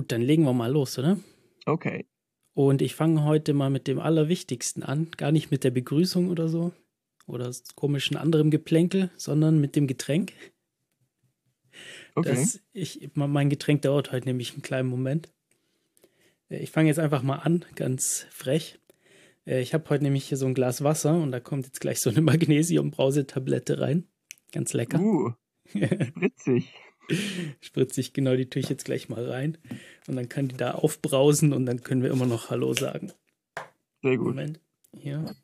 Gut, dann legen wir mal los, oder? Okay. Und ich fange heute mal mit dem Allerwichtigsten an. Gar nicht mit der Begrüßung oder so. Oder komischen anderem Geplänkel, sondern mit dem Getränk. Okay. Das, ich, mein Getränk dauert heute nämlich einen kleinen Moment. Äh, ich fange jetzt einfach mal an, ganz frech. Äh, ich habe heute nämlich hier so ein Glas Wasser und da kommt jetzt gleich so eine Magnesium-Brausetablette rein. Ganz lecker. Uh, spritzig. Spritzig, genau, die tue ich jetzt gleich mal rein. Und dann kann die da aufbrausen und dann können wir immer noch Hallo sagen. Sehr gut. Moment. Hier.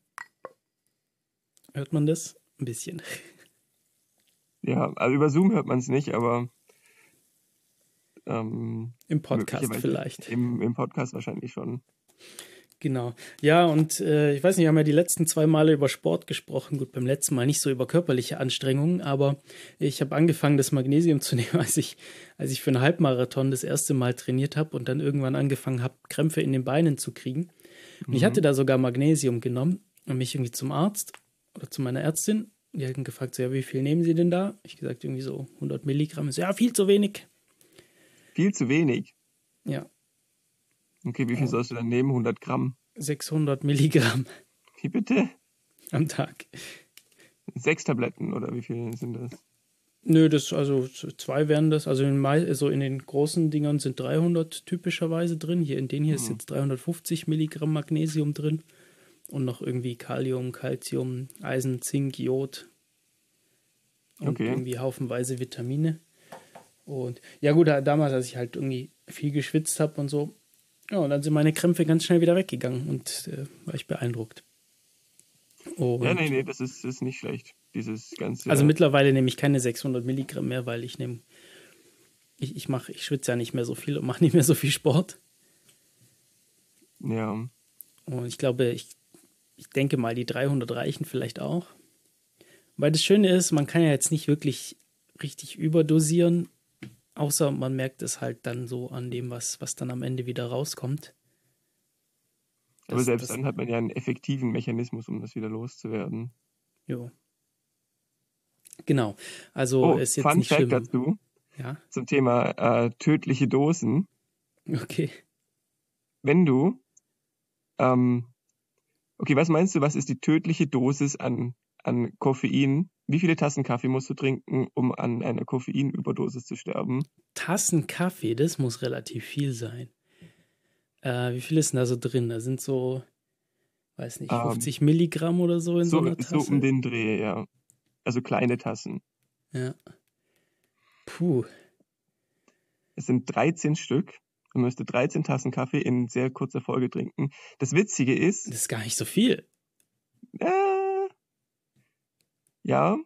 Hört man das? Ein bisschen. Ja, also über Zoom hört man es nicht, aber ähm, im Podcast vielleicht. Im, Im Podcast wahrscheinlich schon. Genau. Ja, und äh, ich weiß nicht, wir haben ja die letzten zwei Male über Sport gesprochen. Gut, beim letzten Mal nicht so über körperliche Anstrengungen, aber ich habe angefangen, das Magnesium zu nehmen, als ich, als ich für einen Halbmarathon das erste Mal trainiert habe und dann irgendwann angefangen habe, Krämpfe in den Beinen zu kriegen. Und mhm. ich hatte da sogar Magnesium genommen und mich irgendwie zum Arzt oder zu meiner Ärztin. Die hatten gefragt, so, ja, wie viel nehmen Sie denn da? Ich gesagt, irgendwie so 100 Milligramm. So, ja, viel zu wenig. Viel zu wenig? Ja. Okay, wie viel sollst du dann nehmen? 100 Gramm? 600 Milligramm. Wie bitte? Am Tag. Sechs Tabletten oder wie viel sind das? Nö, das also zwei wären das. Also in, also in den großen Dingern sind 300 typischerweise drin. Hier in den hier hm. ist jetzt 350 Milligramm Magnesium drin und noch irgendwie Kalium, Calcium, Eisen, Zink, Jod und okay. irgendwie haufenweise Vitamine. Und ja gut, damals, als ich halt irgendwie viel geschwitzt habe und so, ja, und dann sind meine Krämpfe ganz schnell wieder weggegangen und äh, war ich beeindruckt. Und ja, nee, nee, das ist, ist nicht schlecht. Dieses ganze. Also mittlerweile nehme ich keine 600 Milligramm mehr, weil ich nehme, ich, ich mache, ich schwitze ja nicht mehr so viel und mache nicht mehr so viel Sport. Ja. Und ich glaube, ich, ich denke mal, die 300 reichen vielleicht auch. Weil das Schöne ist, man kann ja jetzt nicht wirklich richtig überdosieren, Außer man merkt es halt dann so an dem, was, was dann am Ende wieder rauskommt. Aber das, selbst das, dann hat man ja einen effektiven Mechanismus, um das wieder loszuwerden. Jo. Genau. Also oh, ist jetzt Fun nicht Fact schlimm. dazu. Ja. Zum Thema äh, tödliche Dosen. Okay. Wenn du, ähm, okay, was meinst du, was ist die tödliche Dosis an, an Koffein, wie viele Tassen Kaffee musst du trinken, um an einer Koffeinüberdosis zu sterben? Tassen Kaffee, das muss relativ viel sein. Äh, wie viel ist denn da so drin? Da sind so, weiß nicht, 50 ähm, Milligramm oder so in so, so einer Tasse. So um den Dreh, ja. Also kleine Tassen. Ja. Puh. Es sind 13 Stück. Man müsste 13 Tassen Kaffee in sehr kurzer Folge trinken. Das Witzige ist. Das ist gar nicht so viel. Äh, ja.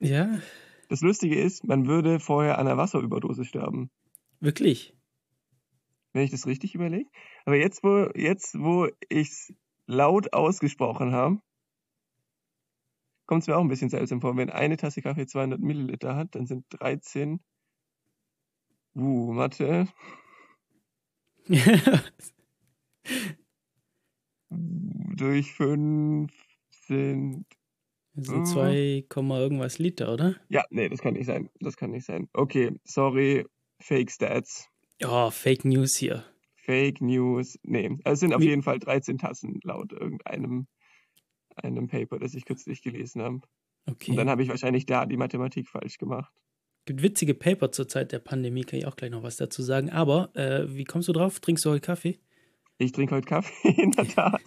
Ja. Das Lustige ist, man würde vorher an einer Wasserüberdosis sterben. Wirklich? Wenn ich das richtig überlege. Aber jetzt, wo, jetzt, wo ich es laut ausgesprochen habe, kommt es mir auch ein bisschen seltsam vor. Wenn eine Tasse Kaffee 200 Milliliter hat, dann sind 13. Uh, Mathe. durch 5 sind so 2, mhm. irgendwas Liter, oder? Ja, nee, das kann nicht sein. Das kann nicht sein. Okay, sorry, Fake Stats. Ja, oh, Fake News hier. Fake News. Nee, also es sind auf Wie? jeden Fall 13 Tassen laut irgendeinem einem Paper, das ich kürzlich gelesen habe. Okay. Und dann habe ich wahrscheinlich da die Mathematik falsch gemacht. Gibt witzige Paper zur Zeit der Pandemie, kann ich auch gleich noch was dazu sagen. Aber äh, wie kommst du drauf? Trinkst du heute Kaffee? Ich trinke heute Kaffee, in der Tat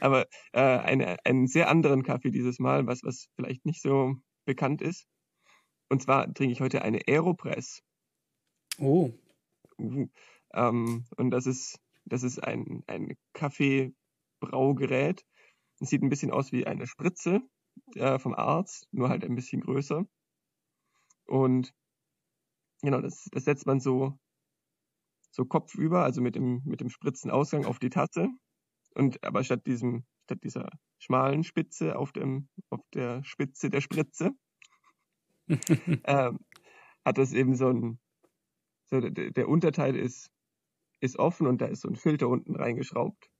aber äh, eine, einen sehr anderen Kaffee dieses Mal, was, was vielleicht nicht so bekannt ist. Und zwar trinke ich heute eine Aeropress. Oh. Uh, ähm, und das ist, das ist ein, ein Kaffeebraugerät. Es sieht ein bisschen aus wie eine Spritze äh, vom Arzt, nur halt ein bisschen größer. Und genau, das, das setzt man so, so kopfüber, also mit dem, mit dem Spritzenausgang auf die Tasse. Und aber statt diesem, statt dieser schmalen Spitze auf dem, auf der Spitze der Spritze, ähm, hat das eben so ein, so der, der, Unterteil ist, ist offen und da ist so ein Filter unten reingeschraubt.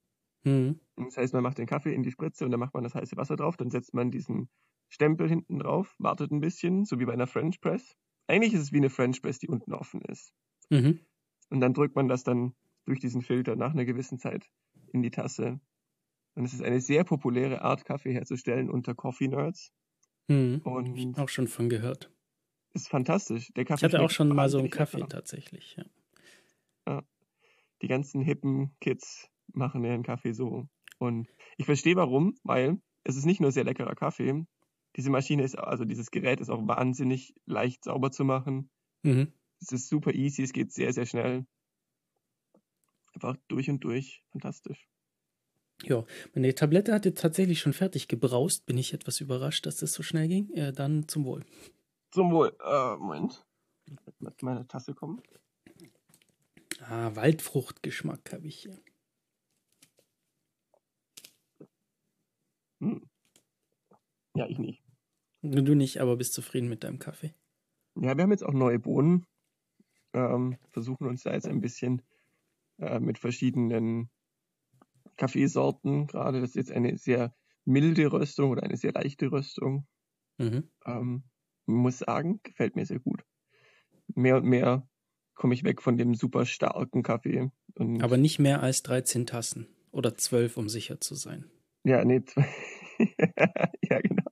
Mhm. Das heißt, man macht den Kaffee in die Spritze und dann macht man das heiße Wasser drauf, dann setzt man diesen Stempel hinten drauf, wartet ein bisschen, so wie bei einer French Press. Eigentlich ist es wie eine French Press, die unten offen ist. Mhm. Und dann drückt man das dann durch diesen Filter nach einer gewissen Zeit in die Tasse. Und es ist eine sehr populäre Art, Kaffee herzustellen unter Coffee Nerds. Hm, und auch schon von gehört. Ist fantastisch. Der Kaffee ich hatte auch schon mal so einen Kaffee lecker. tatsächlich, ja. ja. Die ganzen hippen Kids machen ihren Kaffee so. Und ich verstehe warum, weil es ist nicht nur sehr leckerer Kaffee. Diese Maschine ist, also dieses Gerät ist auch wahnsinnig leicht sauber zu machen. Mhm. Es ist super easy, es geht sehr, sehr schnell. Einfach durch und durch fantastisch. Ja, meine Tablette hat jetzt tatsächlich schon fertig gebraust. Bin ich etwas überrascht, dass das so schnell ging. Äh, dann zum Wohl. Zum Wohl. Äh, Moment. Mit meine Tasse kommen. Ah, Waldfruchtgeschmack habe ich hier. Hm. Ja, ich nicht. Du nicht, aber bist zufrieden mit deinem Kaffee. Ja, wir haben jetzt auch neue Bohnen. Ähm, versuchen uns da jetzt ein bisschen äh, mit verschiedenen Kaffeesorten, gerade das ist jetzt eine sehr milde Röstung oder eine sehr leichte Röstung. Mhm. Ähm, muss sagen, gefällt mir sehr gut. Mehr und mehr komme ich weg von dem super starken Kaffee. Aber nicht mehr als 13 Tassen oder 12, um sicher zu sein. Ja, nee. ja, genau.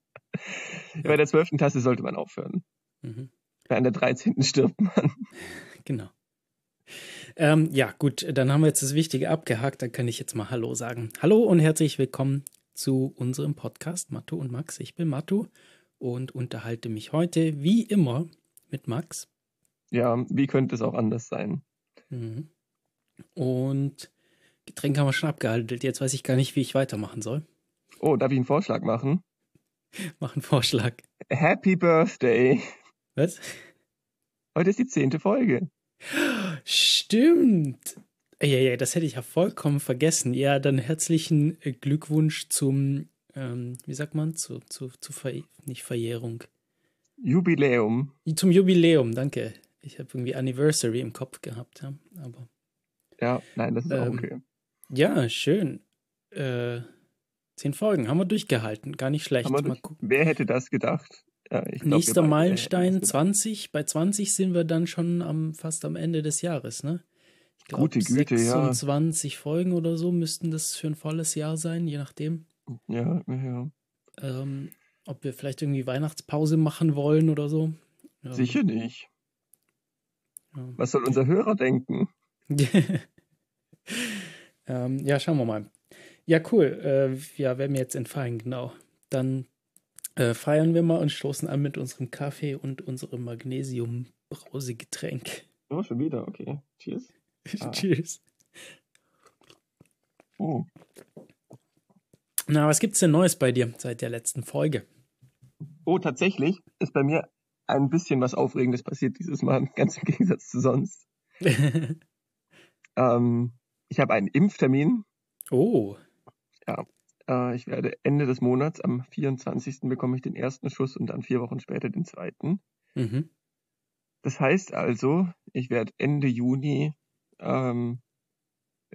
Ja. Bei der 12. Tasse sollte man aufhören. Mhm. Bei der 13. stirbt man. Genau. Ähm, ja, gut, dann haben wir jetzt das Wichtige abgehakt. Dann kann ich jetzt mal Hallo sagen. Hallo und herzlich willkommen zu unserem Podcast Matto und Max. Ich bin Matto und unterhalte mich heute wie immer mit Max. Ja, wie könnte es auch anders sein? Mhm. Und Getränk haben wir schon abgehalten. Jetzt weiß ich gar nicht, wie ich weitermachen soll. Oh, darf ich einen Vorschlag machen? Mach einen Vorschlag. Happy Birthday. Was? Heute ist die zehnte Folge. Stimmt. Ja, ja, das hätte ich ja vollkommen vergessen. Ja, dann herzlichen äh, Glückwunsch zum, ähm, wie sagt man, zu, zu, zu Ver nicht Verjährung. Jubiläum. Zum Jubiläum, danke. Ich habe irgendwie Anniversary im Kopf gehabt, ja, aber. Ja, nein, das ist ähm, auch okay. Ja, schön. Äh, zehn Folgen haben wir durchgehalten, gar nicht schlecht. Durch, wer hätte das gedacht? Ja, glaub, Nächster Meilenstein 20. Bei 20 sind wir dann schon am, fast am Ende des Jahres, ne? Ich glaub, Gute Güte, 26 ja. Folgen oder so müssten das für ein volles Jahr sein, je nachdem. Ja, ja. Ähm, ob wir vielleicht irgendwie Weihnachtspause machen wollen oder so. Ja. Sicher nicht. Ja. Was soll unser Hörer denken? ähm, ja, schauen wir mal. Ja, cool. Äh, ja, wäre mir jetzt entfallen, genau. Dann äh, feiern wir mal und stoßen an mit unserem Kaffee und unserem Magnesium-Brausegetränk. Oh, schon wieder, okay. Cheers. Ah. Cheers. Oh. Na, was gibt's denn Neues bei dir seit der letzten Folge? Oh, tatsächlich ist bei mir ein bisschen was Aufregendes passiert dieses Mal, ganz im Gegensatz zu sonst. ähm, ich habe einen Impftermin. Oh. Ja, äh, ich werde Ende des Monats, am 24. bekomme ich den ersten Schuss und dann vier Wochen später den zweiten. Mhm. Das heißt also, ich werde Ende Juni ähm,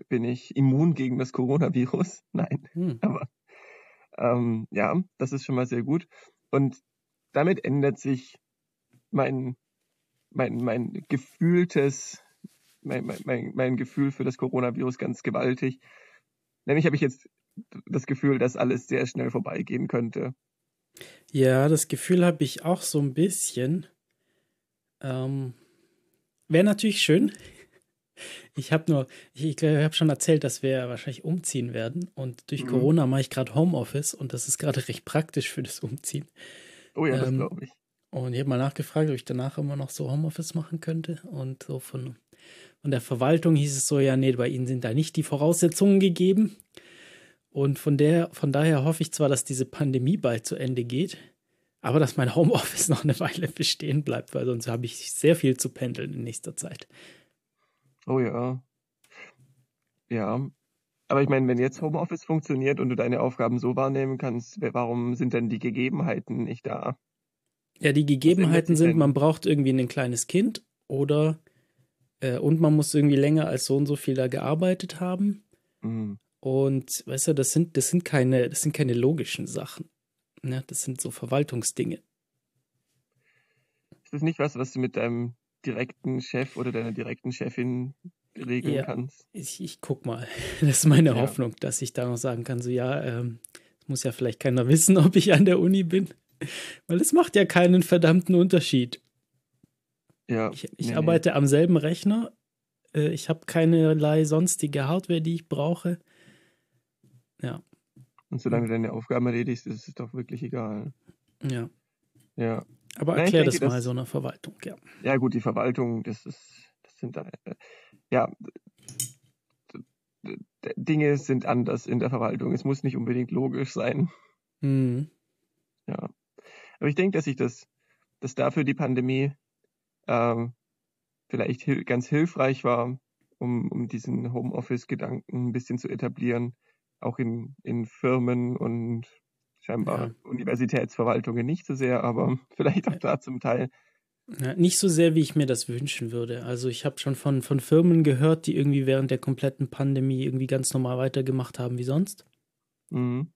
bin ich immun gegen das Coronavirus. Nein, mhm. aber ähm, ja, das ist schon mal sehr gut. Und damit ändert sich mein, mein, mein gefühltes, mein, mein, mein Gefühl für das Coronavirus ganz gewaltig. Nämlich habe ich jetzt das Gefühl, dass alles sehr schnell vorbeigehen könnte. Ja, das Gefühl habe ich auch so ein bisschen. Ähm, Wäre natürlich schön. Ich habe nur, ich, ich habe schon erzählt, dass wir wahrscheinlich umziehen werden. Und durch mhm. Corona mache ich gerade Homeoffice und das ist gerade recht praktisch für das Umziehen. Oh ja, das ähm, glaube ich. Und ich habe mal nachgefragt, ob ich danach immer noch so Homeoffice machen könnte. Und so von, von der Verwaltung hieß es so, ja, nee, bei Ihnen sind da nicht die Voraussetzungen gegeben. Und von, der, von daher hoffe ich zwar, dass diese Pandemie bald zu Ende geht, aber dass mein Homeoffice noch eine Weile bestehen bleibt, weil sonst habe ich sehr viel zu pendeln in nächster Zeit. Oh ja. Ja. Aber ich meine, wenn jetzt Homeoffice funktioniert und du deine Aufgaben so wahrnehmen kannst, warum sind denn die Gegebenheiten nicht da? Ja, die Gegebenheiten sind, man braucht irgendwie ein kleines Kind oder äh, und man muss irgendwie länger als so und so viel da gearbeitet haben. Mhm. Und weißt du, das sind, das sind keine, das sind keine logischen Sachen. Ne? Das sind so Verwaltungsdinge. Ist das nicht was, was du mit deinem direkten Chef oder deiner direkten Chefin regeln Ja, kannst. ich, ich guck mal. Das ist meine Ja, Hoffnung, dass ich da noch sagen kann, so ja, ähm, muss ja vielleicht keiner wissen, ob ich an der Uni bin. Weil es macht ja keinen verdammten Unterschied. ja, Ich, ich nee, nee. arbeite am selben Rechner. Äh, ich habe keinerlei sonstige Hardware, die ich brauche. Ja, Und solange du deine Aufgaben erledigst, ist es doch wirklich egal. ja. Ja. Aber Nein, erklär denke, das mal das- so einer Verwaltung, ja. Ja, gut, die Verwaltung, das ist, das sind da, äh, ja, Dinge sind anders in der Verwaltung. Es muss nicht unbedingt logisch sein. Mhm. Ja. Aber ich denke, dass ich das, dass dafür die Pandemie ähm, vielleicht hil ganz hilfreich war, um, um diesen Homeoffice-Gedanken ein bisschen zu etablieren, auch in, in Firmen und scheinbar Ja. Universitätsverwaltungen nicht so sehr, aber vielleicht auch da zum Teil. Ja, nicht so sehr, wie ich mir das wünschen würde. Also ich habe schon von, von Firmen gehört, die irgendwie während der kompletten Pandemie irgendwie ganz normal weitergemacht haben wie sonst. Mhm.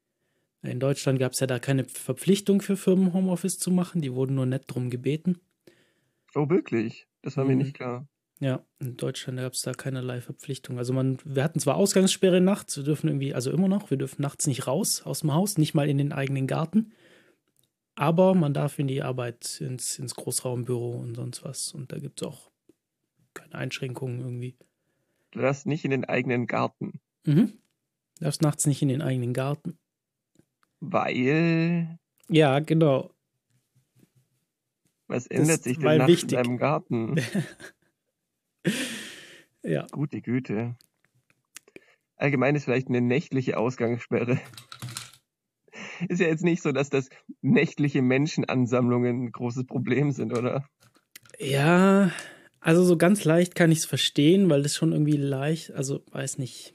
In Deutschland gab es ja da keine Verpflichtung für Firmen, Homeoffice zu machen. Die wurden nur nett drum gebeten. Oh, wirklich? Das war mir Mhm. nicht klar. Ja, in Deutschland gab es da keinerlei Verpflichtung. Also man, wir hatten zwar Ausgangssperre nachts, wir dürfen irgendwie, also immer noch, wir dürfen nachts nicht raus aus dem Haus, nicht mal in den eigenen Garten. Aber man darf in die Arbeit, ins, ins Großraumbüro und sonst was. Und da gibt es auch keine Einschränkungen irgendwie. Du darfst nicht in den eigenen Garten, Mhm. Darfst nachts nicht in den eigenen Garten. weil Ja, genau. was ändert ist sich denn nachts wichtig. in deinem Garten? Ja. Gute Güte. Allgemein ist vielleicht eine nächtliche Ausgangssperre. Ist ja jetzt nicht so, dass das nächtliche Menschenansammlungen ein großes Problem sind, oder? Ja, also so ganz leicht kann ich es verstehen, weil das schon irgendwie leicht, also weiß nicht.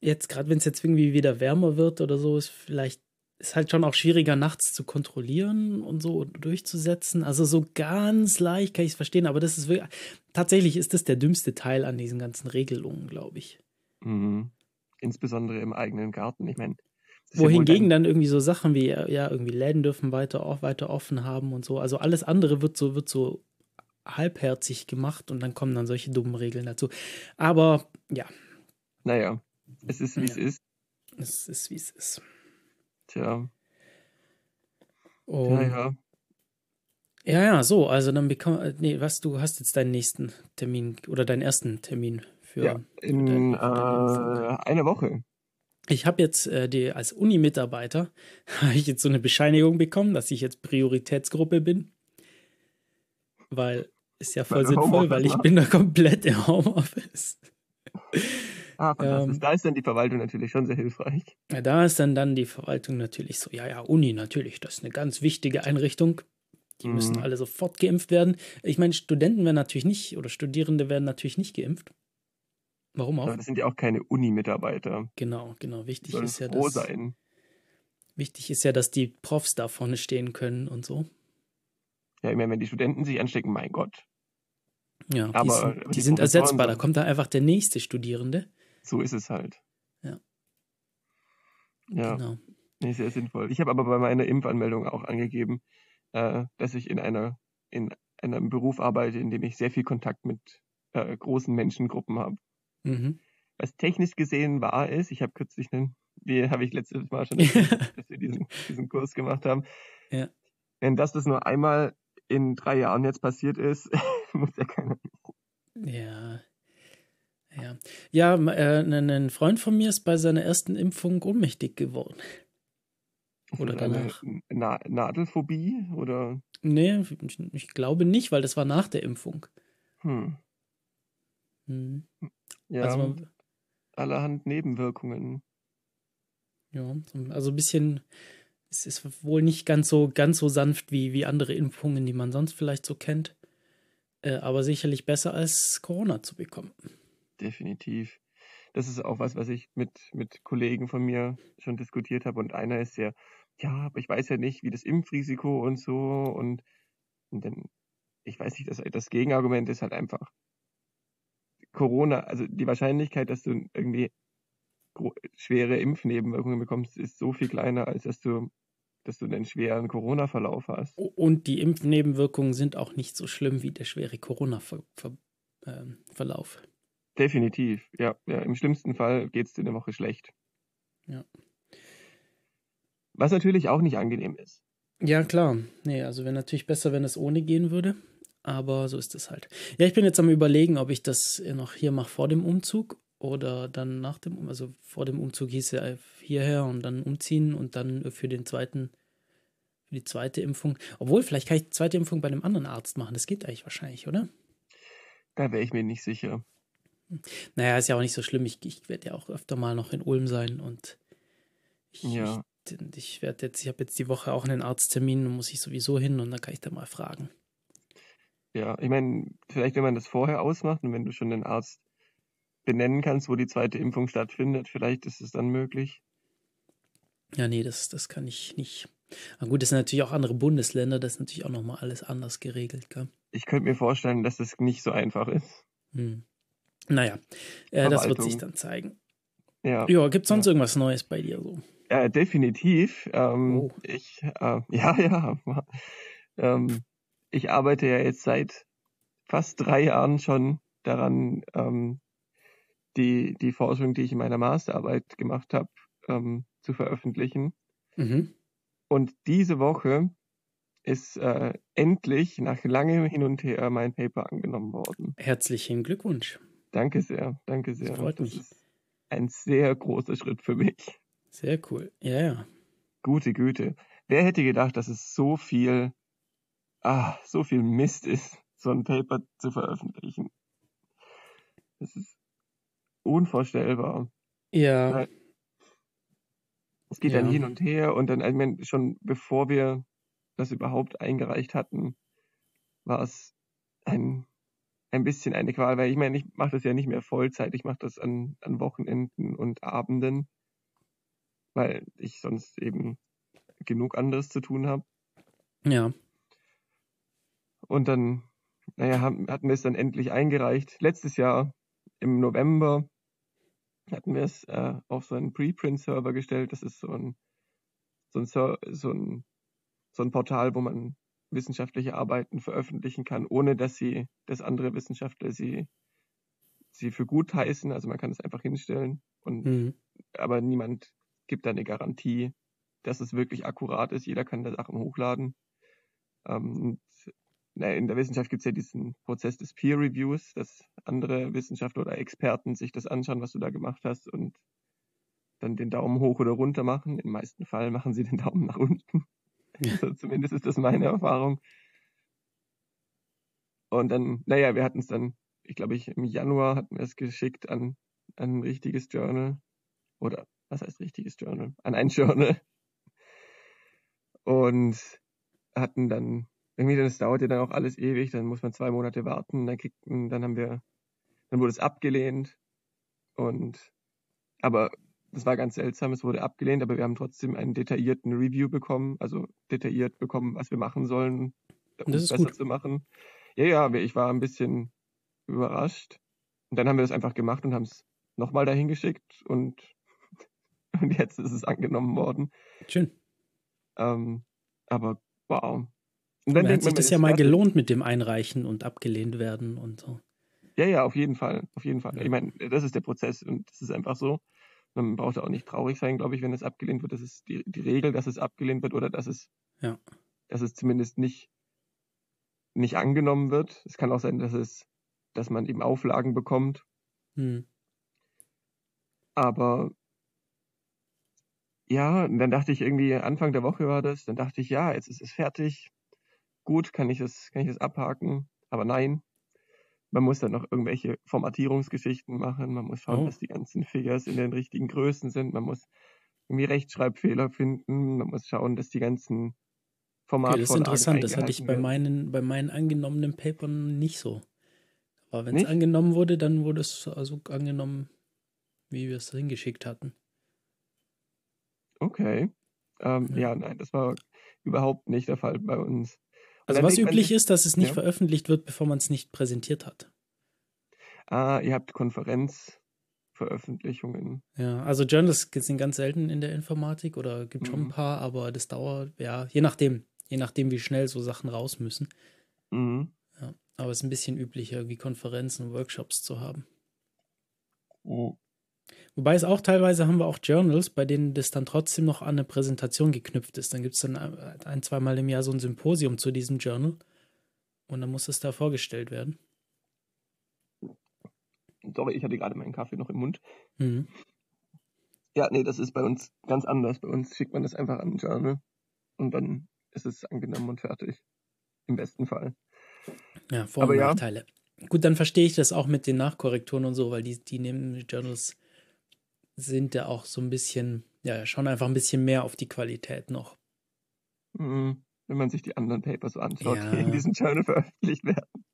Jetzt, gerade wenn es jetzt irgendwie wieder wärmer wird oder so, ist vielleicht, ist halt schon auch schwieriger, nachts zu kontrollieren und so durchzusetzen. Also so ganz leicht kann ich es verstehen, aber das ist wirklich, tatsächlich ist das der dümmste Teil an diesen ganzen Regelungen, glaube ich. Mhm. Insbesondere im eigenen Garten. Ich meine, Wohingegen dann irgendwie so Sachen wie, ja, irgendwie Läden dürfen weiter, auch weiter offen haben und so. Also alles andere wird so, wird so halbherzig gemacht und dann kommen dann solche dummen Regeln dazu. Aber ja, Naja, es ist wie es Ja. ist. es ist, wie es ist. Tja, Und, ja, ja. ja, ja, so, also dann bekomm, äh, nee, was, du hast jetzt deinen nächsten Termin oder deinen ersten Termin für. Ja, in äh, für deine einer Woche. Ich habe jetzt äh, die, als Uni-Mitarbeiter habe ich jetzt so eine Bescheinigung bekommen, dass ich jetzt Prioritätsgruppe bin. Weil ist ja voll Weil sinnvoll, weil ich bin da komplett im Homeoffice. Ah. Ähm, da ist dann die Verwaltung natürlich schon sehr hilfreich. Ja, da ist dann dann die Verwaltung natürlich so, ja, ja, Uni natürlich, das ist eine ganz wichtige Einrichtung. Die müssen Mhm. alle sofort geimpft werden. Ich meine, Studenten werden natürlich nicht oder Studierende werden natürlich nicht geimpft. Warum auch? Aber das sind ja auch keine Uni-Mitarbeiter. Genau, genau. Wichtig Sollen ist ja, dass, sein. wichtig ist ja, dass die Profs da vorne stehen können und so. Ja, ich meine, wenn die Studenten sich anstecken, mein Gott, Ja, Aber- die sind, die die sind ersetzbar. Da dann- kommt da einfach der nächste Studierende. So ist es halt. Ja. Genau. Nee, sehr sinnvoll. Ich habe aber bei meiner Impfanmeldung auch angegeben, äh, dass ich in einer in einem Beruf arbeite, in dem ich sehr viel Kontakt mit äh, großen Menschengruppen habe. Mhm. Was technisch gesehen wahr ist, ich habe kürzlich einen, wie habe ich letztes Mal schon erzählt, dass wir diesen, diesen Kurs gemacht haben. Ja. Wenn das das nur einmal in drei Jahren jetzt passiert ist, muss ja keiner. Ja. Ja, ja äh, ein Freund von mir ist bei seiner ersten Impfung ohnmächtig geworden. Oder danach. Na Nadelphobie oder Nee, ich, ich glaube nicht, weil das war nach der Impfung. hm, Mhm. ja, Also, man, allerhand Nebenwirkungen. ja, also ein bisschen, es ist wohl nicht ganz so, ganz so sanft wie, wie andere Impfungen, die man sonst vielleicht so kennt. Äh, aber sicherlich besser als Corona zu bekommen. Definitiv. Das ist auch was, was ich mit, mit Kollegen von mir schon diskutiert habe. Und einer ist sehr, ja, aber ich weiß ja nicht, wie das Impfrisiko und so. Und, und dann, ich weiß nicht, das, das Gegenargument ist halt einfach Corona, also die Wahrscheinlichkeit, dass du irgendwie schwere Impfnebenwirkungen bekommst, ist so viel kleiner, als dass du dass du einen schweren Corona-Verlauf hast. Und die Impfnebenwirkungen sind auch nicht so schlimm wie der schwere Corona-Verlauf. Definitiv, ja. ja. Im schlimmsten Fall geht es dir eine Woche schlecht. Ja. Was natürlich auch nicht angenehm ist. Ja, klar. Nee, also wäre natürlich besser, wenn es ohne gehen würde. Aber so ist es halt. Ja, ich bin jetzt am überlegen, ob ich das noch hier mache vor dem Umzug oder dann nach dem, also vor dem Umzug hieß ja hierher und dann umziehen und dann für den zweiten, für die zweite Impfung. Obwohl, vielleicht kann ich die zweite Impfung bei einem anderen Arzt machen. Das geht eigentlich wahrscheinlich, oder? Da wäre ich mir nicht sicher. Naja, ist ja auch nicht so schlimm. Ich, ich werde ja auch öfter mal noch in Ulm sein und ich, ja. ich, ich werde jetzt, ich habe jetzt die Woche auch einen Arzttermin und muss ich sowieso hin und dann kann ich da mal fragen. Ja, ich meine, vielleicht wenn man das vorher ausmacht und wenn du schon den Arzt benennen kannst, wo die zweite Impfung stattfindet, vielleicht ist es dann möglich. Ja, nee, das, das kann ich nicht. Aber gut, das sind natürlich auch andere Bundesländer, das ist natürlich auch nochmal alles anders geregelt, gell? Ich könnte mir vorstellen, dass das nicht so einfach ist. Hm. Naja, äh, das wird sich dann zeigen. Ja. Ja, gibt es sonst ja. irgendwas Neues bei dir so? Ja, definitiv. Ähm, oh. Ich, äh, ja, ja. ähm, ich arbeite ja jetzt seit fast drei Jahren schon daran, ähm, die, die Forschung, die ich in meiner Masterarbeit gemacht habe, ähm, zu veröffentlichen. Mhm. Und diese Woche ist äh, endlich nach langem Hin und Her mein Paper angenommen worden. Herzlichen Glückwunsch. Danke sehr, danke sehr. Das freut das mich. ist ein sehr großer Schritt für mich. Sehr cool. Ja, ja. Gute Güte. Wer hätte gedacht, dass es so viel, ah, so viel Mist ist, so ein Paper zu veröffentlichen? Das ist unvorstellbar. Ja. Es geht Ja. dann hin und her und dann, ich meine, schon bevor wir das überhaupt eingereicht hatten, war es ein, ein bisschen eine Qual, weil ich meine, ich mache das ja nicht mehr Vollzeit, ich mache das an, an Wochenenden und Abenden, weil ich sonst eben genug anderes zu tun habe. Ja. Und dann, naja, haben, hatten wir es dann endlich eingereicht. Letztes Jahr im November hatten wir es äh, auf so einen Preprint-Server gestellt. Das ist so ein, so ein, so ein, so ein Portal, wo man wissenschaftliche Arbeiten veröffentlichen kann, ohne dass sie, dass andere Wissenschaftler sie, sie für gut heißen. Also man kann es einfach hinstellen und Mhm. aber niemand gibt da eine Garantie, dass es wirklich akkurat ist. Jeder kann da Sachen hochladen. Ähm, na, in der Wissenschaft gibt es ja diesen Prozess des Peer Reviews, dass andere Wissenschaftler oder Experten sich das anschauen, was du da gemacht hast und dann den Daumen hoch oder runter machen. Im meisten Fall machen sie den Daumen nach unten. Zumindest ist das meine Erfahrung. Und dann, naja, wir hatten es dann, ich glaube, ich im Januar hatten wir es geschickt an, an ein richtiges Journal. Oder was heißt richtiges Journal? An ein Journal. Und hatten dann, irgendwie, das dauert ja dann auch alles ewig, dann muss man zwei Monate warten, dann kriegt, dann haben wir, dann wurde es abgelehnt. Und, aber das war ganz seltsam, es wurde abgelehnt, aber wir haben trotzdem einen detaillierten Review bekommen, also detailliert bekommen, was wir machen sollen, um Das es besser gut. zu machen. Ja, ja, ich war ein bisschen überrascht. Und dann haben wir das einfach gemacht und haben es nochmal dahin geschickt und, und jetzt ist es angenommen worden. Schön. Ähm, aber wow. Und dann hat sich das ja mal fertig. gelohnt mit dem Einreichen und abgelehnt werden und so. Ja, ja, auf jeden Fall, auf jeden Fall. Ja. Ich meine, das ist der Prozess und das ist einfach so. Man braucht auch nicht traurig sein, glaube ich, wenn es abgelehnt wird. Das ist die, die Regel, dass es abgelehnt wird oder dass es, Ja. dass es zumindest nicht, nicht angenommen wird. Es kann auch sein, dass es, dass man eben Auflagen bekommt. Hm. Aber ja, und dann dachte ich irgendwie, Anfang der Woche war das, dann dachte ich, ja, jetzt ist es fertig. Gut, kann ich das, kann ich das abhaken? Aber nein. Man muss dann noch irgendwelche Formatierungsgeschichten machen. Man muss schauen, Oh. dass die ganzen Figures in den richtigen Größen sind. Man muss irgendwie Rechtschreibfehler finden. Man muss schauen, dass die ganzen Okay, Formatvorlagen das ist interessant. Das hatte ich bei meinen, bei meinen angenommenen Papern nicht so. Aber wenn es angenommen wurde, dann wurde es also angenommen, wie wir es hingeschickt hatten. Okay. Ähm, Ja. ja, nein, das war überhaupt nicht der Fall bei uns. Also was üblich ist, dass es nicht ja, veröffentlicht wird, bevor man es nicht präsentiert hat. ah, ihr habt Konferenz, Veröffentlichungen. Ja, also Journals sind ganz selten in der Informatik oder gibt schon ein Mhm. paar, aber das dauert, ja, je nachdem, je nachdem, wie schnell so Sachen raus müssen. Mhm. Ja, aber es ist ein bisschen üblicher, wie Konferenzen und Workshops zu haben. Mhm. Wobei es auch teilweise haben wir auch Journals, bei denen das dann trotzdem noch an eine Präsentation geknüpft ist. Dann gibt es dann ein, zweimal im Jahr so ein Symposium zu diesem Journal und dann muss es da vorgestellt werden. Sorry, ich hatte gerade meinen Kaffee noch im Mund. Mhm. Ja, nee, das ist bei uns ganz anders. Bei uns schickt man das einfach an ein Journal und dann ist es angenommen und fertig. Im besten Fall. Ja, Vor- und Aber ja. Nachteile. Gut, dann verstehe ich das auch mit den Nachkorrekturen und so, weil die, die nehmen Journals sind ja auch so ein bisschen, ja, schauen einfach ein bisschen mehr auf die Qualität noch. Mhm. Wenn man sich die anderen Papers so anschaut, Ja. die in diesem Journal veröffentlicht werden.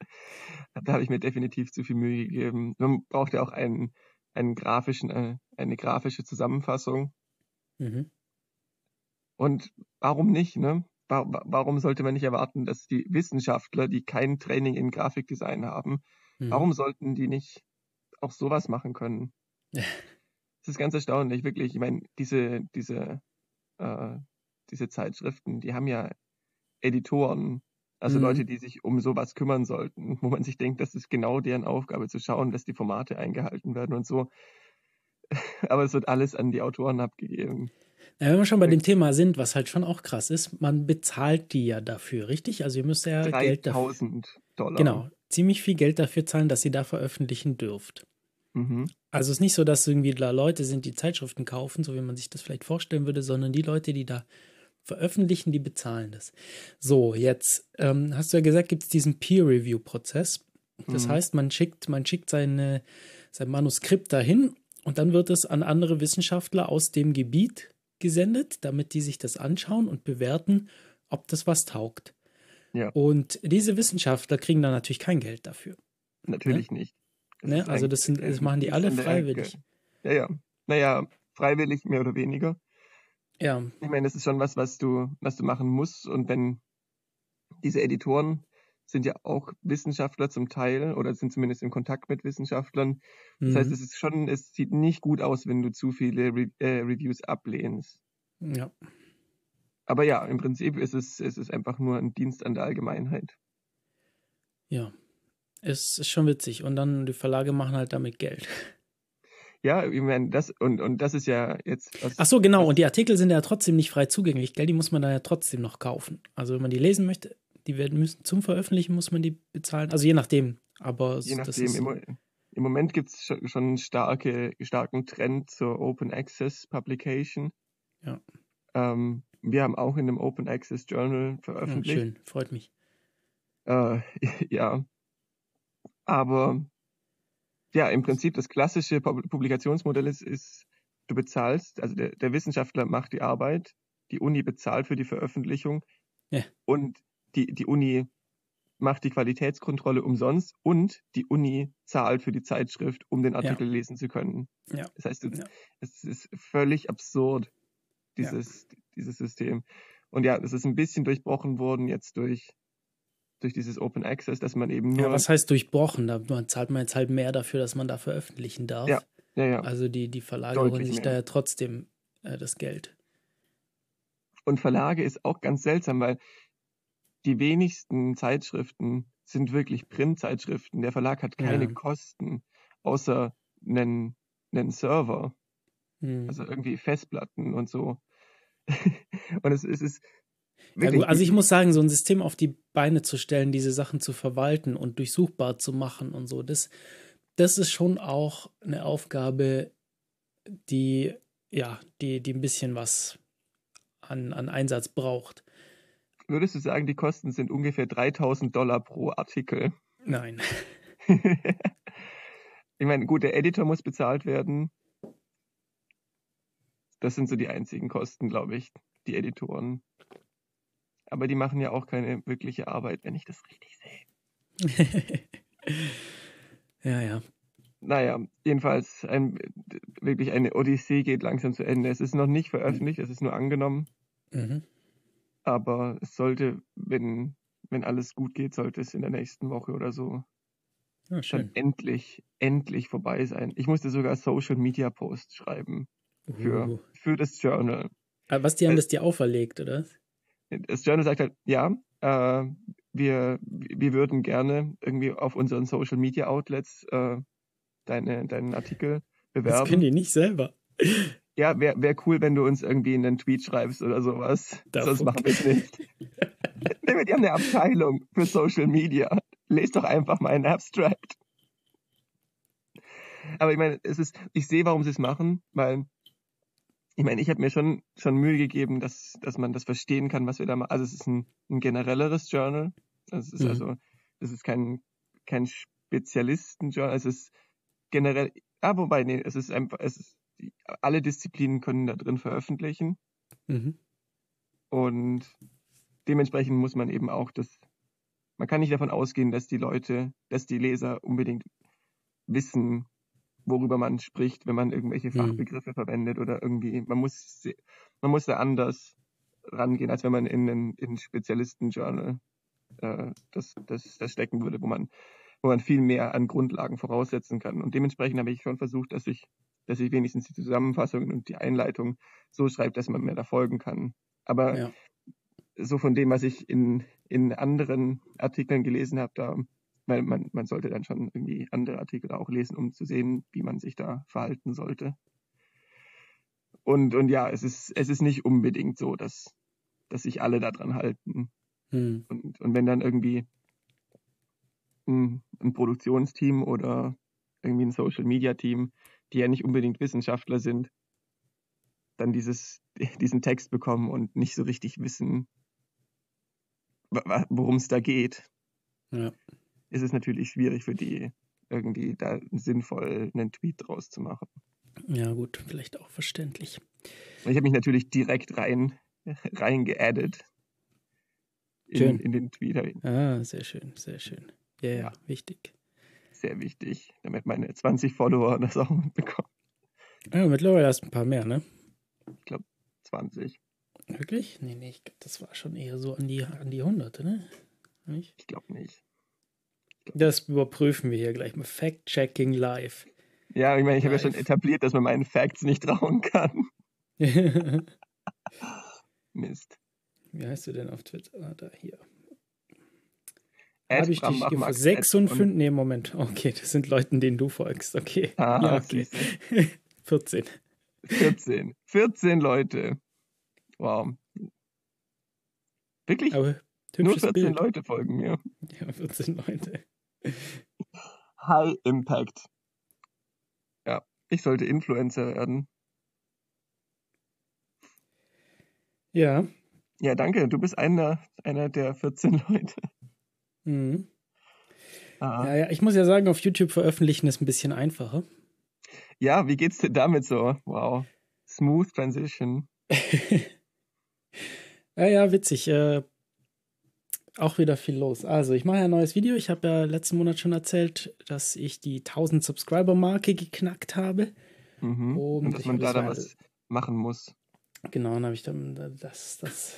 Da habe ich mir definitiv zu viel Mühe gegeben. Man braucht ja auch einen, einen grafischen, äh, eine grafische Zusammenfassung. Mhm. Und warum nicht, ne? Wa- wa- Warum sollte man nicht erwarten, dass die Wissenschaftler, die kein Training in Grafikdesign haben, Mhm. warum sollten die nicht auch sowas machen können? Es ist ganz erstaunlich, wirklich. Ich meine, diese, diese, äh, diese Zeitschriften, die haben ja Editoren, also Mhm. Leute, die sich um sowas kümmern sollten, wo man sich denkt, das ist genau deren Aufgabe, zu schauen, dass die Formate eingehalten werden und so. Aber es wird alles an die Autoren abgegeben. Ja, wenn wir schon bei dem Thema sind, was halt schon auch krass ist, man bezahlt die ja dafür, richtig? Also ihr müsst ja Geld dafür. 3000 Dollar. Genau, ziemlich viel Geld dafür zahlen, dass ihr da veröffentlichen dürft. Mhm. Also es ist nicht so, dass irgendwie da Leute sind, die Zeitschriften kaufen, so wie man sich das vielleicht vorstellen würde, sondern die Leute, die da veröffentlichen, die bezahlen das. So, jetzt ähm, hast du ja gesagt, gibt es diesen Peer-Review-Prozess. Das Mhm. heißt, man schickt, man schickt seine, sein Manuskript dahin und dann wird es an andere Wissenschaftler aus dem Gebiet gesendet, damit die sich das anschauen und bewerten, ob das was taugt. Ja. Und diese Wissenschaftler kriegen dann natürlich kein Geld dafür. Natürlich nicht. Ne? Also das, sind, das machen die alle freiwillig. Ja, ja. Naja, freiwillig mehr oder weniger. Ja, Ich meine, das ist schon was, was du, was du machen musst. Und wenn diese Editoren sind ja auch Wissenschaftler zum Teil oder sind zumindest in Kontakt mit Wissenschaftlern. Das heißt, mhm. es ist schon, es sieht nicht gut aus, wenn du zu viele Re äh, Reviews ablehnst. ja. Aber ja, im Prinzip ist es, es ist einfach nur ein Dienst an der Allgemeinheit. Ja, es ist schon witzig. Und dann die Verlage machen halt damit Geld. Ja, ich meine, das, und, und das ist ja jetzt. Was, Ach so, genau. Und die Artikel sind ja trotzdem nicht frei zugänglich, gell? Die muss man da ja trotzdem noch kaufen. Also wenn man die lesen möchte, die werden müssen zum Veröffentlichen muss man die bezahlen. Also je nachdem. Aber Je nachdem, ist, im, im Moment gibt es schon, einen starke, starken Trend zur Open Access Publication. Ja. Ähm, wir haben auch in einem Open Access Journal ja, veröffentlicht. schön, freut mich. Äh, ja. Aber ja, im Prinzip das klassische Pub- Publikationsmodell ist, ist, du bezahlst, also der, der Wissenschaftler macht die Arbeit, die Uni bezahlt für die Veröffentlichung Ja. und die, die Uni macht die Qualitätskontrolle umsonst und die Uni zahlt für die Zeitschrift, um den Artikel lesen zu können. Ja. Das heißt, du, Ja. es ist völlig absurd, dieses, dieses System. Und ja, es ist ein bisschen durchbrochen worden jetzt durch, durch dieses Open Access, dass man eben nur. Ja, was heißt durchbrochen? Da zahlt man jetzt halt mehr dafür, dass man da veröffentlichen darf. Ja, ja, ja. Also die, die Verlage holen sich da ja trotzdem äh, das Geld. Und Verlage ist auch ganz seltsam, weil die wenigsten Zeitschriften sind wirklich Printzeitschriften. Der Verlag hat keine Ja. Kosten, außer einen, einen Server, Hm. also irgendwie Festplatten und so. und es, es ist Ja, gut, also ich muss sagen, so ein System auf die Beine zu stellen, diese Sachen zu verwalten und durchsuchbar zu machen und so, das, das ist schon auch eine Aufgabe, die, ja, die, die ein bisschen was an, an Einsatz braucht. würdest du sagen, die Kosten sind ungefähr 3000 Dollar pro Artikel? Nein. ich meine, gut, der Editor muss bezahlt werden. Das sind so die einzigen Kosten, glaube ich, die Editoren. Aber die machen ja auch keine wirkliche Arbeit, wenn ich das richtig sehe. ja, ja. Naja, jedenfalls ein, wirklich eine Odyssee geht langsam zu Ende. Es ist noch nicht veröffentlicht, es ist nur angenommen, Mhm. aber es sollte, wenn, wenn alles gut geht, sollte es in der nächsten Woche oder so ja, dann endlich, endlich vorbei sein. Ich musste sogar Social Media Posts schreiben für, uh. für das Journal. Aber was, die haben äh, das dir auferlegt, oder? Das Journal sagt halt, ja, äh, wir, wir würden gerne irgendwie auf unseren Social Media Outlets äh, deine, deinen Artikel bewerben. Das können die nicht selber. Ja, wäre wär cool, wenn du uns irgendwie einen Tweet schreibst oder sowas. Davon. Sonst machen wir es nicht. die haben eine Abteilung für Social Media. Lest doch einfach meinen Abstract. Aber ich meine, es ist, ich sehe, warum sie es machen, weil ich meine, ich habe mir schon, schon Mühe gegeben, dass, dass man das verstehen kann, was wir da machen. Also es ist ein, ein generelleres Journal. Es ist mhm. also, es ist kein, kein Spezialisten-Journal. Es ist generell, ah, wobei, nee, es ist einfach, es ist, alle Disziplinen können da drin veröffentlichen. Mhm. Und dementsprechend muss man eben auch das, man kann nicht davon ausgehen, dass die Leute, dass die Leser unbedingt wissen, worüber man spricht, wenn man irgendwelche mhm. Fachbegriffe verwendet oder irgendwie, man muss, man muss da anders rangehen, als wenn man in ein in Spezialisten-Journal äh, das, das, das stecken würde, wo man, wo man viel mehr an Grundlagen voraussetzen kann. Und dementsprechend habe ich schon versucht, dass ich, dass ich wenigstens die Zusammenfassungen und die Einleitung so schreibe, dass man mir da folgen kann. Aber ja. so von dem, was ich in, in anderen Artikeln gelesen habe, da weil man, man sollte dann schon irgendwie andere Artikel auch lesen, um zu sehen, wie man sich da verhalten sollte. Und, und ja, es ist, es ist nicht unbedingt so, dass, dass sich alle daran halten. Hm. Und, und wenn dann irgendwie ein, ein Produktionsteam oder irgendwie ein Social Media Team, die ja nicht unbedingt Wissenschaftler sind, dann dieses, diesen Text bekommen und nicht so richtig wissen, worum es da geht. Ja ist es natürlich schwierig für die, irgendwie da sinnvoll einen Tweet draus zu machen. Ja, gut, vielleicht auch verständlich. Ich habe mich natürlich direkt rein, rein geaddet in, in, den Tweet. Ah, sehr schön, sehr schön. Yeah, ja, wichtig. Sehr wichtig, damit meine 20 Follower das auch mitbekommen. Ja, mittlerweile hast du ein paar mehr, ne? Ich glaube 20. Wirklich? Nee, nee, ich glaube, das war schon eher so an die, an die Hunderte, ne? Nicht? Ich glaube nicht. Das überprüfen wir hier gleich mal. Fact-checking live. Ja, ich meine, ich habe ja schon etabliert, dass man meinen Facts nicht trauen kann. Mist. Wie heißt du denn auf Twitter? Ah, da, hier. Habe ich dich gefragt? 56? Nee, Moment. Okay, das sind Leute, denen du folgst. Okay. Ah, ja, okay. 14. 14. 14 Leute. Wow. Wirklich? Aber Nur 14 Bild. Leute folgen mir. Ja, 14 Leute. High Impact. Ja, ich sollte Influencer werden. Ja. Ja, danke. Du bist einer, einer der 14 Leute. Mhm. Ah. Ja, ja, ich muss ja sagen, auf YouTube veröffentlichen ist ein bisschen einfacher. Ja, wie geht's dir damit so? Wow. Smooth Transition. ja, ja, witzig. Äh, auch wieder viel los. Also, ich mache ja ein neues Video. Ich habe ja letzten Monat schon erzählt, dass ich die 1000 Subscriber-Marke geknackt habe. Mhm. Und, und dass man da dann was machen muss. Genau, dann habe ich dann das, das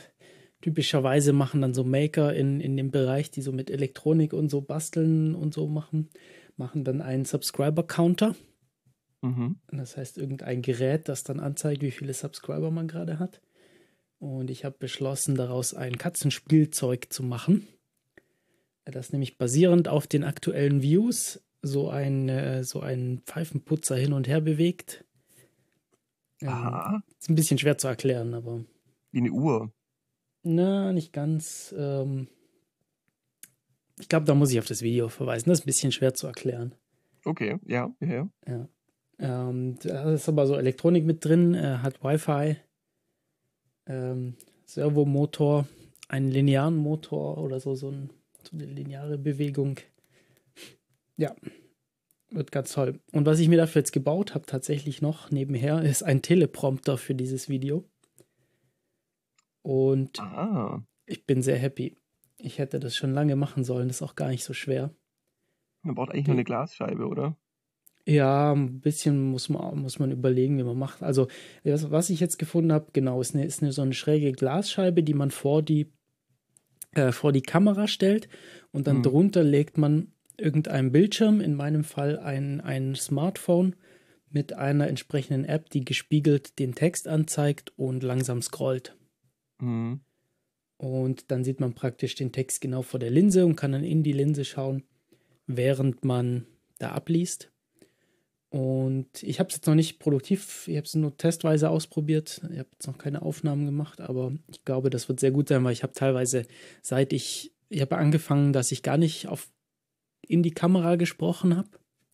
typischerweise machen dann so Maker in, in dem Bereich, die so mit Elektronik und so basteln und so machen, machen dann einen Subscriber-Counter. Mhm. Das heißt, irgendein Gerät, das dann anzeigt, wie viele Subscriber man gerade hat. Und ich habe beschlossen, daraus ein Katzenspielzeug zu machen. Das nämlich basierend auf den aktuellen Views so ein, äh, so ein Pfeifenputzer hin und her bewegt. Ähm, Aha. Ist ein bisschen schwer zu erklären, aber. Wie eine Uhr. Na, nicht ganz. Ähm, ich glaube, da muss ich auf das Video verweisen. Das ist ein bisschen schwer zu erklären. Okay, ja, ja. ja. Ähm, da ist aber so Elektronik mit drin, äh, hat Wi-Fi ähm, Servomotor, einen linearen Motor oder so, so, ein, so eine lineare Bewegung. Ja, wird ganz toll. Und was ich mir dafür jetzt gebaut habe, tatsächlich noch nebenher, ist ein Teleprompter für dieses Video. Und ah. ich bin sehr happy. Ich hätte das schon lange machen sollen, das ist auch gar nicht so schwer. Man braucht eigentlich nur eine Glasscheibe, oder? Ja, ein bisschen muss man, muss man überlegen, wie man macht. Also, das, was ich jetzt gefunden habe, genau, ist, eine, ist eine, so eine schräge Glasscheibe, die man vor die, äh, vor die Kamera stellt und dann mhm. drunter legt man irgendeinem Bildschirm, in meinem Fall ein, ein Smartphone mit einer entsprechenden App, die gespiegelt den Text anzeigt und langsam scrollt. Mhm. Und dann sieht man praktisch den Text genau vor der Linse und kann dann in die Linse schauen, während man da abliest. Und ich habe es jetzt noch nicht produktiv, ich habe es nur testweise ausprobiert. Ich habe jetzt noch keine Aufnahmen gemacht, aber ich glaube, das wird sehr gut sein, weil ich habe teilweise, seit ich, ich habe angefangen, dass ich gar nicht auf in die Kamera gesprochen habe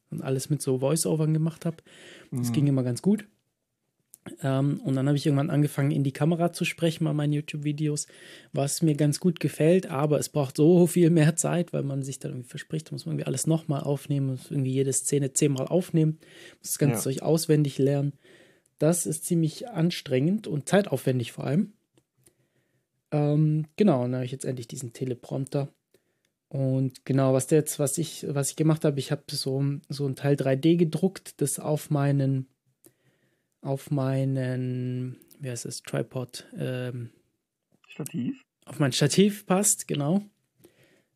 und alles mit so Voice-Overn gemacht habe. Das mhm. ging immer ganz gut. Ähm, und dann habe ich irgendwann angefangen, in die Kamera zu sprechen bei meinen YouTube-Videos, was mir ganz gut gefällt, aber es braucht so viel mehr Zeit, weil man sich dann irgendwie verspricht, muss man irgendwie alles nochmal aufnehmen, muss irgendwie jede Szene zehnmal aufnehmen, muss das ganze ja. Zeug auswendig lernen. Das ist ziemlich anstrengend und zeitaufwendig vor allem. Ähm, genau, und dann habe ich jetzt endlich diesen Teleprompter. Und genau, was der jetzt, was ich, was ich gemacht habe, ich habe so, so ein Teil 3D gedruckt, das auf meinen auf meinen, wie heißt es, Tripod, ähm, Stativ? Auf mein Stativ passt, genau.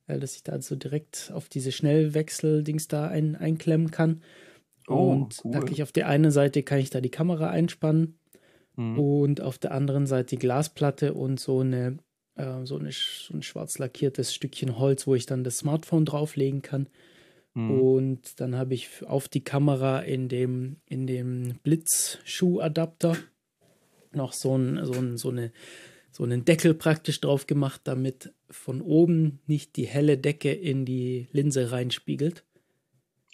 Äh, dass ich da so direkt auf diese Schnellwechsel-Dings da ein, einklemmen kann. Oh, und cool. ich auf der einen Seite kann ich da die Kamera einspannen mhm. und auf der anderen Seite die Glasplatte und so eine äh, so, eine, so ein schwarz lackiertes Stückchen Holz, wo ich dann das Smartphone drauflegen kann. Mhm. Und dann habe ich auf die Kamera in dem, in dem Blitzschuhadapter noch so, ein, so, ein, so, eine, so einen Deckel praktisch drauf gemacht, damit von oben nicht die helle Decke in die Linse reinspiegelt.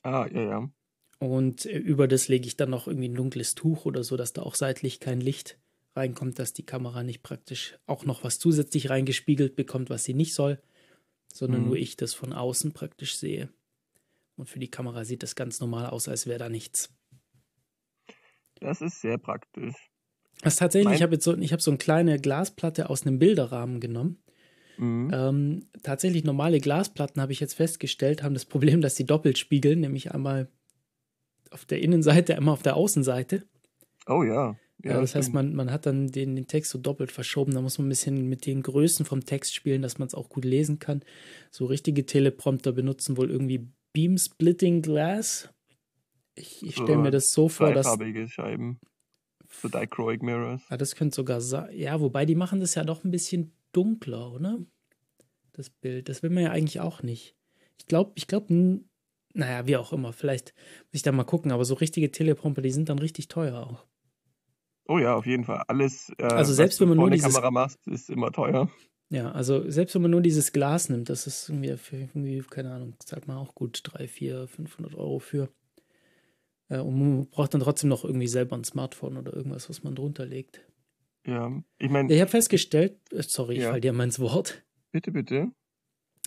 Ah, ja, ja. Und äh, über das lege ich dann noch irgendwie ein dunkles Tuch oder so, dass da auch seitlich kein Licht reinkommt, dass die Kamera nicht praktisch auch noch was zusätzlich reingespiegelt bekommt, was sie nicht soll, sondern mhm. nur ich das von außen praktisch sehe. Und für die Kamera sieht das ganz normal aus, als wäre da nichts. Das ist sehr praktisch. Was tatsächlich, mein ich habe jetzt so, ich habe so eine kleine Glasplatte aus einem Bilderrahmen genommen. Mhm. Ähm, tatsächlich normale Glasplatten habe ich jetzt festgestellt, haben das Problem, dass sie doppelt spiegeln, nämlich einmal auf der Innenseite, einmal auf der Außenseite. Oh ja. Ja, ja das heißt, man, man hat dann den, den Text so doppelt verschoben. Da muss man ein bisschen mit den Größen vom Text spielen, dass man es auch gut lesen kann. So richtige Teleprompter benutzen wohl irgendwie Beam Splitting Glass. Ich, ich stelle mir das so vor, dass. Scheiben. So Dichroic Mirrors. Ja, das könnte sogar sein. Ja, wobei die machen das ja doch ein bisschen dunkler, oder? Das Bild. Das will man ja eigentlich auch nicht. Ich glaube, ich glaube, naja, wie auch immer. Vielleicht muss ich da mal gucken, aber so richtige Teleprompter, die sind dann richtig teuer auch. Oh ja, auf jeden Fall. Alles, äh, also selbst wenn man nur dieses, Kamera machst, ist immer teuer. Ja, also selbst wenn man nur dieses Glas nimmt, das ist irgendwie für irgendwie, keine Ahnung, zahlt man auch gut 3, 4, 500 Euro für. Äh, und man braucht dann trotzdem noch irgendwie selber ein Smartphone oder irgendwas, was man drunter legt. Ja, ich meine. Ich habe festgestellt, äh, sorry, ja. ich falle dir mal ins Wort. Bitte, bitte.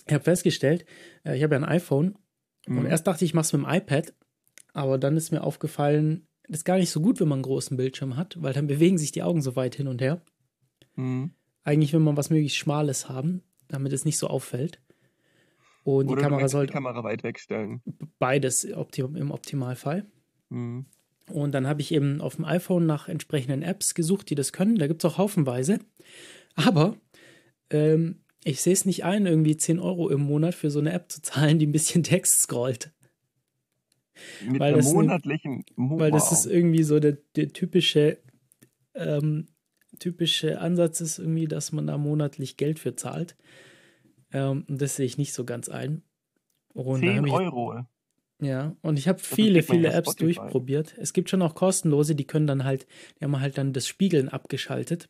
Ich habe festgestellt, äh, ich habe ja ein iPhone mhm. und erst dachte ich, ich mache es mit dem iPad, aber dann ist mir aufgefallen, das ist gar nicht so gut, wenn man einen großen Bildschirm hat, weil dann bewegen sich die Augen so weit hin und her. Mhm. Eigentlich will man was möglichst Schmales haben, damit es nicht so auffällt. Und Oder die Kamera sollte. Die Kamera weit wegstellen. Beides optim im Optimalfall. Mhm. Und dann habe ich eben auf dem iPhone nach entsprechenden Apps gesucht, die das können. Da gibt es auch haufenweise. Aber ähm, ich sehe es nicht ein, irgendwie 10 Euro im Monat für so eine App zu zahlen, die ein bisschen Text scrollt. Mit weil der monatlichen. Wow. Weil das ist irgendwie so der, der typische ähm, typische Ansatz ist irgendwie, dass man da monatlich Geld für zahlt. Ähm, und das sehe ich nicht so ganz ein. Und 10 Euro. ja, und ich habe viele, viele Apps Spotify. durchprobiert. Es gibt schon auch kostenlose, die können dann halt, die haben halt dann das Spiegeln abgeschaltet,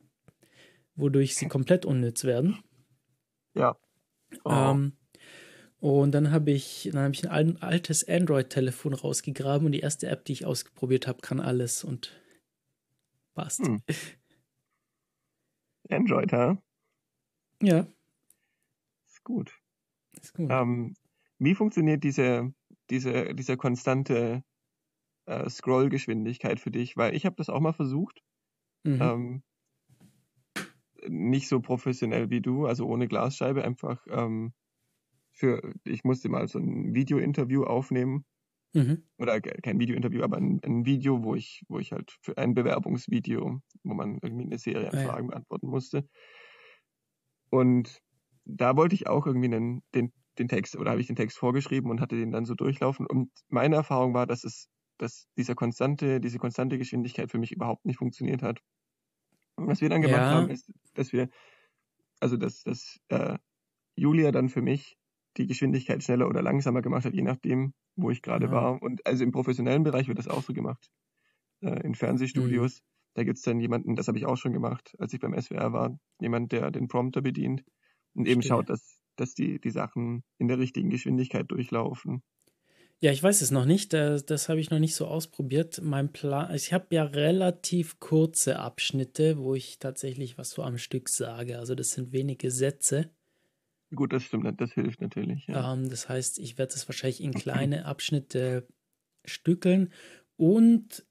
wodurch sie komplett unnütz werden. Ja. Oh. Ähm, und dann habe ich, dann habe ich ein altes Android-Telefon rausgegraben und die erste App, die ich ausprobiert habe, kann alles und passt. Hm. Android, ha? Ja. Ist gut. Ist gut. Ähm, wie funktioniert diese, diese, diese konstante äh, Scrollgeschwindigkeit für dich? Weil ich habe das auch mal versucht. Mhm. Ähm, nicht so professionell wie du, also ohne Glasscheibe, einfach ähm, für, ich musste mal so ein Video-Interview aufnehmen Mhm. Oder kein Videointerview, aber ein, ein, Video, wo ich, wo ich halt für ein Bewerbungsvideo, wo man irgendwie eine Serie an ah, Fragen ja. beantworten musste. Und da wollte ich auch irgendwie einen, den den Text oder habe ich den Text vorgeschrieben und hatte den dann so durchlaufen. Und meine Erfahrung war, dass es, dass dieser konstante, diese konstante Geschwindigkeit für mich überhaupt nicht funktioniert hat. Und was wir dann gemacht ja. haben, ist, dass wir, also dass, dass äh, Julia dann für mich die Geschwindigkeit schneller oder langsamer gemacht hat, je nachdem, wo ich gerade ja. war. Und also im professionellen Bereich wird das auch so gemacht. Äh, in Fernsehstudios. Mhm. Da gibt's dann jemanden, das habe ich auch schon gemacht, als ich beim SWR war, jemand, der den Prompter bedient und eben schaut, dass, dass die, die Sachen in der richtigen Geschwindigkeit durchlaufen. Ja, ich weiß es noch nicht. Das, das habe ich noch nicht so ausprobiert. Mein Plan, ich habe ja relativ kurze Abschnitte, wo ich tatsächlich was so am Stück sage. Also das sind wenige Sätze. Gut, das stimmt, das hilft natürlich. Ja. Ähm, das heißt, ich werde es wahrscheinlich in kleine Abschnitte stückeln und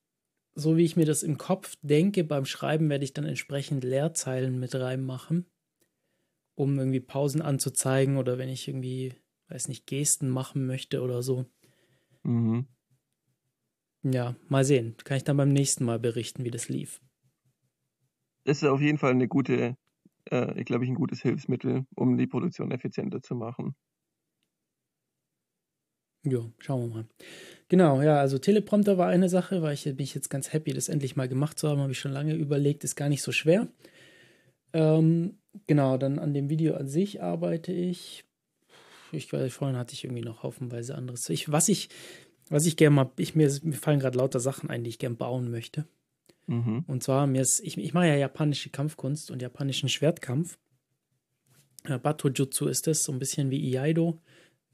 so wie ich mir das im Kopf denke, beim Schreiben werde ich dann entsprechend Leerzeilen mit reinmachen, um irgendwie Pausen anzuzeigen oder wenn ich irgendwie, weiß nicht, Gesten machen möchte oder so. Mhm. Ja, mal sehen. Kann ich dann beim nächsten Mal berichten, wie das lief. Das ist auf jeden Fall eine gute, äh, glaube ich, ein gutes Hilfsmittel, um die Produktion effizienter zu machen. Ja, schauen wir mal. Genau, ja, also Teleprompter war eine Sache, weil ich bin ich jetzt ganz happy, das endlich mal gemacht zu haben, habe ich schon lange überlegt, ist gar nicht so schwer. Ähm, genau, dann an dem Video an sich arbeite ich. Ich weiß, vorhin hatte ich irgendwie noch haufenweise anderes. Ich, was ich, was ich gerne mal, ich, mir, mir fallen gerade lauter Sachen ein, die ich gerne bauen möchte. Mhm. Und zwar, mir ist, ich, ich mache ja japanische Kampfkunst und japanischen Schwertkampf. Äh, Batojutsu ist das, so ein bisschen wie Iaido.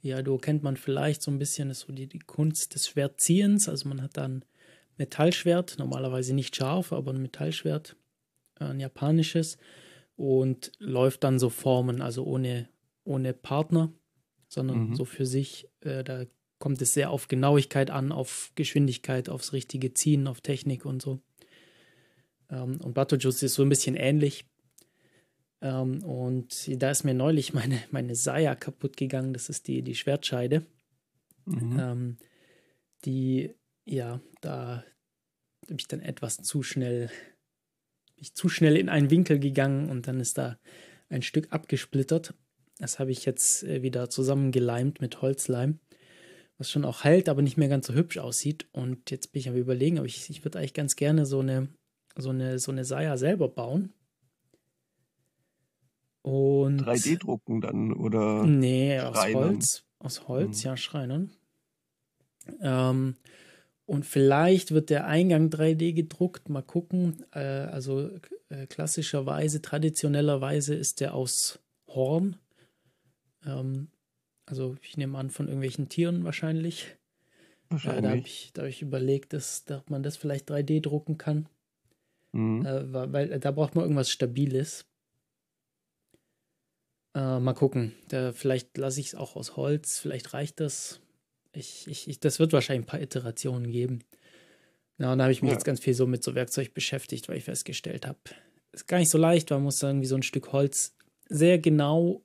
Iaido kennt man vielleicht so ein bisschen, ist so die, die Kunst des Schwertziehens. Also man hat dann Metallschwert, normalerweise nicht scharf, aber ein Metallschwert, äh, ein japanisches, und läuft dann so Formen, also ohne, ohne Partner, sondern mhm. so für sich. Äh, da kommt es sehr auf Genauigkeit an, auf Geschwindigkeit, aufs richtige Ziehen, auf Technik und so. Ähm, und Batojutsu ist so ein bisschen ähnlich. Ähm, und da ist mir neulich meine, meine Saya kaputt gegangen. Das ist die, die Schwertscheide. Mhm. Ähm, die, ja, da bin ich dann etwas zu schnell, ich zu schnell in einen Winkel gegangen und dann ist da ein Stück abgesplittert. Das habe ich jetzt äh, wieder zusammengeleimt mit Holzleim, was schon auch hält, aber nicht mehr ganz so hübsch aussieht. Und jetzt bin ich am überlegen, aber ich, ich würde eigentlich ganz gerne so eine, so eine, so eine Saya selber bauen. Und 3D-Drucken dann oder? Nee, aus Holz. Aus Holz, mhm. ja, Schreinern. Ähm, und vielleicht wird der Eingang 3D gedruckt. Mal gucken. Äh, also äh, klassischerweise, traditionellerweise ist der aus Horn. Ähm, also ich nehme an, von irgendwelchen Tieren wahrscheinlich. wahrscheinlich. Äh, da habe ich, hab ich überlegt, dass, dass man das vielleicht 3D drucken kann. Mhm. Äh, weil, weil da braucht man irgendwas Stabiles. Äh, mal gucken. Da, vielleicht lasse ich es auch aus Holz. Vielleicht reicht das. Ich, ich, ich, das wird wahrscheinlich ein paar Iterationen geben. Ja, und da habe ich mich ja. jetzt ganz viel so mit so Werkzeug beschäftigt, weil ich festgestellt habe, ist gar nicht so leicht, man muss irgendwie so ein Stück Holz sehr genau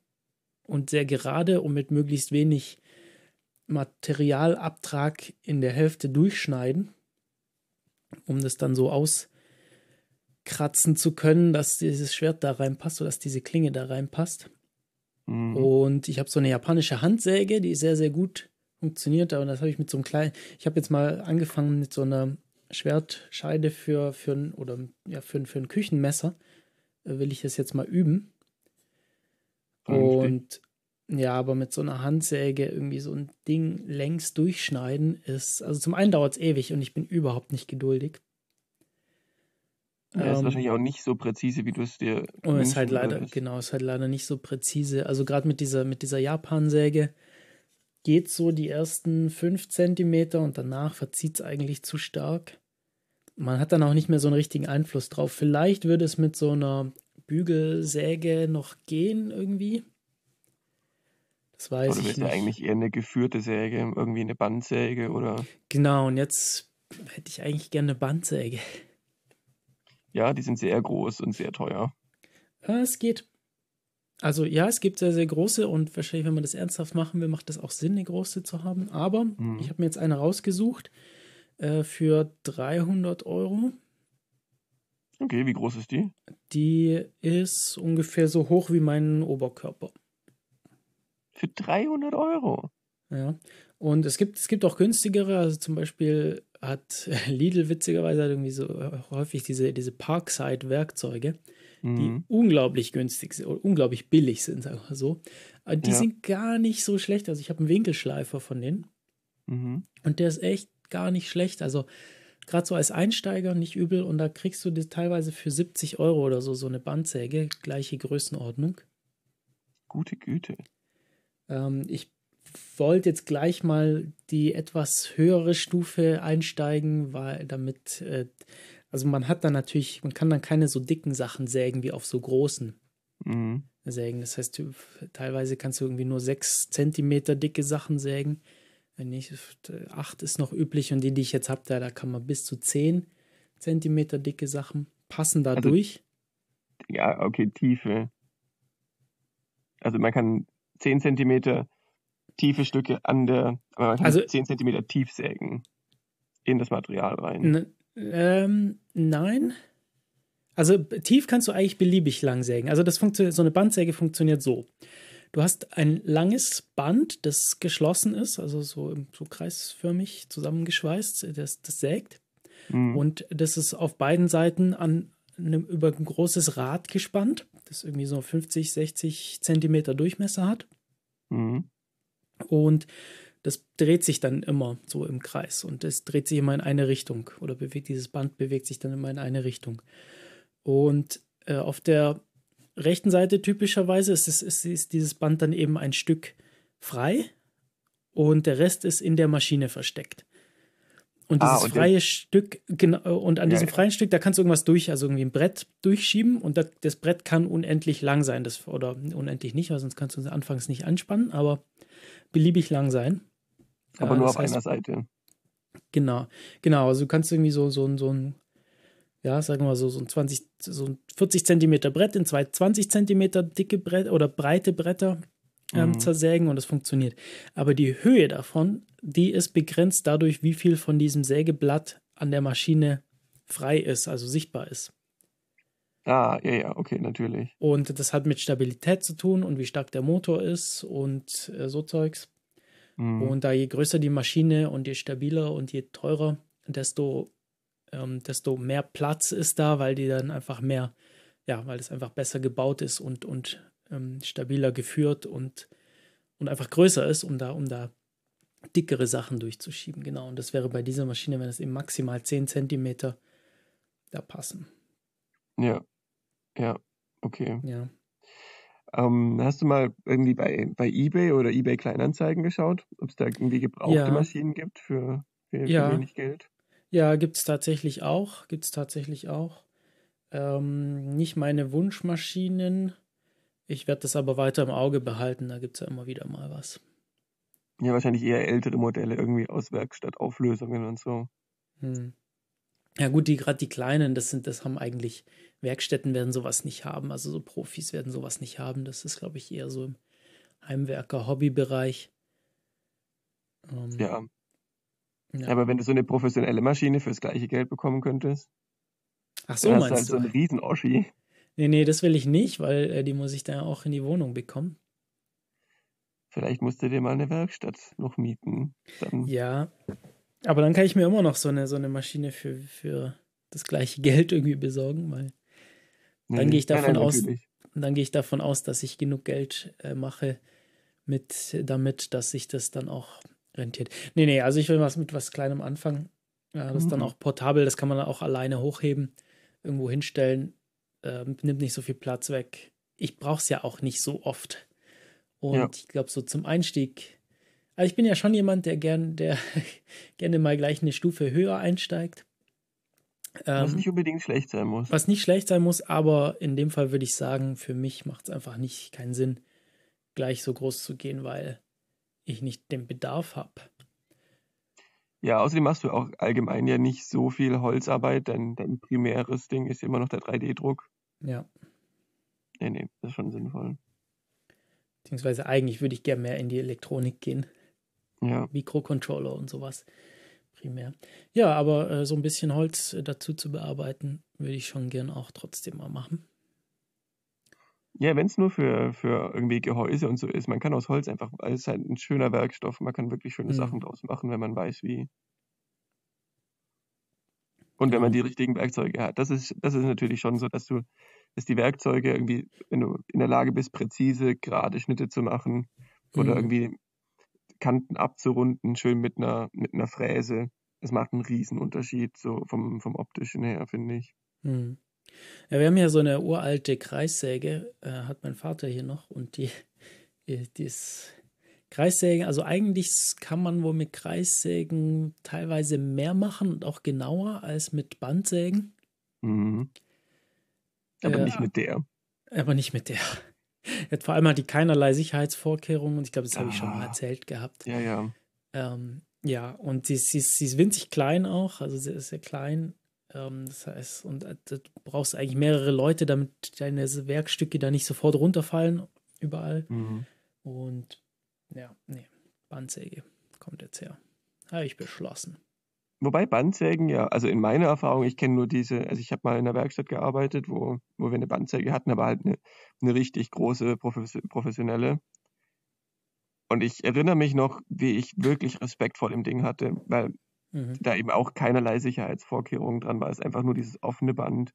und sehr gerade und mit möglichst wenig Materialabtrag in der Hälfte durchschneiden, um das dann so auskratzen zu können, dass dieses Schwert da reinpasst oder dass diese Klinge da reinpasst. Mhm. Und ich habe so eine japanische Handsäge, die sehr, sehr gut funktioniert. Aber das habe ich mit so einem kleinen. Ich habe jetzt mal angefangen mit so einer Schwertscheide für, für ein, oder ja, für, für ein Küchenmesser. Äh, will ich das jetzt mal üben. Und ja, aber mit so einer Handsäge irgendwie so ein Ding längs durchschneiden ist. Also zum einen dauert es ewig und ich bin überhaupt nicht geduldig. Ja, ist ähm, wahrscheinlich auch nicht so präzise, wie du es dir. Und ist halt leider, würdest. genau, ist halt leider nicht so präzise. Also gerade mit dieser, mit dieser Japan-Säge geht so die ersten fünf Zentimeter und danach verzieht es eigentlich zu stark. Man hat dann auch nicht mehr so einen richtigen Einfluss drauf. Vielleicht würde es mit so einer Bügelsäge noch gehen irgendwie. Das weiß oder ich nicht. Eigentlich eher eine geführte Säge, irgendwie eine Bandsäge oder. Genau, und jetzt hätte ich eigentlich gerne eine Bandsäge. Ja, die sind sehr groß und sehr teuer. Ja, es geht. Also ja, es gibt sehr, sehr große und wahrscheinlich, wenn man das ernsthaft machen will, macht das auch Sinn, eine große zu haben. Aber mhm. ich habe mir jetzt eine rausgesucht äh, für 300 Euro. Okay, wie groß ist die? Die ist ungefähr so hoch wie mein Oberkörper. Für 300 Euro. Ja. Und es gibt, es gibt auch günstigere, also zum Beispiel hat Lidl witzigerweise hat irgendwie so häufig diese, diese Parkside-Werkzeuge, mhm. die unglaublich günstig sind, unglaublich billig sind, sagen wir so. Aber die ja. sind gar nicht so schlecht. Also ich habe einen Winkelschleifer von denen mhm. und der ist echt gar nicht schlecht. Also gerade so als Einsteiger nicht übel und da kriegst du das teilweise für 70 Euro oder so so eine Bandsäge, gleiche Größenordnung. Gute Güte. Ähm, ich wollte jetzt gleich mal die etwas höhere Stufe einsteigen, weil damit, äh, also man hat dann natürlich, man kann dann keine so dicken Sachen sägen wie auf so großen mhm. Sägen. Das heißt, teilweise kannst du irgendwie nur sechs Zentimeter dicke Sachen sägen. Wenn nicht, acht ist noch üblich und die, die ich jetzt habe, da, da kann man bis zu zehn Zentimeter dicke Sachen passen da also, durch. Ja, okay, Tiefe. Also man kann zehn Zentimeter tiefe Stücke an der, man kann also, 10 cm tief sägen in das Material rein. Ähm, nein. Also tief kannst du eigentlich beliebig lang sägen. Also das funktioniert, so eine Bandsäge funktioniert so. Du hast ein langes Band, das geschlossen ist, also so, so kreisförmig zusammengeschweißt, das, das sägt. Mhm. Und das ist auf beiden Seiten an einem, über ein großes Rad gespannt, das irgendwie so 50, 60 Zentimeter Durchmesser hat. Mhm. Und das dreht sich dann immer so im Kreis und es dreht sich immer in eine Richtung oder bewegt dieses Band bewegt sich dann immer in eine Richtung. Und äh, auf der rechten Seite typischerweise ist, es, ist, ist dieses Band dann eben ein Stück frei und der Rest ist in der Maschine versteckt. Und dieses ah, und freie Stück, genau, und an ja, diesem freien ja. Stück, da kannst du irgendwas durch, also irgendwie ein Brett durchschieben und das, das Brett kann unendlich lang sein, das, oder unendlich nicht, weil sonst kannst du es anfangs nicht anspannen, aber beliebig lang sein. Aber äh, nur auf heißt, einer Seite. Genau, genau. Also du kannst irgendwie so, so, so ein, ja, sagen wir mal so, so ein 20, so ein 40 Zentimeter Brett in zwei 20 Zentimeter dicke Brett oder breite Bretter ähm, mhm. zersägen und das funktioniert. Aber die Höhe davon, die ist begrenzt dadurch, wie viel von diesem Sägeblatt an der Maschine frei ist, also sichtbar ist. Ah, ja, ja, okay, natürlich. Und das hat mit Stabilität zu tun und wie stark der Motor ist und äh, so Zeugs. Mhm. Und da je größer die Maschine und je stabiler und je teurer, desto, ähm, desto mehr Platz ist da, weil die dann einfach mehr, ja, weil es einfach besser gebaut ist und, und ähm, stabiler geführt und, und einfach größer ist, um da, um da dickere Sachen durchzuschieben. Genau. Und das wäre bei dieser Maschine, wenn es eben maximal 10 Zentimeter da passen. Ja. Ja, okay. Ja. Ähm, hast du mal irgendwie bei, bei eBay oder eBay Kleinanzeigen geschaut, ob es da irgendwie gebrauchte ja. Maschinen gibt für, für, ja. wenig Geld? Ja, gibt es tatsächlich auch. Gibt es tatsächlich auch. Ähm, nicht meine Wunschmaschinen. Ich werde das aber weiter im Auge behalten. Da gibt es ja immer wieder mal was. Ja, wahrscheinlich eher ältere Modelle irgendwie aus Werkstattauflösungen und so. Hm. Ja, gut, die gerade die kleinen, das sind, das haben eigentlich Werkstätten werden sowas nicht haben, also so Profis werden sowas nicht haben. Das ist, glaube ich, eher so im Heimwerker-Hobbybereich. Ähm, ja. ja. Aber wenn du so eine professionelle Maschine fürs gleiche Geld bekommen könntest, Ach so, dann meinst hast du? halt so einen riesen Oschi. Nee, nee, das will ich nicht, weil äh, die muss ich dann auch in die Wohnung bekommen. Vielleicht musst du dir mal eine Werkstatt noch mieten. Dann. Ja, aber dann kann ich mir immer noch so eine, so eine Maschine für, für das gleiche Geld irgendwie besorgen, weil dann gehe ich davon nein, nein, aus, dann gehe ich davon aus, dass ich genug Geld äh, mache mit damit, dass sich das dann auch rentiert. Nee, nee, also ich will was mit was Kleinem anfangen. Ja, das mhm. ist dann mhm. auch portabel, das kann man dann auch alleine hochheben, irgendwo hinstellen, äh, nimmt nicht so viel Platz weg. Ich brauche es ja auch nicht so oft. Und ja. ich glaube, so zum Einstieg, also ich bin ja schon jemand, der gern, der gerne mal gleich eine Stufe höher einsteigt. Was ähm, nicht unbedingt schlecht sein muss. Was nicht schlecht sein muss, aber in dem Fall würde ich sagen, für mich macht es einfach nicht keinen Sinn, gleich so groß zu gehen, weil ich nicht den Bedarf habe. Ja, außerdem machst du auch allgemein ja nicht so viel Holzarbeit, denn dein primäres Ding ist immer noch der 3D-Druck. Ja. Nee, nee, das ist schon sinnvoll. Beziehungsweise eigentlich würde ich gerne mehr in die Elektronik gehen. Ja. Mikrocontroller und sowas primär. Ja, aber äh, so ein bisschen Holz äh, dazu zu bearbeiten, würde ich schon gern auch trotzdem mal machen. Ja, wenn es nur für, für irgendwie Gehäuse und so ist. Man kann aus Holz einfach, es ist halt ein schöner Werkstoff. Man kann wirklich schöne Mhm. Sachen draus machen, wenn man weiß, wie. Und wenn man Genau. die richtigen Werkzeuge hat. Das ist, das ist natürlich schon so, dass du, dass die Werkzeuge irgendwie, wenn du in der Lage bist, präzise, gerade Schnitte zu machen oder Mhm. irgendwie Kanten abzurunden, schön mit einer, mit einer Fräse. Das macht einen riesen Unterschied, so vom, vom optischen her, finde ich. Hm. Ja, wir haben ja so eine uralte Kreissäge, äh, hat mein Vater hier noch und die, die, die ist Kreissägen, also eigentlich kann man wohl mit Kreissägen teilweise mehr machen und auch genauer als mit Bandsägen, Mhm. Aber Äh, nicht mit der. aber nicht mit der. Jetzt vor allem hat die keinerlei Sicherheitsvorkehrungen und ich glaube, das habe ich schon mal Ah. erzählt gehabt. Ja, ja. Ähm, ja, und sie, ist- sie, sie ist winzig klein auch, also sie ist sehr klein. Ähm, das heißt, und äh, du brauchst eigentlich mehrere Leute, damit deine Werkstücke da nicht sofort runterfallen, überall. Mhm. Und ja, nee, Bandsäge kommt jetzt her. Habe ich beschlossen. Wobei Bandsägen ja, also in meiner Erfahrung, ich kenne nur diese, also ich habe mal in einer Werkstatt gearbeitet, wo, wo wir eine Bandsäge hatten, aber halt eine, eine richtig große profes professionelle. Und ich erinnere mich noch, wie ich wirklich Respekt vor dem Ding hatte, weil Mhm. da eben auch keinerlei Sicherheitsvorkehrungen dran war. Es ist einfach nur dieses offene Band.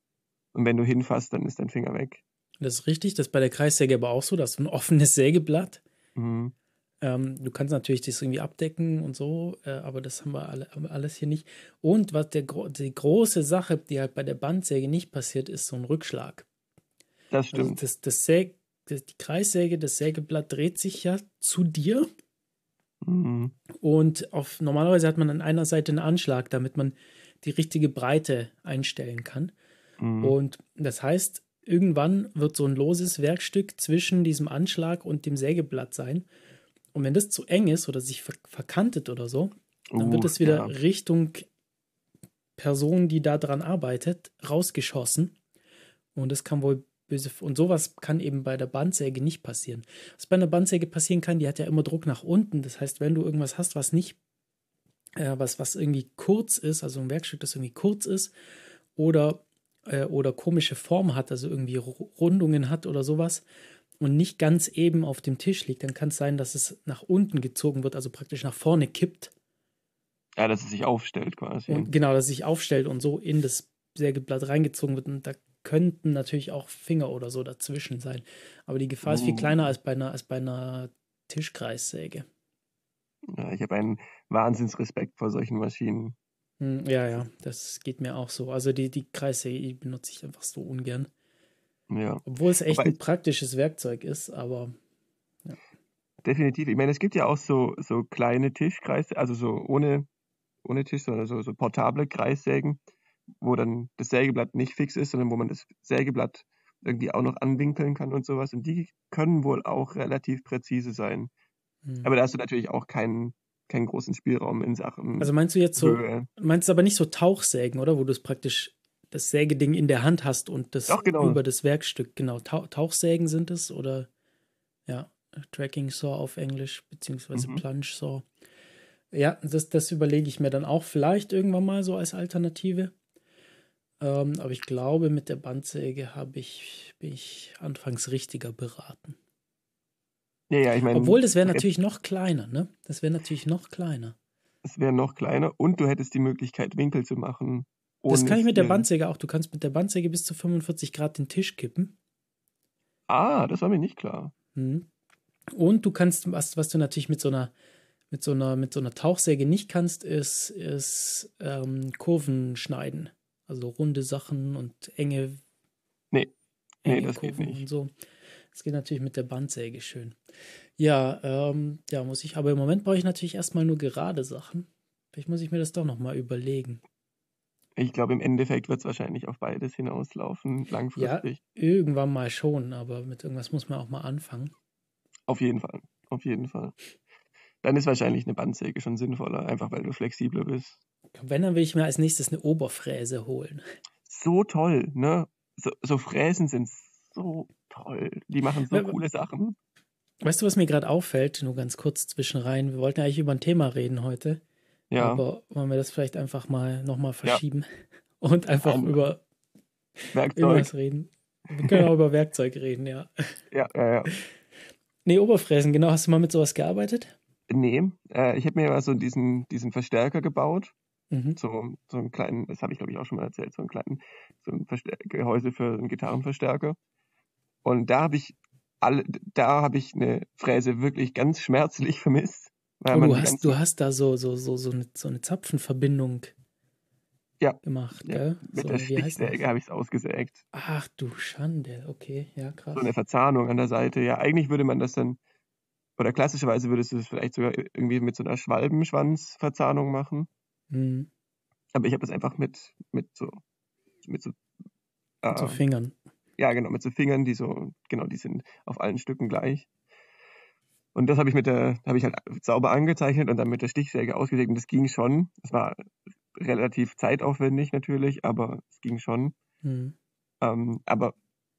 Und wenn du hinfasst, dann ist dein Finger weg. Das ist richtig, das ist bei der Kreissäge aber auch so, dass du ein offenes Sägeblatt. Mhm. Ähm, du kannst natürlich das irgendwie abdecken und so, äh, aber das haben wir alle, alles hier nicht. Und was der, die große Sache, die halt bei der Bandsäge nicht passiert, ist so ein Rückschlag. Das Also stimmt. das, das Säg, das, die Kreissäge, das Sägeblatt dreht sich ja zu dir Mhm. und auf, normalerweise hat man an einer Seite einen Anschlag, damit man die richtige Breite einstellen kann. Mhm. Und das heißt, irgendwann wird so ein loses Werkstück zwischen diesem Anschlag und dem Sägeblatt sein. Und wenn das zu eng ist oder sich ver verkantet oder so, dann wird Uh, es wieder ja. Richtung Person, die da dran arbeitet, rausgeschossen. Und das kann wohl böse. Und sowas kann eben bei der Bandsäge nicht passieren. Was bei einer Bandsäge passieren kann, die hat ja immer Druck nach unten. Das heißt, wenn du irgendwas hast, was nicht, äh, was, was irgendwie kurz ist, also ein Werkstück, das irgendwie kurz ist, oder, äh, oder komische Form hat, also irgendwie Ru- Rundungen hat oder sowas, und nicht ganz eben auf dem Tisch liegt, dann kann es sein, dass es nach unten gezogen wird, also praktisch nach vorne kippt. Ja, dass es sich aufstellt quasi. Und genau, dass es sich aufstellt und so in das Sägeblatt reingezogen wird. Und da könnten natürlich auch Finger oder so dazwischen sein. Aber die Gefahr ist viel Oh. kleiner als bei einer, als bei einer Tischkreissäge. Ja, ich habe einen Wahnsinnsrespekt vor solchen Maschinen. Hm, ja, ja, das geht mir auch so. Also die, die Kreissäge benutze ich einfach so ungern. Ja, Obwohl es echt Wobei- ein praktisches Werkzeug ist, aber definitiv. Ich meine, es gibt ja auch so, so kleine Tischkreise, also so ohne, ohne Tisch, sondern so, so portable Kreissägen, wo dann das Sägeblatt nicht fix ist, sondern wo man das Sägeblatt irgendwie auch noch anwinkeln kann und sowas. Und die können wohl auch relativ präzise sein. hm. Aber da hast du natürlich auch keinen, keinen großen Spielraum in Sachen also meinst du jetzt so, Höhe. meinst du aber nicht so Tauchsägen, oder? Wo du es praktisch das Sägeding in der Hand hast und das Doch, genau. über das Werkstück, genau. Tau Tauchsägen sind es oder ja, Tracking Saw auf Englisch, beziehungsweise Mhm. Plunge Saw. Ja, das, das überlege ich mir dann auch vielleicht irgendwann mal so als Alternative. Ähm, aber ich glaube, mit der Bandsäge habe ich, bin ich anfangs richtiger beraten. Ja, ja, ich meine, Obwohl, das wäre natürlich noch kleiner, ne? Das wäre natürlich noch kleiner. es wäre noch kleiner und du hättest die Möglichkeit, Winkel zu machen. Das ohne kann ich mit der Bandsäge auch. Du kannst mit der Bandsäge bis zu 45 Grad den Tisch kippen. Ah, das war mir nicht klar. Mhm. Und du kannst, was, was du natürlich mit so einer, mit so einer, mit so einer Tauchsäge nicht kannst, ist, ist ähm, Kurven schneiden. Also runde Sachen und enge, Nee. Nee, enge das geht Kurven nicht. und so. Das geht natürlich mit der Bandsäge schön. Ja, ähm, ja, muss ich, aber im Moment brauche ich natürlich erstmal nur gerade Sachen. Vielleicht muss ich mir das doch nochmal überlegen. Ich glaube, im Endeffekt wird es wahrscheinlich auf beides hinauslaufen, langfristig. Irgendwann mal schon, aber mit irgendwas muss man auch mal anfangen. Auf jeden Fall. Auf jeden Fall. Dann ist wahrscheinlich eine Bandsäge schon sinnvoller, einfach weil du flexibler bist. Wenn, dann will ich mir als nächstes eine Oberfräse holen. So toll, ne? So, so Fräsen sind so toll. Die machen so Ja, coole Sachen. Weißt du, was mir gerade auffällt? Nur ganz kurz zwischenrein. Wir wollten eigentlich über ein Thema reden heute. Ja, Aber wollen wir das vielleicht einfach mal nochmal verschieben und einfach Ein über Werkzeug. irgendwas reden? Wir können auch über Werkzeug reden, ja. Ja, ja, ja. Nee, Oberfräsen, genau. Hast du mal mit sowas gearbeitet? Nee, äh, ich habe mir mal so diesen, diesen Verstärker gebaut. Mhm. So, so einen kleinen, das habe ich glaube ich auch schon mal erzählt, so einen kleinen, so ein Gehäuse für einen Gitarrenverstärker. Und da habe ich alle, da habe ich eine Fräse wirklich ganz schmerzlich vermisst. Oh, du hast, du hast da so, so, so, so, eine, so eine Zapfenverbindung Ja. gemacht, ja, gell? mit so, der das? Stichsäge habe ich es ausgesägt. Ach du Schande, okay, ja, krass. So eine Verzahnung an der Seite. Ja, eigentlich würde man das dann, oder klassischerweise würdest du es vielleicht sogar irgendwie mit so einer Schwalbenschwanzverzahnung machen. Mhm. Aber ich habe das einfach mit, mit so, mit so, äh, So Fingern. ja genau, mit so Fingern, die so, genau, die sind auf allen Stücken gleich. Und das habe ich mit der, habe ich halt sauber angezeichnet und dann mit der Stichsäge ausgesägt und das ging schon. Es war relativ zeitaufwendig natürlich, aber es ging schon. Mhm. Ähm, aber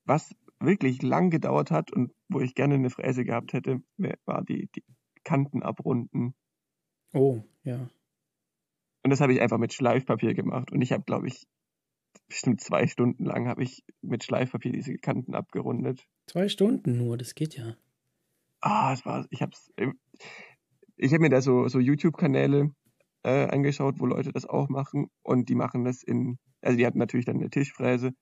was wirklich lang gedauert hat und wo ich gerne eine Fräse gehabt hätte, war die, die Kanten abrunden. Oh, ja. Und das habe ich einfach mit Schleifpapier gemacht. Und ich habe, glaube ich, bestimmt zwei Stunden lang habe ich mit Schleifpapier diese Kanten abgerundet. Zwei Stunden nur, das geht ja. Ah, es war, ich hab's, äh, ich habe mir da so, so YouTube-Kanäle äh, angeschaut, wo Leute das auch machen und die machen das in, also die hatten natürlich dann eine Tischfräse,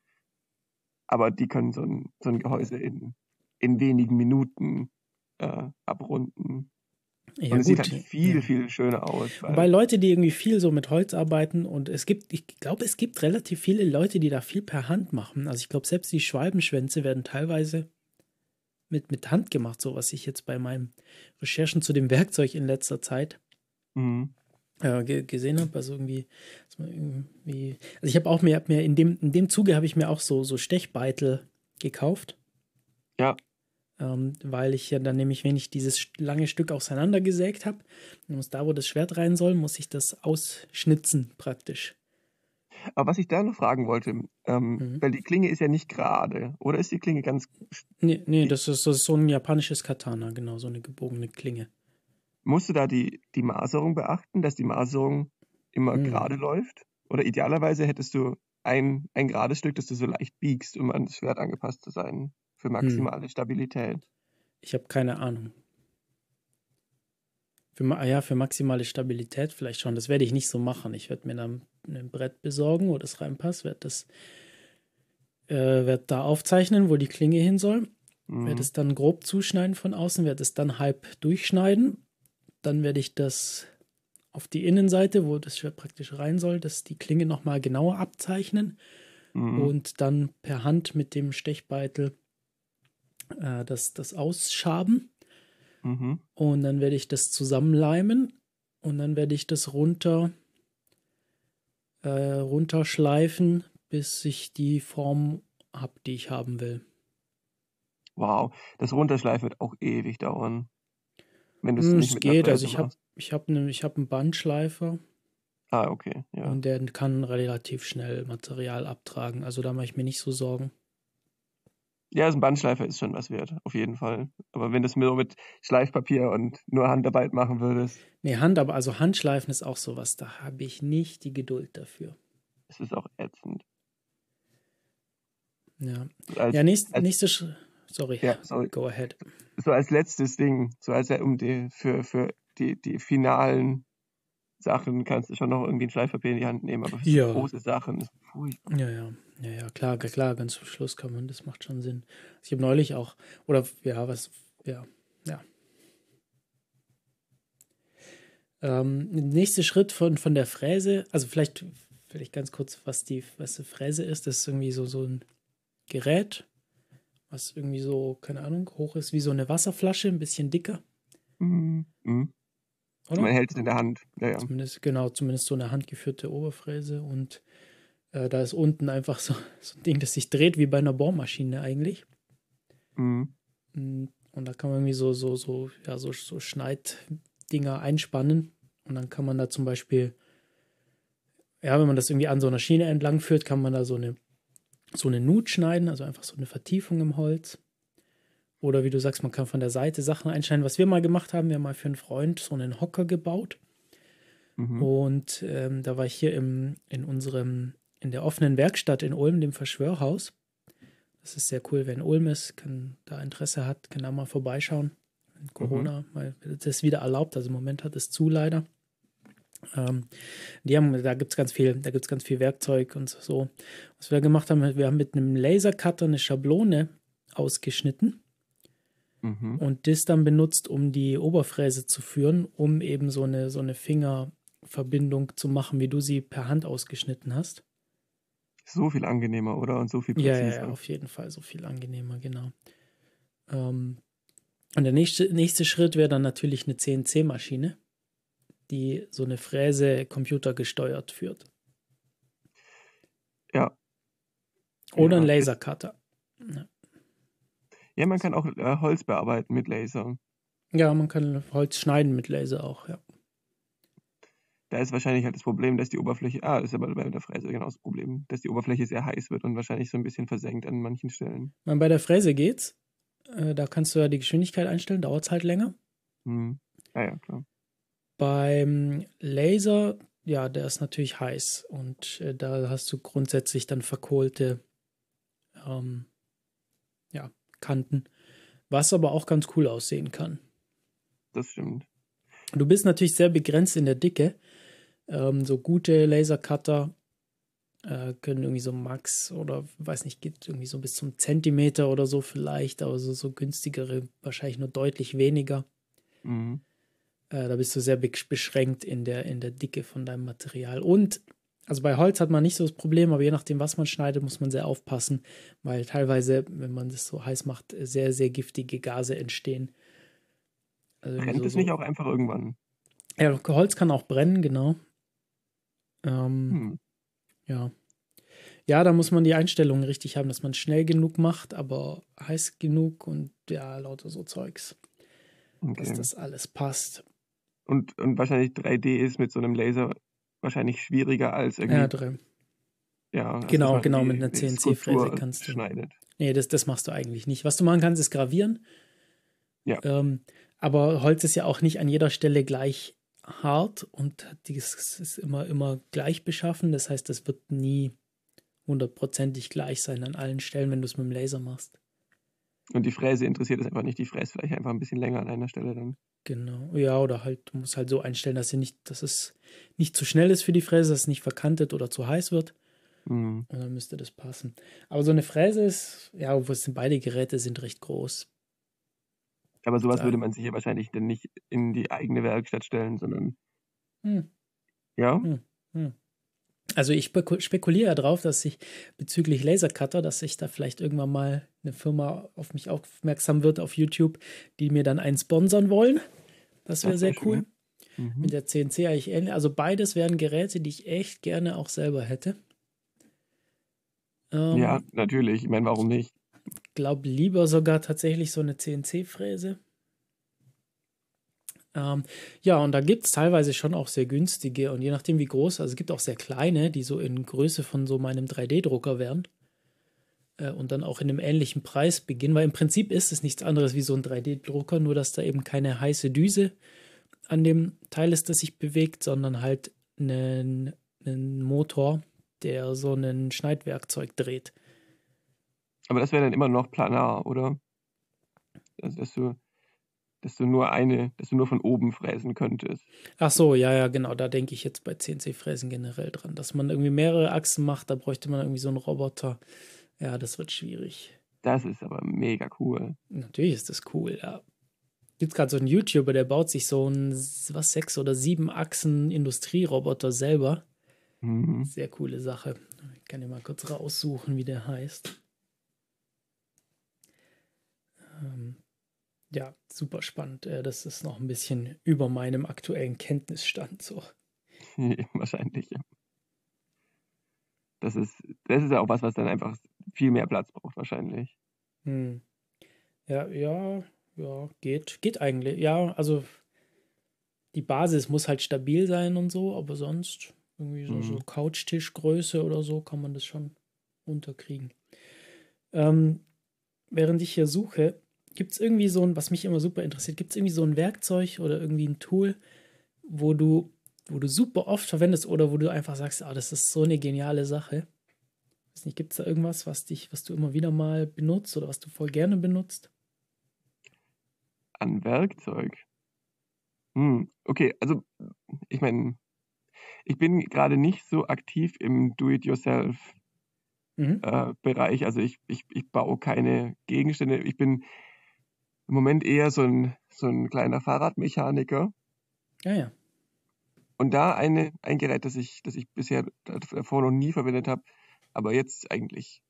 aber die können so ein, so ein Gehäuse in, in wenigen Minuten äh, abrunden. Ja, und es sieht halt ja. viel, viel schöner aus. Wobei Leute, die irgendwie viel so mit Holz arbeiten und es gibt, ich glaube, es gibt relativ viele Leute, die da viel per Hand machen. Also ich glaube, selbst die Schwalbenschwänze werden teilweise mit, mit Hand gemacht, so was ich jetzt bei meinen Recherchen zu dem Werkzeug in letzter Zeit Mhm. äh, ge gesehen habe. Also irgendwie, irgendwie also ich habe auch mir, hab mir in dem, in dem Zuge habe ich mir auch so, so Stechbeitel gekauft. Ja. Ähm, weil ich ja dann nämlich, wenn ich dieses lange Stück auseinandergesägt habe, muss da, wo das Schwert rein soll, muss ich das ausschnitzen praktisch. Aber was ich da noch fragen wollte, ähm, Mhm. weil die Klinge ist ja nicht gerade, oder ist die Klinge ganz, Nee, nee, das ist, das ist so ein japanisches Katana, genau, so eine gebogene Klinge. musst du da die, die Maserung beachten, dass die Maserung immer Mhm. gerade läuft? Oder idealerweise hättest du ein, ein gerades Stück, das du so leicht biegst, um an das Schwert angepasst zu sein, für maximale Stabilität. Ich habe keine Ahnung. Für, ja, für maximale Stabilität vielleicht schon. Das werde ich nicht so machen. Ich werde mir dann ein Brett besorgen, wo das reinpasst, werde das äh, werde da aufzeichnen, wo die Klinge hin soll, Mhm. werde es dann grob zuschneiden von außen, werde es dann halb durchschneiden. Dann werde ich das auf die Innenseite, wo das Schwert praktisch rein soll, das die Klinge nochmal genauer abzeichnen Mhm. und dann per Hand mit dem Stechbeitel äh, das, das ausschaben. Mhm. Und dann werde ich das zusammenleimen und dann werde ich das runter äh, runterschleifen, bis ich die Form habe, die ich haben will. Wow, das Runterschleifen wird auch ewig dauern. Wenn du es Hm, nicht es mit einer geht, also ich habe ich hab ne, ich hab einen Bandschleifer Ah, okay, ja. und der kann relativ schnell Material abtragen. Also da mache ich mir nicht so Sorgen. Ja, also ein Bandschleifer ist schon was wert, auf jeden Fall. Aber wenn du es nur mit Schleifpapier und nur Handarbeit machen würdest, Nee, Hand, aber also Handschleifen ist auch sowas, da habe ich nicht die Geduld dafür. ist es auch ätzend. Ja, Als, ja nächst, als- nächste Sch Sorry, Ja, sorry. go ahead. so als letztes Ding, so als um die, für, für die, die finalen Sachen kannst du schon noch irgendwie ein Schleifpapier in die Hand nehmen, aber für Ja. so große Sachen ist furchtbar. Ja, ja, ja, ja, klar, klar, ganz zum Schluss kann man, das macht schon Sinn. Ich habe neulich auch, oder ja, was, ja, ja. Ähm, nächster Schritt von, von der Fräse, also vielleicht, vielleicht ganz kurz, was die, was die Fräse ist, das ist irgendwie so, so ein Gerät, was irgendwie so, keine Ahnung, hoch ist wie so eine Wasserflasche, ein bisschen dicker, Mhm. Oder? Man hält es in der Hand. Ja, ja. Zumindest, genau, zumindest so eine handgeführte Oberfräse und äh, da ist unten einfach so, so ein Ding, das sich dreht wie bei einer Bohrmaschine eigentlich. Mhm. Mm, Und da kann man irgendwie so, so, so, ja, so, so Schneiddinger einspannen. Und dann kann man da zum Beispiel, ja, wenn man das irgendwie an so einer Schiene entlang führt, kann man da so eine, so eine Nut schneiden, also einfach so eine Vertiefung im Holz. Oder wie du sagst, man kann von der Seite Sachen einschneiden. Was wir mal gemacht haben, wir haben mal für einen Freund so einen Hocker gebaut. Mhm. Und ähm, da war ich hier im, in unserem, in der offenen Werkstatt in Ulm, dem Verschwörhaus. Das ist sehr cool, wenn Ulm ist, kann da Interesse hat, kann da mal vorbeischauen. Wenn Corona, mhm. weil das wieder erlaubt. Also im Moment hat es zu leider. Ähm, die haben, da gibt es ganz viel, da gibt es ganz viel Werkzeug und so. Was wir da gemacht haben, wir haben mit einem Lasercutter eine Schablone ausgeschnitten mhm. und das dann benutzt, um die Oberfräse zu führen, um eben so eine, so eine Fingerverbindung zu machen, wie du sie per Hand ausgeschnitten hast. So viel angenehmer, oder? Und so viel präziser. Ja, ja, auf jeden Fall so viel angenehmer, genau. Ähm, und der nächste, nächste Schritt wäre dann natürlich eine CNC-Maschine die so eine Fräse computergesteuert führt. Ja. Oder ja. ein Lasercutter. Ja. Ja, man kann auch äh, Holz bearbeiten mit Laser. Ja, man kann Holz schneiden mit Laser auch, ja. Da ist wahrscheinlich halt das Problem, dass die Oberfläche, ah, ist aber bei der Fräse genau das Problem, dass die Oberfläche sehr heiß wird und wahrscheinlich so ein bisschen versenkt an manchen Stellen. Bei der Fräse geht's. Äh, da kannst du ja die Geschwindigkeit einstellen, dauert es halt länger. Hm. Ja, ja, klar. Beim Laser, ja, der ist natürlich heiß und äh, da hast du grundsätzlich dann verkohlte ähm, Kanten, was aber auch ganz cool aussehen kann. Das stimmt. Du bist natürlich sehr begrenzt in der Dicke. Ähm, so gute Lasercutter äh, können irgendwie so Max oder weiß nicht, geht irgendwie so bis zum Zentimeter oder so vielleicht, aber so, so günstigere wahrscheinlich nur deutlich weniger. Mhm. Äh, da bist du sehr beschränkt in der, in der Dicke von deinem Material. Und, also bei Holz hat man nicht so das Problem, aber je nachdem, was man schneidet, muss man sehr aufpassen, weil teilweise, wenn man das so heiß macht, sehr, sehr giftige Gase entstehen. Also Brennt so, es nicht auch einfach irgendwann? Ja, Holz kann auch brennen, genau. Ähm, hm. Ja. Ja, da muss man die Einstellungen richtig haben, dass man schnell genug macht, aber heiß genug und ja, lauter so Zeugs. Okay. Dass das alles passt. Und, und wahrscheinlich 3D ist mit so einem Laser wahrscheinlich schwieriger als irgendwie. Ja, 3. Ja, genau, genau, mit einer CNC-Fräse kannst du. Schneidet. Nee, das, das machst du eigentlich nicht. Was du machen kannst, ist gravieren. Ja. Ähm, aber Holz ist ja auch nicht an jeder Stelle gleich hart und das ist immer, immer gleich beschaffen. Das heißt, das wird nie hundertprozentig gleich sein an allen Stellen, wenn du es mit dem Laser machst. Und die Fräse interessiert es einfach nicht. Die fräst vielleicht einfach ein bisschen länger an einer Stelle dann. Genau. Ja, oder halt, du musst halt so einstellen, dass sie nicht, dass es nicht zu schnell ist für die Fräse, dass es nicht verkantet oder zu heiß wird. Mhm. Und dann müsste das passen. Aber so eine Fräse ist, ja, obwohl es sind beide Geräte sind recht groß. Aber sowas würde man sich ja wahrscheinlich dann nicht in die eigene Werkstatt stellen, sondern. Hm. Ja? Hm. Hm. Also ich spekuliere darauf, dass ich bezüglich Lasercutter, dass sich da vielleicht irgendwann mal eine Firma auf mich aufmerksam wird auf YouTube, die mir dann einen sponsern wollen. Das wäre sehr cool. Mhm. Mit der CNC eigentlich ähnlich. Also beides wären Geräte, die ich echt gerne auch selber hätte. Ähm, ja, natürlich. Ich meine, warum nicht? Ich glaube lieber sogar tatsächlich so eine CNC-Fräse. Ähm, ja, und da gibt es teilweise schon auch sehr günstige und je nachdem wie groß, also es gibt auch sehr kleine, die so in Größe von so meinem 3D-Drucker wären äh, und dann auch in einem ähnlichen Preis beginnen, weil im Prinzip ist es nichts anderes wie so ein 3D-Drucker, nur dass da eben keine heiße Düse an dem Teil ist, das sich bewegt, sondern halt einen, einen Motor, der so ein Schneidwerkzeug dreht. Aber das wäre dann immer noch planar, oder? Also, dass du dass du nur eine, dass du nur von oben fräsen könntest. Ach so, ja, ja, genau. Da denke ich jetzt bei CNC-Fräsen generell dran, dass man irgendwie mehrere Achsen macht. Da bräuchte man irgendwie so einen Roboter. Ja, das wird schwierig. Das ist aber mega cool. Natürlich ist das cool, ja. Gibt gerade so einen YouTuber, der baut sich so einen, was, sechs oder sieben Achsen Industrieroboter selber. Mhm. Sehr coole Sache. Ich kann dir mal kurz raussuchen, wie der heißt. Ähm, ja, super spannend. Äh, das ist noch ein bisschen über meinem aktuellen Kenntnisstand so. Wahrscheinlich, ja. Das ist, das ist ja auch was, was dann einfach viel mehr Platz braucht, wahrscheinlich. Hm. Ja, ja, ja, geht. Geht eigentlich. Ja, also die Basis muss halt stabil sein und so, aber sonst irgendwie so, mhm. so Couchtischgröße oder so kann man das schon unterkriegen. Ähm, während ich hier suche, Gibt es irgendwie so ein, was mich immer super interessiert, gibt es irgendwie so ein Werkzeug oder irgendwie ein Tool, wo du, wo du super oft verwendest oder wo du einfach sagst, ah, das ist so eine geniale Sache. Weiß nicht, gibt es da irgendwas, was dich, was du immer wieder mal benutzt oder was du voll gerne benutzt? An Werkzeug. Hm, okay, also ich meine, ich bin gerade nicht so aktiv im Do-it-yourself-Bereich. Mhm. Äh, also ich, ich, ich baue keine Gegenstände. Ich bin im Moment eher so ein, so ein kleiner Fahrradmechaniker. Ja, ja. Und da eine, ein Gerät, das ich, das ich bisher davor noch nie verwendet habe, aber jetzt eigentlich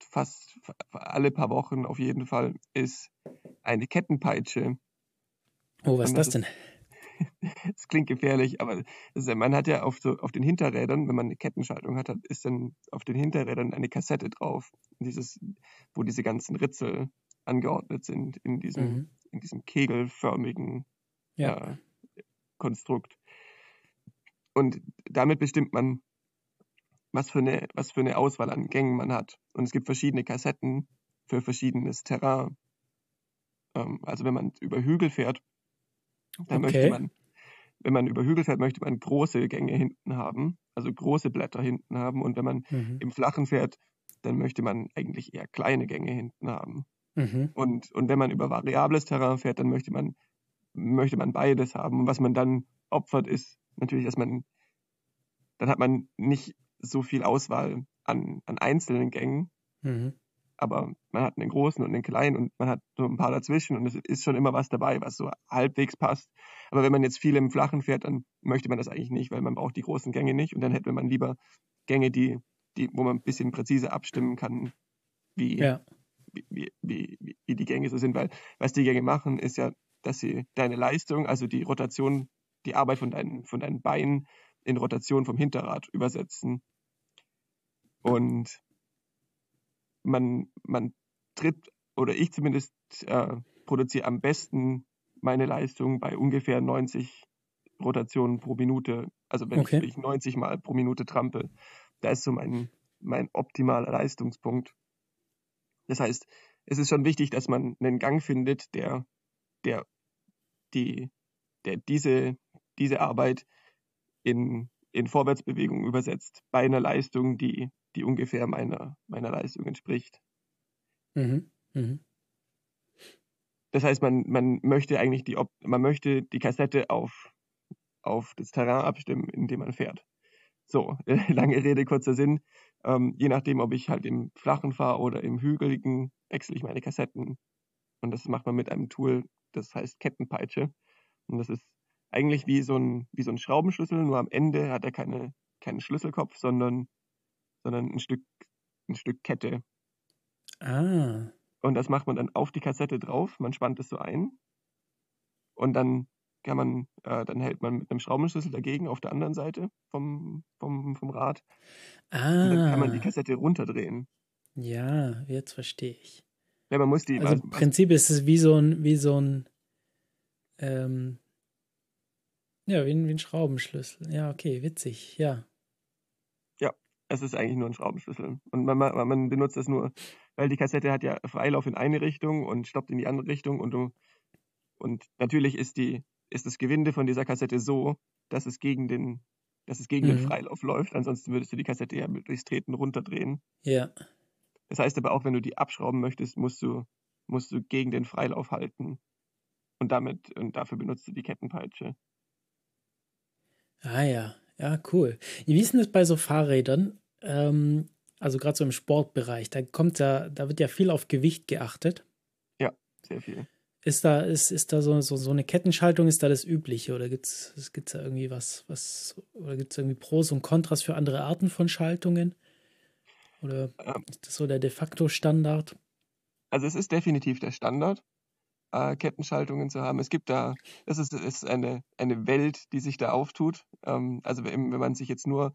fast alle paar Wochen auf jeden Fall, ist eine Kettenpeitsche. Oh, was ist das, das denn? Es klingt gefährlich, aber ist, man hat ja auf, so, auf den Hinterrädern, wenn man eine Kettenschaltung hat, ist dann auf den Hinterrädern eine Kassette drauf, dieses, wo diese ganzen Ritzel angeordnet sind in diesem, mhm. in diesem kegelförmigen ja. äh, Konstrukt. Und damit bestimmt man, was für, eine, was für eine Auswahl an Gängen man hat. Und es gibt verschiedene Kassetten für verschiedenes Terrain. Ähm, also wenn man über Hügel fährt, dann okay. möchte man, wenn man über Hügel fährt, möchte man große Gänge hinten haben, also große Blätter hinten haben. Und wenn man mhm. im Flachen fährt, dann möchte man eigentlich eher kleine Gänge hinten haben. Mhm. Und, und wenn man über variables Terrain fährt, dann möchte man, möchte man beides haben. Und was man dann opfert, ist natürlich, dass man, dann hat man nicht so viel Auswahl an, an einzelnen Gängen, mhm. aber man hat einen großen und einen kleinen und man hat so ein paar dazwischen und es ist schon immer was dabei, was so halbwegs passt. Aber wenn man jetzt viel im Flachen fährt, dann möchte man das eigentlich nicht, weil man braucht die großen Gänge nicht und dann hätte man lieber Gänge, die, die, wo man ein bisschen präziser abstimmen kann, wie, ja. wie, wie, wie, wie die Gänge so sind, weil was die Gänge machen, ist ja, dass sie deine Leistung, also die Rotation die Arbeit von deinen, von deinen Beinen in Rotation vom Hinterrad übersetzen. Und man, man tritt, oder ich zumindest äh, produziere am besten meine Leistung bei ungefähr 90 Rotationen pro Minute. Also wenn okay. ich, ich 90 Mal pro Minute trampel, da ist so mein, mein optimaler Leistungspunkt. Das heißt, es ist schon wichtig, dass man einen Gang findet, der, der die, der diese, diese Arbeit in, in Vorwärtsbewegung übersetzt, bei einer Leistung, die, die ungefähr meiner, meiner Leistung entspricht. Mhm. Mhm. Das heißt, man, man möchte eigentlich die, man möchte die Kassette auf, auf das Terrain abstimmen, in dem man fährt. So, lange Rede, kurzer Sinn. Ähm, je nachdem, ob ich halt im Flachen fahre oder im Hügeligen, wechsle ich meine Kassetten. Und das macht man mit einem Tool, das heißt Kettenpeitsche. Und das ist eigentlich wie so ein, wie so ein Schraubenschlüssel, nur am Ende hat er keine, keinen Schlüsselkopf, sondern, sondern ein Stück, ein Stück Kette. Ah. Und das macht man dann auf die Kassette drauf, man spannt es so ein und dann kann man, äh, dann hält man mit einem Schraubenschlüssel dagegen auf der anderen Seite vom, vom, vom Rad. Ah. Und dann kann man die ah. Kassette runterdrehen. Ja, jetzt verstehe ich. Ja, man muss die. Also im Prinzip ist es wie so ein, wie so ein ähm, ja, wie ein, wie ein Schraubenschlüssel. Ja, okay, witzig, ja. Ja, es ist eigentlich nur ein Schraubenschlüssel. Und man, man, man benutzt das nur, weil die Kassette hat ja Freilauf in eine Richtung und stoppt in die andere Richtung und du, und natürlich ist die, ist das Gewinde von dieser Kassette so, dass es gegen den, dass es gegen mhm. den Freilauf läuft. Ansonsten würdest du die Kassette ja durchs Treten runterdrehen. Ja. Das heißt aber auch, wenn du die abschrauben möchtest, musst du, musst du gegen den Freilauf halten. Und damit, und dafür benutzt du die Kettenpeitsche. Ah ja, ja, cool. Wie ist denn das bei so Fahrrädern? Ähm, also gerade so im Sportbereich, da kommt ja, da wird ja viel auf Gewicht geachtet. Ja, sehr viel. Ist da, ist, ist da so, so, so eine Kettenschaltung, ist da das Übliche? Oder gibt es gibt's da irgendwie was, was, oder gibt es irgendwie Pros und Kontras für andere Arten von Schaltungen? Oder ähm, ist das so der de facto Standard? Also es ist definitiv der Standard äh, Kettenschaltungen zu haben. Es gibt da, das ist, ist eine, eine Welt, die sich da auftut. Ähm, also wenn, wenn man sich jetzt nur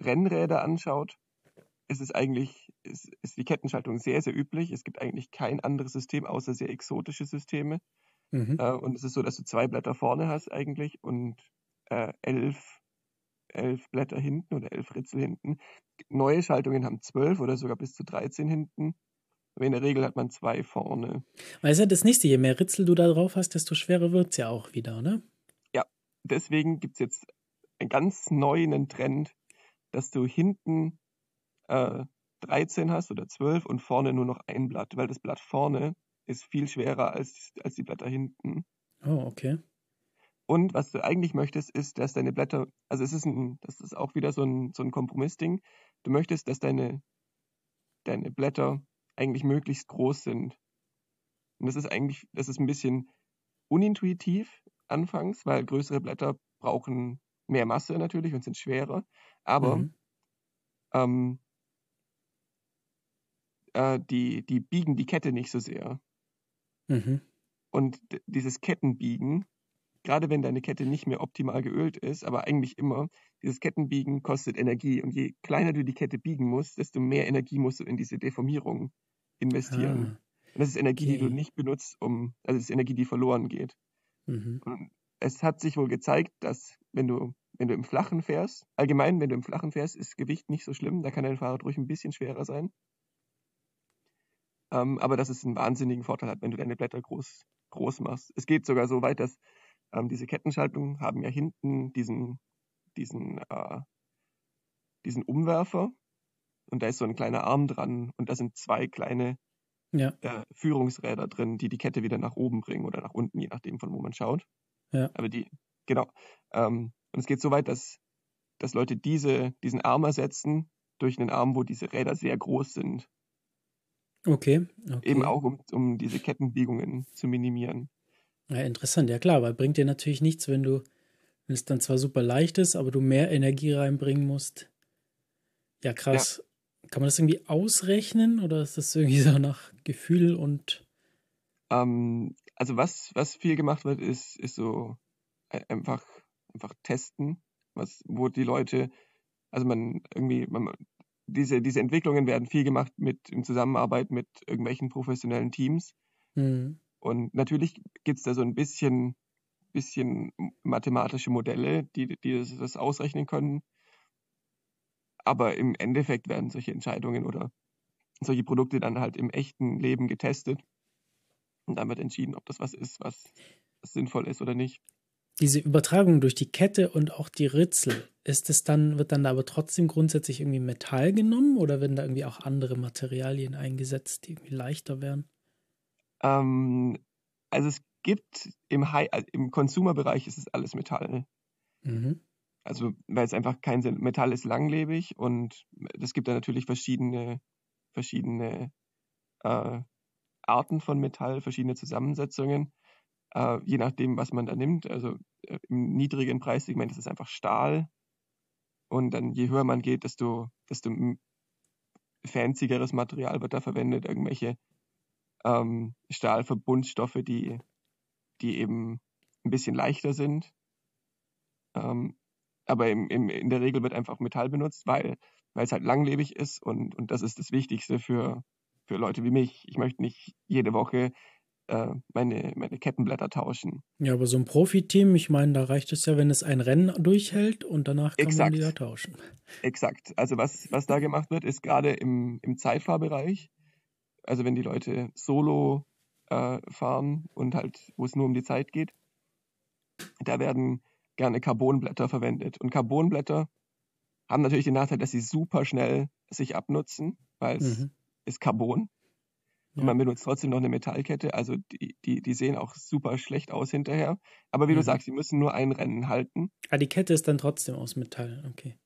Rennräder anschaut, ist es eigentlich, ist, ist die Kettenschaltung sehr, sehr üblich. Es gibt eigentlich kein anderes System außer sehr exotische Systeme. Mhm. Äh, und es ist so, dass du zwei Blätter vorne hast eigentlich und äh, elf, elf Blätter hinten oder elf Ritzel hinten. Neue Schaltungen haben zwölf oder sogar bis zu 13 hinten. Aber in der Regel hat man zwei vorne. Weil es ja das nächste, je mehr Ritzel du da drauf hast, desto schwerer wird es ja auch wieder, ne? Ja, deswegen gibt es jetzt einen ganz neuen Trend, dass du hinten äh, 13 hast oder 12 und vorne nur noch ein Blatt, weil das Blatt vorne ist viel schwerer als, als die Blätter hinten. Oh, okay. Und was du eigentlich möchtest, ist, dass deine Blätter, also es ist ein, das ist auch wieder so ein, so ein Kompromissding. Du möchtest, dass deine, deine Blätter eigentlich möglichst groß sind. Und das ist eigentlich, das ist ein bisschen unintuitiv anfangs, weil größere Blätter brauchen mehr Masse natürlich und sind schwerer. Aber mhm. ähm, äh, die, die biegen die Kette nicht so sehr. Mhm. Und dieses Kettenbiegen, gerade wenn deine Kette nicht mehr optimal geölt ist, aber eigentlich immer, dieses Kettenbiegen kostet Energie. Und je kleiner du die Kette biegen musst, desto mehr Energie musst du in diese Deformierung investieren. Ah. Und das ist Energie, okay. die du nicht benutzt, um, also das ist Energie, die verloren geht. Mhm. Und es hat sich wohl gezeigt, dass wenn du, wenn du im Flachen fährst, allgemein, wenn du im Flachen fährst, ist Gewicht nicht so schlimm, da kann dein Fahrrad ruhig ein bisschen schwerer sein. Ähm, aber dass es einen wahnsinnigen Vorteil hat, wenn du deine Blätter groß, groß machst. Es geht sogar so weit, dass ähm, diese Kettenschaltungen haben ja hinten diesen, diesen, äh, diesen Umwerfer und da ist so ein kleiner Arm dran und da sind zwei kleine ja. äh, Führungsräder drin, die die Kette wieder nach oben bringen oder nach unten, je nachdem, von wo man schaut. Ja. Aber die, genau. Ähm, und es geht so weit, dass, dass Leute diese, diesen Arm ersetzen durch einen Arm, wo diese Räder sehr groß sind. Okay. okay. Eben auch, um, um diese Kettenbiegungen zu minimieren. Ja, interessant, ja klar, weil bringt dir natürlich nichts, wenn du, wenn es dann zwar super leicht ist, aber du mehr Energie reinbringen musst. Ja, krass. Kann man das irgendwie ausrechnen oder ist das irgendwie so nach Gefühl und. Ähm, also was, was viel gemacht wird, ist, ist so einfach, einfach testen, was, wo die Leute, also man irgendwie, man, diese, diese Entwicklungen werden viel gemacht mit in Zusammenarbeit mit irgendwelchen professionellen Teams. Mhm. Und natürlich gibt es da so ein bisschen, bisschen mathematische Modelle, die, die das, das ausrechnen können. Aber im Endeffekt werden solche Entscheidungen oder solche Produkte dann halt im echten Leben getestet. Und dann wird entschieden, ob das was ist, was, was sinnvoll ist oder nicht diese Übertragung durch die Kette und auch die Ritzel, ist es dann, wird dann da aber trotzdem grundsätzlich irgendwie Metall genommen oder werden da irgendwie auch andere Materialien eingesetzt, die irgendwie leichter wären? Ähm, also es gibt im High, also im Consumer-Bereich ist es alles Metall. Mhm. Also weil es einfach kein Sinn, Metall ist langlebig und es gibt da natürlich verschiedene, verschiedene äh, Arten von Metall, verschiedene Zusammensetzungen äh, je nachdem, was man da nimmt. Also äh, im niedrigen Preissegment ist es einfach Stahl. Und dann je höher man geht, desto, desto fancyeres Material wird da verwendet. Irgendwelche ähm, Stahlverbundstoffe, die, die eben ein bisschen leichter sind. Ähm, aber im, im, in der Regel wird einfach Metall benutzt, weil, weil es halt langlebig ist und, und das ist das Wichtigste für, für Leute wie mich. Ich möchte nicht jede Woche äh, meine, meine Kettenblätter tauschen. Ja, aber so ein Profiteam, ich meine, da reicht es ja, wenn es ein Rennen durchhält und danach kann Exakt. man die ja tauschen. Exakt. Also was, was da gemacht wird, ist gerade im, im Zeitfahrbereich, also wenn die Leute solo äh, fahren und halt, wo es nur um die Zeit geht, da werden gerne Carbonblätter verwendet. Und Carbonblätter haben natürlich den Nachteil, dass sie super schnell sich abnutzen, weil es mhm. ist Carbon. Und man benutzt trotzdem noch eine Metallkette. Also die, die, die sehen auch super schlecht aus hinterher. Aber wie mhm. du sagst, sie müssen nur ein Rennen halten. Ah, die Kette ist dann trotzdem aus Metall, okay.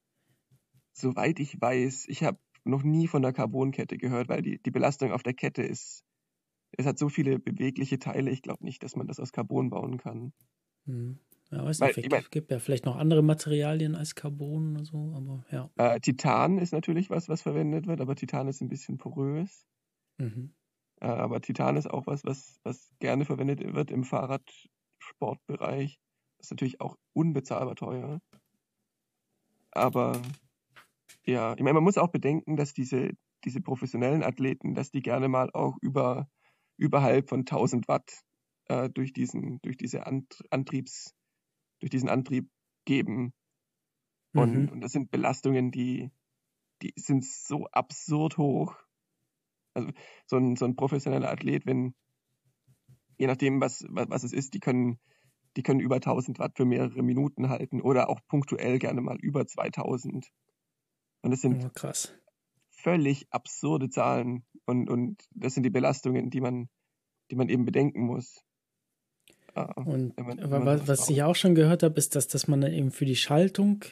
Soweit ich weiß, ich habe noch nie von der Carbonkette gehört, weil die, die Belastung auf der Kette ist. Es hat so viele bewegliche Teile, ich glaube nicht, dass man das aus Carbon bauen kann. Mhm. Ja, weiß weil, nicht, es gibt ja vielleicht noch andere Materialien als Carbon oder so, aber ja. Äh, Titan ist natürlich was, was verwendet wird, aber Titan ist ein bisschen porös. Mhm. Äh, aber Titan ist auch was, was, was gerne verwendet wird im Fahrradsportbereich. Ist natürlich auch unbezahlbar teuer. Aber ja, ich meine, man muss auch bedenken, dass diese, diese professionellen Athleten, dass die gerne mal auch über, überhalb von 1000 Watt äh, durch diesen, durch diese Ant Antriebs, durch diesen Antrieb geben. Und, mhm. und das sind Belastungen, die, die sind so absurd hoch. Also so ein, so ein professioneller Athlet, wenn, je nachdem, was, was, was es ist, die können, die können über 1000 Watt für mehrere Minuten halten oder auch punktuell gerne mal über 2000. Und das sind oh, krass. völlig absurde Zahlen und, und das sind die Belastungen, die man, die man eben bedenken muss. Und wenn man was, was ich auch schon gehört habe, ist, dass, dass man dann eben für die Schaltung,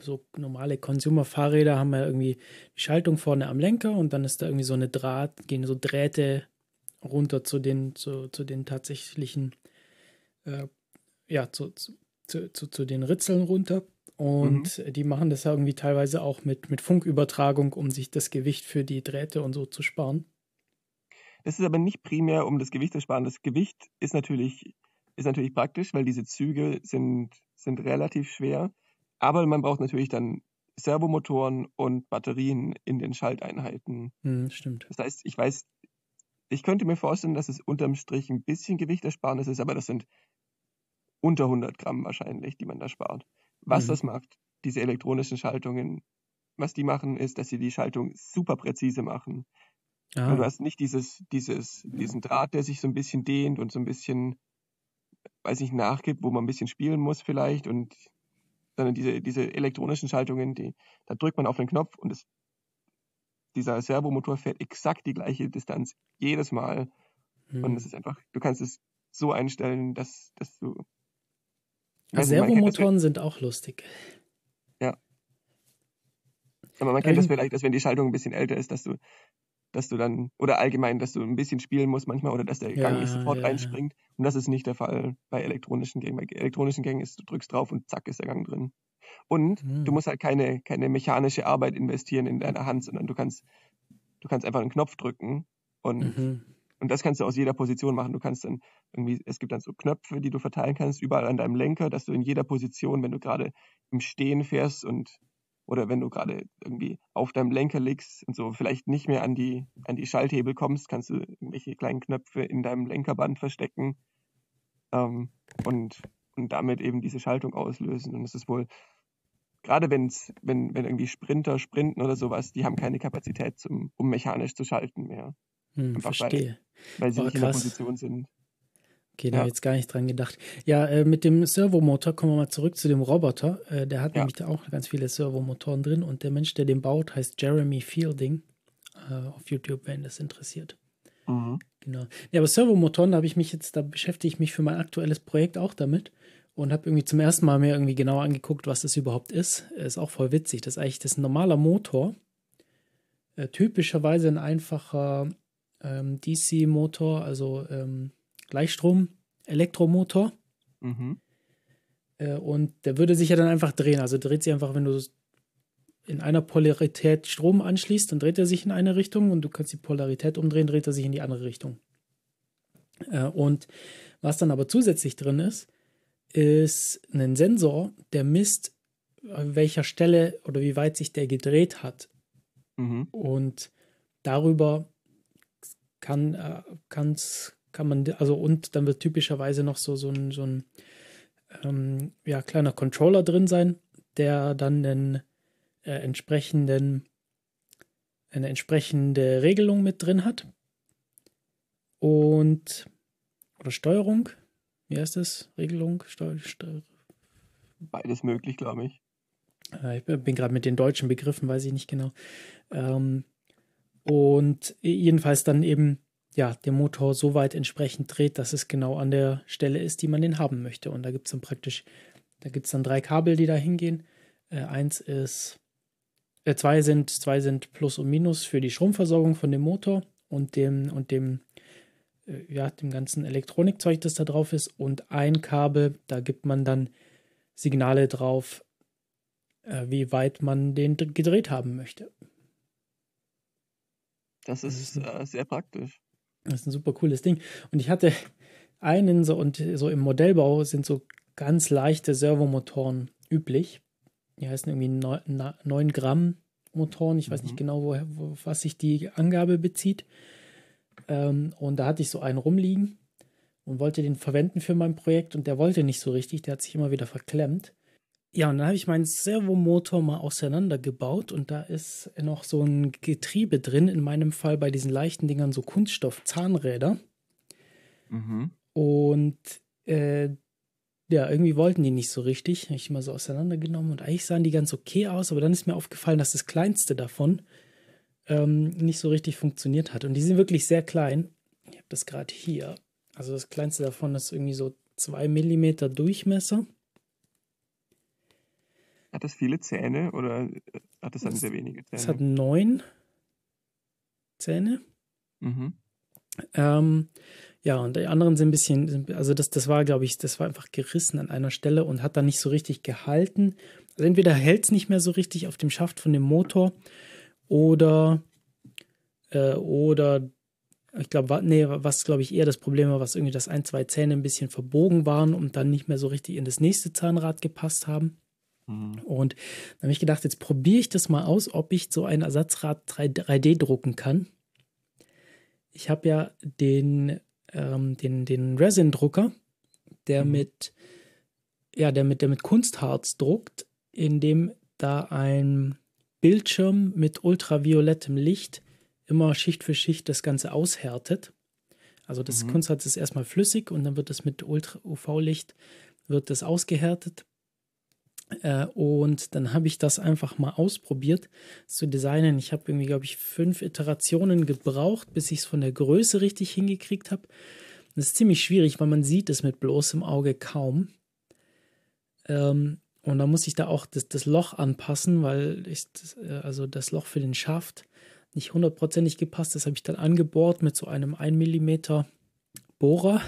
so normale Consumer-Fahrräder haben ja irgendwie die Schaltung vorne am Lenker und dann ist da irgendwie so eine Draht, gehen so Drähte runter zu den, zu, zu den tatsächlichen, äh, ja, zu, zu, zu, zu den Ritzeln runter. Und mhm. die machen das ja irgendwie teilweise auch mit, mit Funkübertragung, um sich das Gewicht für die Drähte und so zu sparen. Das ist aber nicht primär um das Gewicht zu sparen. Das Gewicht ist natürlich, ist natürlich praktisch, weil diese Züge sind, sind relativ schwer. Aber man braucht natürlich dann Servomotoren und Batterien in den Schalteinheiten. Mhm, stimmt. Das heißt, ich weiß, ich könnte mir vorstellen, dass es unterm Strich ein bisschen Gewichtersparnis ist, aber das sind unter 100 Gramm wahrscheinlich, die man da spart. Was mhm. das macht, diese elektronischen Schaltungen, was die machen, ist, dass sie die Schaltung super präzise machen. Ah. Du hast nicht dieses, dieses, diesen Draht, der sich so ein bisschen dehnt und so ein bisschen, weiß ich, nachgibt, wo man ein bisschen spielen muss vielleicht und sondern diese, diese elektronischen Schaltungen, die, da drückt man auf den Knopf und es, dieser Servomotor fährt exakt die gleiche Distanz jedes Mal. Mhm. Und es ist einfach, du kannst es so einstellen, dass, dass du Servomotoren sind auch lustig. Ja. Aber man kennt ähm, das vielleicht, dass wenn die Schaltung ein bisschen älter ist, dass du, dass du dann, oder allgemein, dass du ein bisschen spielen musst manchmal oder dass der ja, Gang nicht sofort ja, reinspringt. Ja. Und das ist nicht der Fall bei elektronischen Gängen. Bei elektronischen Gängen ist, du drückst drauf und zack ist der Gang drin. Und mhm. du musst halt keine, keine mechanische Arbeit investieren in deiner Hand, sondern du kannst, du kannst einfach einen Knopf drücken und mhm. Und das kannst du aus jeder Position machen. Du kannst dann irgendwie, es gibt dann so Knöpfe, die du verteilen kannst, überall an deinem Lenker, dass du in jeder Position, wenn du gerade im Stehen fährst und oder wenn du gerade irgendwie auf deinem Lenker liegst und so vielleicht nicht mehr an die, an die Schalthebel kommst, kannst du irgendwelche kleinen Knöpfe in deinem Lenkerband verstecken ähm, und, und damit eben diese Schaltung auslösen. Und es ist wohl, gerade wenn's, wenn, wenn irgendwie Sprinter sprinten oder sowas, die haben keine Kapazität, zum, um mechanisch zu schalten mehr. Hm, verstehe. Weil, weil sie Boah, nicht in der Position sind. Okay, da ja. habe ich jetzt gar nicht dran gedacht. Ja, äh, mit dem Servomotor kommen wir mal zurück zu dem Roboter. Äh, der hat ja. nämlich da auch ganz viele Servomotoren drin und der Mensch, der den baut, heißt Jeremy Fielding. Äh, auf YouTube, wenn das interessiert. Mhm. Genau. Ja, aber Servomotoren, da habe ich mich jetzt, da beschäftige ich mich für mein aktuelles Projekt auch damit und habe irgendwie zum ersten Mal mir irgendwie genau angeguckt, was das überhaupt ist. Ist auch voll witzig. Das ist eigentlich das ist ein normaler Motor. Äh, typischerweise ein einfacher ähm, DC-Motor, also ähm, Gleichstrom-Elektromotor. Mhm. Äh, und der würde sich ja dann einfach drehen. Also dreht sich einfach, wenn du in einer Polarität Strom anschließt, dann dreht er sich in eine Richtung und du kannst die Polarität umdrehen, dreht er sich in die andere Richtung. Äh, und was dann aber zusätzlich drin ist, ist ein Sensor, der misst, an welcher Stelle oder wie weit sich der gedreht hat. Mhm. Und darüber kann, äh, kann's, kann man, also und dann wird typischerweise noch so, so ein, so ein ähm, ja, kleiner Controller drin sein, der dann den äh, entsprechenden, eine entsprechende Regelung mit drin hat. Und oder Steuerung, wie heißt das? Regelung? Steu Steu Beides möglich, glaube ich. Äh, ich bin gerade mit den deutschen Begriffen, weiß ich nicht genau. Ähm, und jedenfalls dann eben ja, der Motor so weit entsprechend dreht, dass es genau an der Stelle ist, die man den haben möchte. Und da gibt es dann praktisch, da gibt es dann drei Kabel, die da hingehen. Äh, eins ist, äh, zwei sind, zwei sind Plus und Minus für die Stromversorgung von dem Motor und dem, und dem, äh, ja, dem ganzen Elektronikzeug, das da drauf ist. Und ein Kabel, da gibt man dann Signale drauf, äh, wie weit man den gedreht haben möchte. Das ist äh, sehr praktisch. Das ist ein super cooles Ding. Und ich hatte einen so und so im Modellbau sind so ganz leichte Servomotoren üblich. Die heißen irgendwie 9 Gramm Motoren. Ich weiß nicht mhm. genau, woher, wo, was sich die Angabe bezieht. Ähm, und da hatte ich so einen rumliegen und wollte den verwenden für mein Projekt und der wollte nicht so richtig. Der hat sich immer wieder verklemmt. Ja, und dann habe ich meinen Servomotor mal auseinandergebaut und da ist noch so ein Getriebe drin, in meinem Fall bei diesen leichten Dingern so Kunststoff-Zahnräder. Mhm. Und äh, ja, irgendwie wollten die nicht so richtig. Habe ich mal so auseinandergenommen und eigentlich sahen die ganz okay aus, aber dann ist mir aufgefallen, dass das kleinste davon ähm, nicht so richtig funktioniert hat. Und die sind wirklich sehr klein. Ich habe das gerade hier. Also das kleinste davon ist irgendwie so 2 mm Durchmesser. Hat das viele Zähne oder hat es dann sehr wenige Zähne? Es hat neun Zähne. Mhm. Ähm, ja, und die anderen sind ein bisschen, also das, das war, glaube ich, das war einfach gerissen an einer Stelle und hat dann nicht so richtig gehalten. Also entweder hält es nicht mehr so richtig auf dem Schaft von dem Motor oder, äh, oder ich glaube, nee, was glaube ich eher das Problem war, was irgendwie, dass ein, zwei Zähne ein bisschen verbogen waren und dann nicht mehr so richtig in das nächste Zahnrad gepasst haben. Mhm. Und dann habe ich gedacht, jetzt probiere ich das mal aus, ob ich so ein Ersatzrad 3, d drucken kann. Ich habe ja den, ähm, den, den Resin-Drucker, der mhm. mit, ja, der mit, der mit Kunstharz druckt, in dem da ein Bildschirm mit ultraviolettem Licht immer Schicht für Schicht das Ganze aushärtet. Also das mhm. Kunstharz ist erstmal flüssig und dann wird das mit Ultra-UV-Licht wird das ausgehärtet. Äh, und dann habe ich das einfach mal ausprobiert zu designen. Ich habe irgendwie, glaube ich, fünf Iterationen gebraucht, bis ich es von der Größe richtig hingekriegt habe. Das ist ziemlich schwierig, weil man sieht es mit bloßem Auge kaum. Ähm, und da muss ich da auch das, das Loch anpassen, weil ich, das, äh, also das Loch für den Schaft nicht hundertprozentig gepasst. Das habe ich dann angebohrt mit so einem 1 mm Bohrer.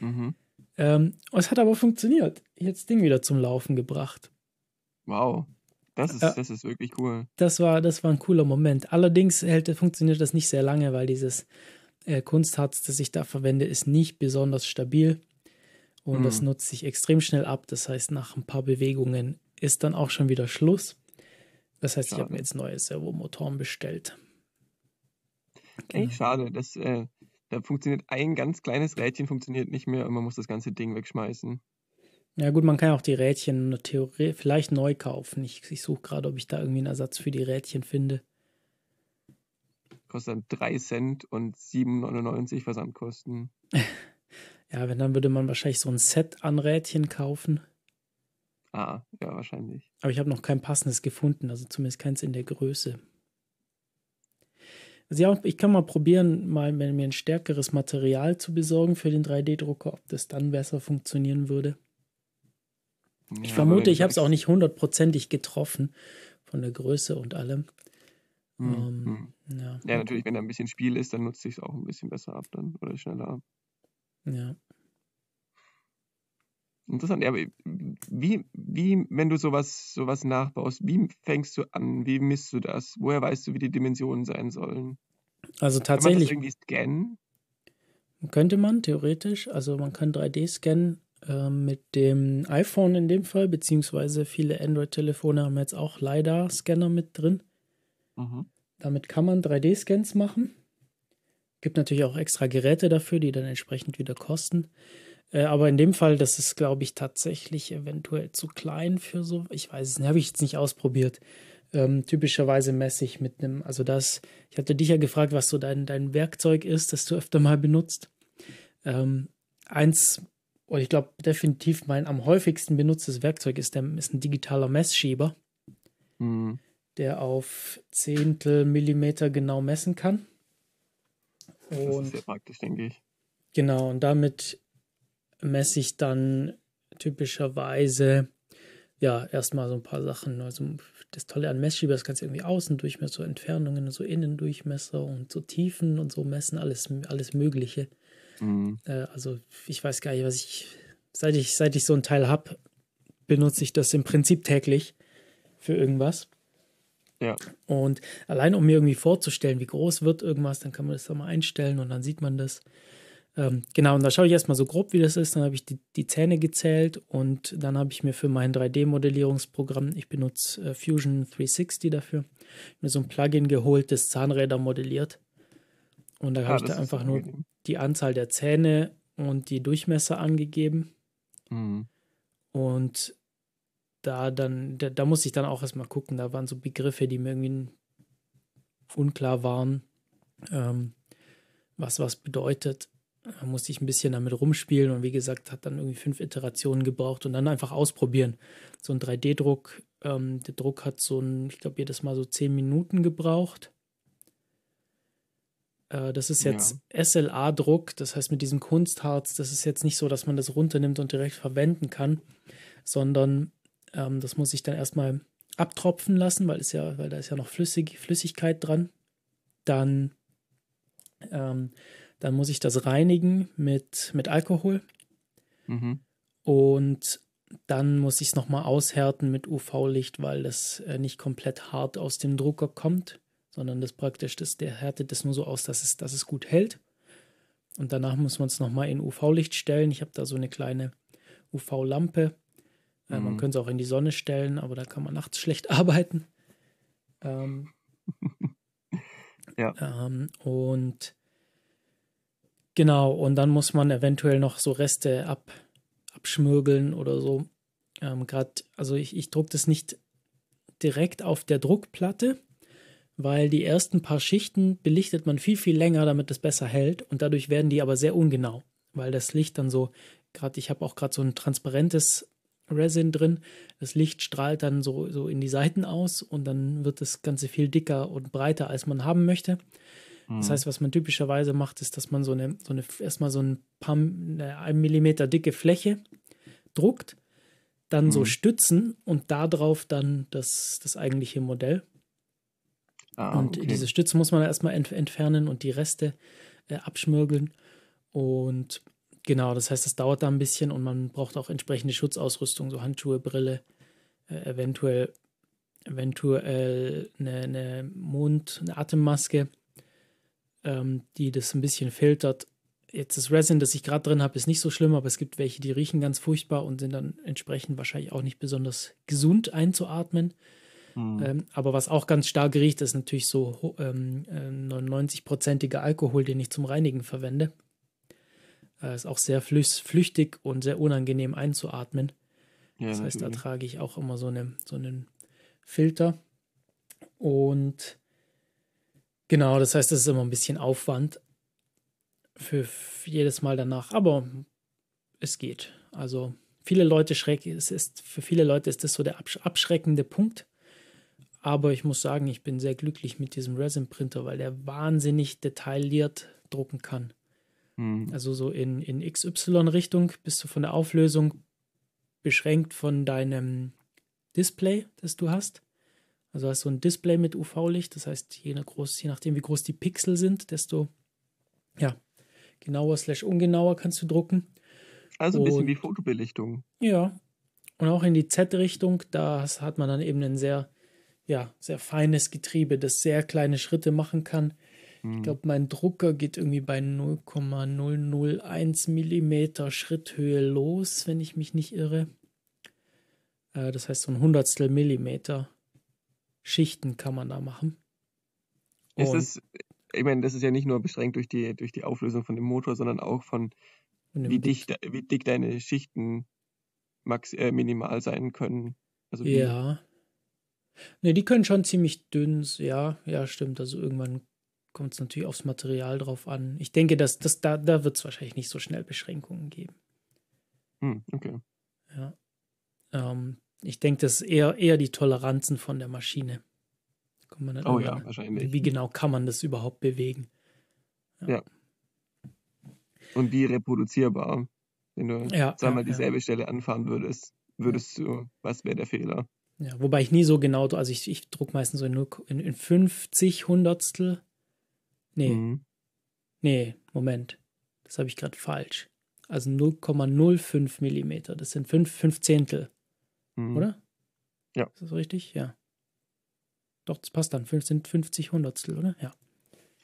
Mhm. Ähm, es hat aber funktioniert. Ich habe das Ding wieder zum Laufen gebracht. Wow. Das ist, äh, das ist wirklich cool. Das war, das war ein cooler Moment. Allerdings hält, funktioniert das nicht sehr lange, weil dieses äh, Kunstharz, das ich da verwende, ist nicht besonders stabil. Und mhm. das nutzt sich extrem schnell ab. Das heißt, nach ein paar Bewegungen ist dann auch schon wieder Schluss. Das heißt, schade. ich habe mir jetzt neue Servomotoren bestellt. Echt schade. Das, äh, da funktioniert ein ganz kleines Rädchen funktioniert nicht mehr und man muss das ganze Ding wegschmeißen. Ja gut, man kann auch die Rädchen Theorie vielleicht neu kaufen. Ich, ich suche gerade, ob ich da irgendwie einen Ersatz für die Rädchen finde. Kostet dann 3 Cent und 7,99 Versandkosten. ja, wenn dann würde man wahrscheinlich so ein Set an Rädchen kaufen. Ah, ja, wahrscheinlich. Aber ich habe noch kein passendes gefunden, also zumindest keins in der Größe. Also ja, ich kann mal probieren, mal mir ein stärkeres Material zu besorgen für den 3D-Drucker, ob das dann besser funktionieren würde. Ja, ich vermute, ich habe es auch nicht hundertprozentig getroffen von der Größe und allem. Hm, ähm, hm. Ja. ja. natürlich, wenn da ein bisschen Spiel ist, dann nutzt sich es auch ein bisschen besser ab dann oder schneller ab. Ja. Interessant, ja, aber wie, wie, wenn du sowas, sowas nachbaust, wie fängst du an? Wie misst du das? Woher weißt du, wie die Dimensionen sein sollen? Also tatsächlich. Kann man das irgendwie scannen? Könnte man, theoretisch. Also man kann 3D scannen äh, mit dem iPhone in dem Fall, beziehungsweise viele Android-Telefone haben jetzt auch LiDAR-Scanner mit drin. Mhm. Damit kann man 3D-Scans machen. Gibt natürlich auch extra Geräte dafür, die dann entsprechend wieder kosten. Äh, aber in dem Fall, das ist, glaube ich, tatsächlich eventuell zu klein für so. Ich weiß es nicht, habe ich jetzt nicht ausprobiert. Ähm, typischerweise messe ich mit einem, also das, ich hatte dich ja gefragt, was so dein, dein Werkzeug ist, das du öfter mal benutzt. Ähm, eins, oder ich glaube definitiv mein am häufigsten benutztes Werkzeug ist, der, ist ein digitaler Messschieber, mhm. der auf Zehntel Millimeter genau messen kann. Und das ist sehr praktisch, denke ich. Genau, und damit messe ich dann typischerweise ja erstmal so ein paar Sachen. Also das Tolle an Messschieber, das kannst du irgendwie Außendurchmesser, so Entfernungen, so Innendurchmesser und so Tiefen und so messen, alles, alles Mögliche. Mhm. Äh, also ich weiß gar nicht, was ich, seit ich, seit ich so ein Teil habe, benutze ich das im Prinzip täglich für irgendwas. Ja. Und allein um mir irgendwie vorzustellen, wie groß wird irgendwas, dann kann man das da mal einstellen und dann sieht man das. Ähm, genau, und da schaue ich erstmal so grob, wie das ist. Dann habe ich die, die Zähne gezählt und dann habe ich mir für mein 3D-Modellierungsprogramm, ich benutze äh, Fusion 360 dafür, mir so ein Plugin geholt, das Zahnräder modelliert. Und da ja, habe ich da einfach nur die Anzahl der Zähne und die Durchmesser angegeben. Mhm. Und da dann, da, da musste ich dann auch erstmal gucken, da waren so Begriffe, die mir irgendwie unklar waren, ähm, was was bedeutet. Da musste ich ein bisschen damit rumspielen und wie gesagt, hat dann irgendwie fünf Iterationen gebraucht und dann einfach ausprobieren. So ein 3D-Druck, ähm, der Druck hat so ein, ich glaube, jedes Mal so zehn Minuten gebraucht. Äh, das ist jetzt ja. SLA-Druck, das heißt mit diesem Kunstharz, das ist jetzt nicht so, dass man das runternimmt und direkt verwenden kann, sondern ähm, das muss ich dann erstmal abtropfen lassen, weil, es ja, weil da ist ja noch Flüssig, Flüssigkeit dran. Dann, ähm, dann muss ich das reinigen mit, mit Alkohol. Mhm. Und dann muss ich es nochmal aushärten mit UV-Licht, weil das äh, nicht komplett hart aus dem Drucker kommt, sondern das praktisch, das, der härtet das nur so aus, dass es, dass es gut hält. Und danach muss man es nochmal in UV-Licht stellen. Ich habe da so eine kleine UV-Lampe. Äh, mhm. Man könnte es auch in die Sonne stellen, aber da kann man nachts schlecht arbeiten. Ähm, ja. Ähm, und genau, und dann muss man eventuell noch so Reste ab, abschmürgeln oder so. Ähm, Gerade, also ich, ich drucke das nicht direkt auf der Druckplatte, weil die ersten paar Schichten belichtet man viel, viel länger, damit es besser hält. Und dadurch werden die aber sehr ungenau, weil das Licht dann so, gerade ich habe auch gerade so ein transparentes Resin drin. Das Licht strahlt dann so, so in die Seiten aus und dann wird das Ganze viel dicker und breiter, als man haben möchte. Das mhm. heißt, was man typischerweise macht, ist, dass man so eine, so eine erstmal so ein paar ein Millimeter dicke Fläche druckt, dann mhm. so Stützen und darauf dann das, das eigentliche Modell. Ah, und okay. diese Stütze muss man erstmal ent entfernen und die Reste äh, abschmürgeln. Und genau, das heißt, es dauert da ein bisschen und man braucht auch entsprechende Schutzausrüstung, so Handschuhe, Brille, äh, eventuell, eventuell eine, eine Mund-, eine Atemmaske ähm, die das ein bisschen filtert. Jetzt das Resin, das ich gerade drin habe, ist nicht so schlimm, aber es gibt welche, die riechen ganz furchtbar und sind dann entsprechend wahrscheinlich auch nicht besonders gesund einzuatmen. Mhm. Ähm, aber was auch ganz stark riecht, ist natürlich so ähm, 99-prozentiger Alkohol, den ich zum Reinigen verwende. Äh, ist auch sehr flüchtig und sehr unangenehm einzuatmen. Ja, das heißt, da trage ich auch immer so, eine, so einen Filter. Und Genau, das heißt, es ist immer ein bisschen Aufwand für, jedes Mal danach, aber es geht. Also viele Leute schrecken, es ist, für viele Leute ist das so der abschreckende Punkt. Aber ich muss sagen, ich bin sehr glücklich mit diesem Resin-Printer, weil der wahnsinnig detailliert drucken kann. Mhm. Also so in, in XY-Richtung bist du von der Auflösung beschränkt von deinem Display, das du hast. Also hast du ein Display mit UV-Licht, das heißt, je, groß, je nachdem, wie groß die Pixel sind, desto ja, genauer slash ungenauer kannst du drucken. Also ein bisschen wie Fotobelichtung. Ja. Und auch in die Z-Richtung, da hat man dann eben ein sehr, ja, sehr feines Getriebe, das sehr kleine Schritte machen kann. Hm. Ich glaube, mein Drucker geht irgendwie bei 0,001 Millimeter Schritthöhe los, wenn ich mich nicht irre. Äh, das heißt so ein Hundertstel Millimeter Schichten kann man da machen. ist es, ich meine, das ist ja nicht nur beschränkt durch die, durch die Auflösung von dem Motor, sondern auch von, wie, dicht, wie dick deine Schichten max, äh, minimal sein können. Also ja. Ne, die können schon ziemlich dünn, ja, ja, stimmt. Also irgendwann kommt es natürlich aufs Material drauf an. Ich denke, dass, dass da, da wird es wahrscheinlich nicht so schnell Beschränkungen geben. Hm, okay. Ja. Ähm, ich denke, das ist eher, eher die Toleranzen von der Maschine. oh ja, wahrscheinlich. Wie genau kann man das überhaupt bewegen? Ja. ja. Und wie reproduzierbar? Wenn du, ja, sag mal, dieselbe ja. Stelle anfahren würdest, würdest du, was wäre der Fehler? Ja, wobei ich nie so genau, also ich, ich druck meistens so in, in, in 50 Hundertstel. Nee. Mhm. Nee, Moment. Das habe ich gerade falsch. Also 0,05 Millimeter. Das sind 5, 5 Zehntel. Mhm. Oder? Ja. Ist das richtig? Ja. Doch, das passt dann. Das sind 50 Hundertstel, oder? Ja.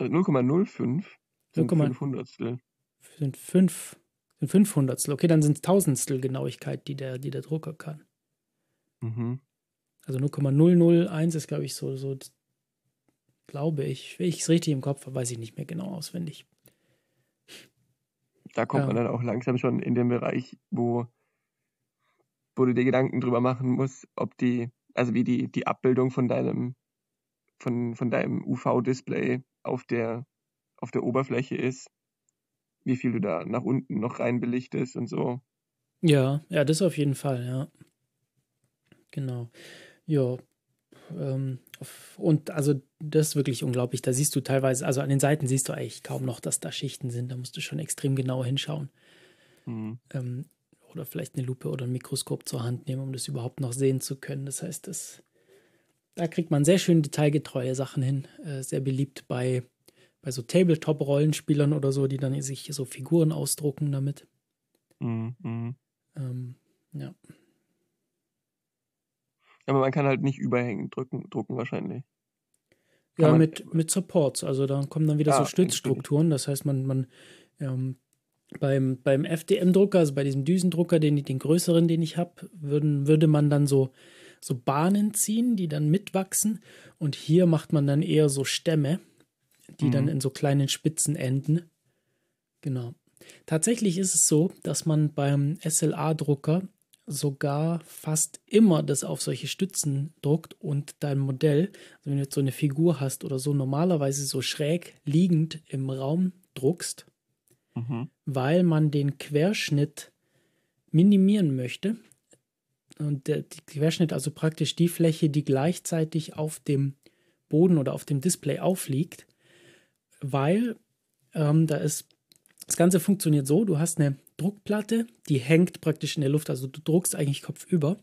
0,05 sind 5 Hundertstel. Sind 5 sind 5 Hundertstel. Okay, dann sind es Tausendstel Genauigkeit, die der, die der Drucker kann. Mhm. Also 0,001 ist, glaube ich, so, so glaube ich. Wenn ich es richtig im Kopf habe, weiß ich nicht mehr genau auswendig. Da kommt ja. man dann auch langsam schon in den Bereich, wo wo du dir Gedanken drüber machen musst, ob die, also wie die, die Abbildung von deinem, von, von deinem UV-Display auf der, auf der Oberfläche ist, wie viel du da nach unten noch rein belichtest und so. Ja, ja, das auf jeden Fall, ja. Genau. Ja, ähm, und also das ist wirklich unglaublich. Da siehst du teilweise, also an den Seiten siehst du eigentlich kaum noch, dass da Schichten sind. Da musst du schon extrem genau hinschauen. Mhm. Ähm, oder vielleicht eine Lupe oder ein Mikroskop zur Hand nehmen, um das überhaupt noch sehen zu können. Das heißt, das, da kriegt man sehr schön detailgetreue Sachen hin. Äh, sehr beliebt bei, bei so Tabletop-Rollenspielern oder so, die dann sich so Figuren ausdrucken damit. Mhm. mhm. Ähm, ja. Aber man kann halt nicht überhängend drücken, drucken wahrscheinlich. Kann ja, mit, mit Supports. Also da kommen dann wieder ja, so Stützstrukturen. Das heißt, man, man ähm, beim, beim FDM-Drucker, also bei diesem Düsendrucker, den, den größeren, den ich habe, würde man dann so, so Bahnen ziehen, die dann mitwachsen. Und hier macht man dann eher so Stämme, die mhm. dann in so kleinen Spitzen enden. Genau. Tatsächlich ist es so, dass man beim SLA-Drucker sogar fast immer das auf solche Stützen druckt und dein Modell, also wenn du jetzt so eine Figur hast oder so, normalerweise so schräg liegend im Raum druckst, mhm. weil man den Querschnitt minimieren möchte. Und der, Querschnitt, also praktisch die Fläche, die gleichzeitig auf dem Boden oder auf dem Display aufliegt, weil ähm, da ist, das Ganze funktioniert so, du hast eine Druckplatte, die hängt praktisch in der Luft, also du druckst eigentlich kopfüber.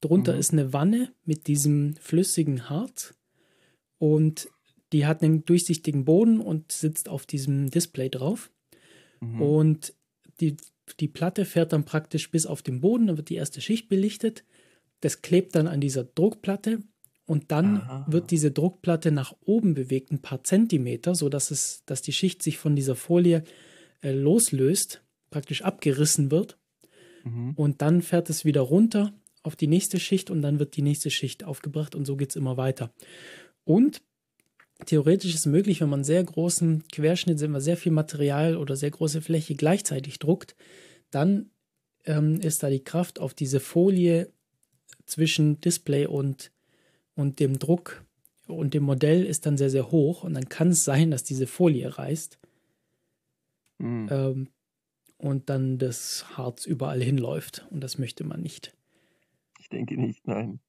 Drunter mhm. ist eine Wanne mit diesem flüssigen Harz und die hat einen durchsichtigen Boden und sitzt auf diesem Display drauf. Mhm. Und die, die Platte fährt dann praktisch bis auf den Boden, dann wird die erste Schicht belichtet. Das klebt dann an dieser Druckplatte und dann Aha. wird diese Druckplatte nach oben bewegt, ein paar Zentimeter, sodass es, dass die Schicht sich von dieser Folie äh, loslöst praktisch abgerissen wird. Mhm. Und dann fährt es wieder runter auf die nächste Schicht und dann wird die nächste Schicht aufgebracht und so geht es immer weiter. Und theoretisch ist es möglich, wenn man sehr großen Querschnitt, wenn man sehr viel Material oder sehr große Fläche gleichzeitig druckt, dann ähm, ist da die Kraft auf diese Folie zwischen Display und, und dem Druck und dem Modell ist dann sehr, sehr hoch und dann kann es sein, dass diese Folie reißt. Mhm. Ähm, und dann das Harz überall hinläuft. Und das möchte man nicht. Ich denke nicht, nein.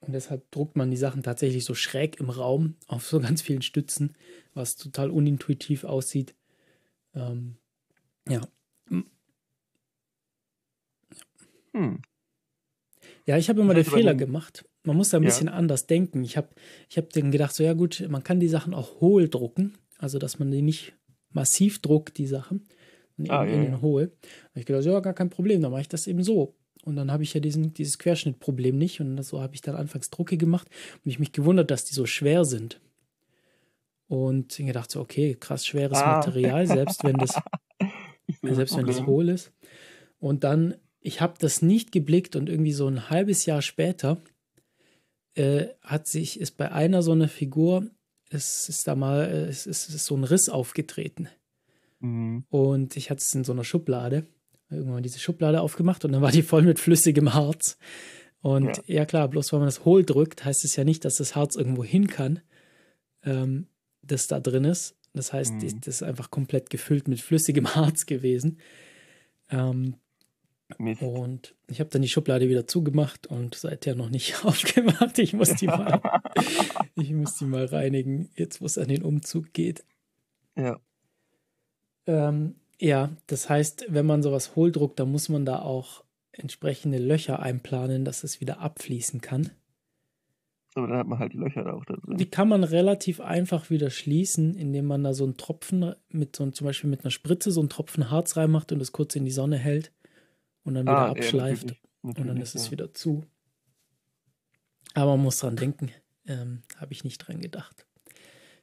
Und deshalb druckt man die Sachen tatsächlich so schräg im Raum auf so ganz vielen Stützen, was total unintuitiv aussieht. Ähm, ja. Hm. Ja, ich habe immer den Fehler gemacht. Man muss da ein ja. bisschen anders denken. Ich habe ich hab dann gedacht, so ja gut, man kann die Sachen auch hohl drucken, also dass man die nicht massiv druckt, die Sachen, ah, in, ja, in den Hohl. Da ich gedacht, ja, gar kein Problem, dann mache ich das eben so. Und dann habe ich ja diesen, dieses Querschnittproblem nicht. Und so habe ich dann anfangs Drucke gemacht und ich mich gewundert, dass die so schwer sind. Und ich gedacht, so, okay, krass schweres ah. Material, selbst wenn das, selbst wenn das hohl ist. Und dann, ich habe das nicht geblickt und irgendwie so ein halbes Jahr später äh, hat sich, ist bei einer so eine Figur, es ist da mal, es ist, es ist so ein Riss aufgetreten. Mhm. Und ich hatte es in so einer Schublade. Irgendwann diese Schublade aufgemacht und dann war die voll mit flüssigem Harz. Und ja, ja klar, bloß weil man das hohl drückt, heißt es ja nicht, dass das Harz irgendwo hin kann, ähm, das da drin ist. Das heißt, mhm. das ist einfach komplett gefüllt mit flüssigem Harz gewesen. Ähm, und ich habe dann die Schublade wieder zugemacht und seither noch nicht aufgemacht. Ich muss die mal, ich muss die mal reinigen, jetzt wo es an den Umzug geht. Ja. Ähm, ja, das heißt, wenn man sowas hohldruckt, dann muss man da auch entsprechende Löcher einplanen, dass es wieder abfließen kann. Aber dann hat man halt die Löcher da auch da drin. Die kann man relativ einfach wieder schließen, indem man da so einen Tropfen mit so zum Beispiel mit einer Spritze so einen Tropfen Harz reinmacht und es kurz in die Sonne hält und dann wieder ah, abschleift ja, natürlich, natürlich, und dann ist ja. es wieder zu. Aber man muss dran denken, ähm, habe ich nicht dran gedacht.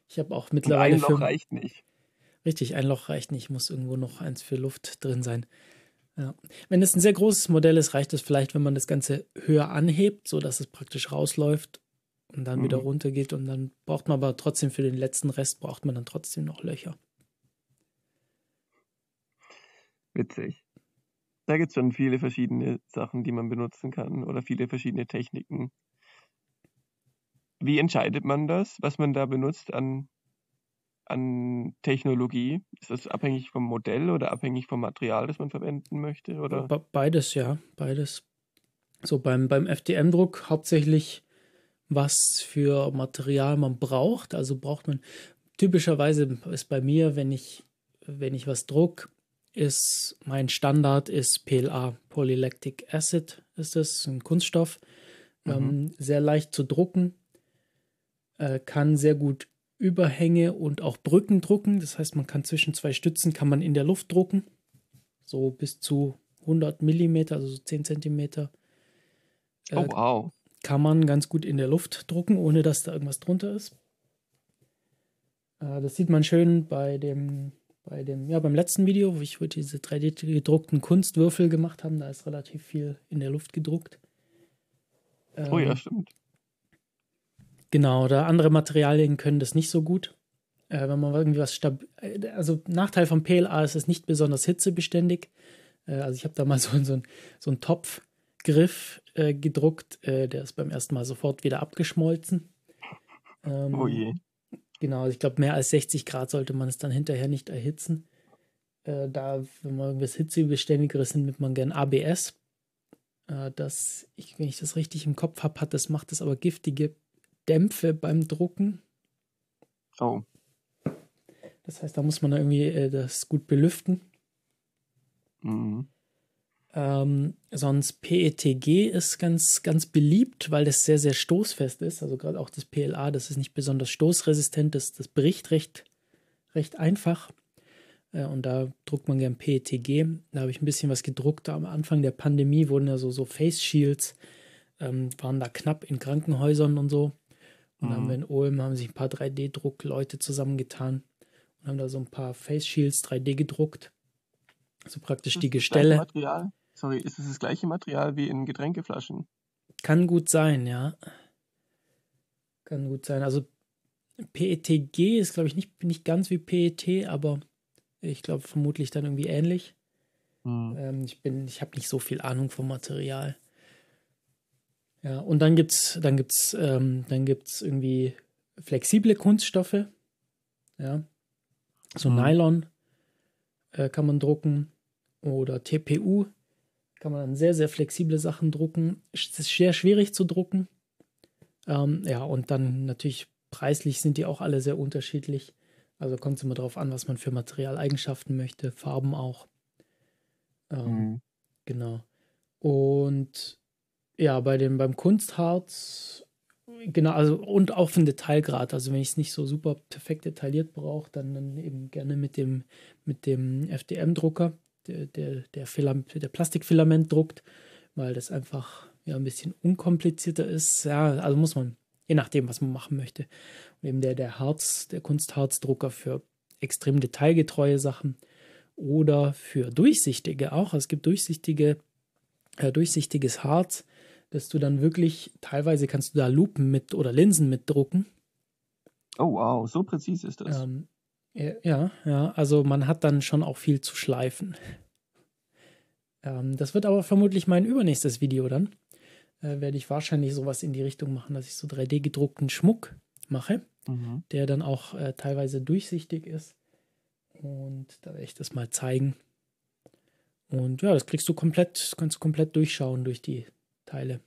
Ich habe auch mittlerweile. Und ein Loch reicht nicht. Richtig, ein Loch reicht nicht, muss irgendwo noch eins für Luft drin sein. Ja. Wenn es ein sehr großes Modell ist, reicht es vielleicht, wenn man das Ganze höher anhebt, sodass es praktisch rausläuft und dann mhm. wieder runtergeht. Und dann braucht man aber trotzdem für den letzten Rest, braucht man dann trotzdem noch Löcher. Witzig. Da gibt es schon viele verschiedene Sachen, die man benutzen kann oder viele verschiedene Techniken. Wie entscheidet man das, was man da benutzt an an Technologie? Ist das abhängig vom Modell oder abhängig vom Material, das man verwenden möchte? Oder? Beides, ja, beides. So beim, beim FDM-Druck hauptsächlich, was für Material man braucht. Also braucht man typischerweise ist bei mir, wenn ich, wenn ich was druck, ist mein Standard ist PLA, Polylactic Acid, ist das ein Kunststoff, mhm. ähm, sehr leicht zu drucken, äh, kann sehr gut Überhänge und auch Brücken drucken. Das heißt, man kann zwischen zwei Stützen kann man in der Luft drucken, so bis zu 100 Millimeter, also so 10 Zentimeter. Äh, oh wow! Kann man ganz gut in der Luft drucken, ohne dass da irgendwas drunter ist. Äh, das sieht man schön bei dem, bei dem, ja, beim letzten Video, wo ich diese 3D gedruckten Kunstwürfel gemacht habe. Da ist relativ viel in der Luft gedruckt. Ähm, oh ja, ähm, stimmt. Genau, oder andere Materialien können das nicht so gut. Äh, wenn man irgendwie was stabil. Äh, also, Nachteil vom PLA ist es nicht besonders hitzebeständig. Äh, also, ich habe da mal so, so, ein, so einen Topfgriff äh, gedruckt. Äh, der ist beim ersten Mal sofort wieder abgeschmolzen. Ähm, oh je. Genau, also ich glaube, mehr als 60 Grad sollte man es dann hinterher nicht erhitzen. Äh, da, wenn man irgendwas hitzebeständigeres nimmt man gern ABS. Das, ich, wenn ich das richtig im Kopf habe, hat das macht es aber giftige Dämpfe beim Drucken. Oh. Das heißt, da muss man irgendwie äh, das gut belüften. Mhm. Ähm, sonst PETG ist ganz, ganz beliebt, weil das sehr, sehr stoßfest ist. Also gerade auch das PLA, das ist nicht besonders stoßresistent, das, das bricht recht, recht einfach. Äh, und da druckt man gern PETG. Da habe ich ein bisschen was gedruckt. Am Anfang der Pandemie wurden ja so, so Face Shields, ähm, waren da knapp in Krankenhäusern und so. Und mhm. haben wir in Ulm, haben sich ein paar 3D-Druckleute zusammengetan und haben da so ein paar Face Shields 3D gedruckt. So praktisch die Gestelle. Material? Sorry, ist es das gleiche Material wie in Getränkeflaschen? Kann gut sein, ja. Kann gut sein. Also PETG ist, glaube ich, nicht, nicht ganz wie PET, aber ich glaube vermutlich dann irgendwie ähnlich. Hm. Ähm, ich bin, ich habe nicht so viel Ahnung vom Material. Ja, und dann gibt's, dann gibt's, ähm, dann gibt's irgendwie flexible Kunststoffe. Ja. So hm. Nylon äh, kann man drucken oder TPU kann man dann sehr, sehr flexible Sachen drucken. Es ist sehr schwierig zu drucken. Ähm, ja, und dann natürlich preislich sind die auch alle sehr unterschiedlich. Also kommt es immer darauf an, was man für Materialeigenschaften möchte, Farben auch. Ähm, mhm. Genau. Und ja, bei dem, beim Kunstharz, genau, also und auch von Detailgrad. Also wenn ich es nicht so super perfekt detailliert brauche, dann, dann eben gerne mit dem, mit dem FDM-Drucker der, der, der, Filament, der Plastikfilament druckt, weil das einfach ja, ein bisschen unkomplizierter ist. Ja, also muss man, je nachdem, was man machen möchte. Und eben der, der Harz, der Kunstharzdrucker für extrem detailgetreue Sachen oder für durchsichtige auch. Also es gibt durchsichtige, äh, durchsichtiges Harz, dass du dann wirklich, teilweise kannst du da Lupen mit oder Linsen mitdrucken. Oh wow, so präzise ist das. Ähm, ja, ja, also man hat dann schon auch viel zu schleifen. Ähm, das wird aber vermutlich mein übernächstes Video dann. Äh, werde ich wahrscheinlich sowas in die Richtung machen, dass ich so 3D gedruckten Schmuck mache, mhm. der dann auch äh, teilweise durchsichtig ist. Und da werde ich das mal zeigen. Und ja, das kriegst du komplett, kannst du komplett durchschauen durch die Teile.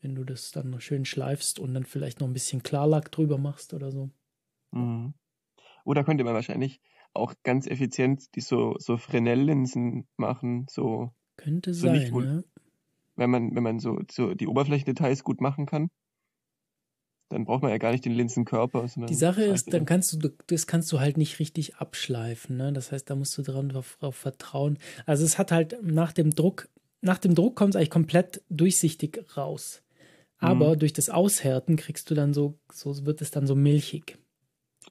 Wenn du das dann noch schön schleifst und dann vielleicht noch ein bisschen Klarlack drüber machst oder so. Mhm. Oder könnte man wahrscheinlich auch ganz effizient die so, so Fresnel-Linsen machen. So, könnte so sein, wohl, ja. Wenn man, wenn man so, so die Oberflächendetails gut machen kann, dann braucht man ja gar nicht den Linsenkörper. Die Sache ist, dann kannst du, das kannst du halt nicht richtig abschleifen. Ne? Das heißt, da musst du dran drauf, drauf vertrauen. Also es hat halt nach dem Druck, nach dem Druck kommt es eigentlich komplett durchsichtig raus. Aber mhm. durch das Aushärten kriegst du dann so, so wird es dann so milchig.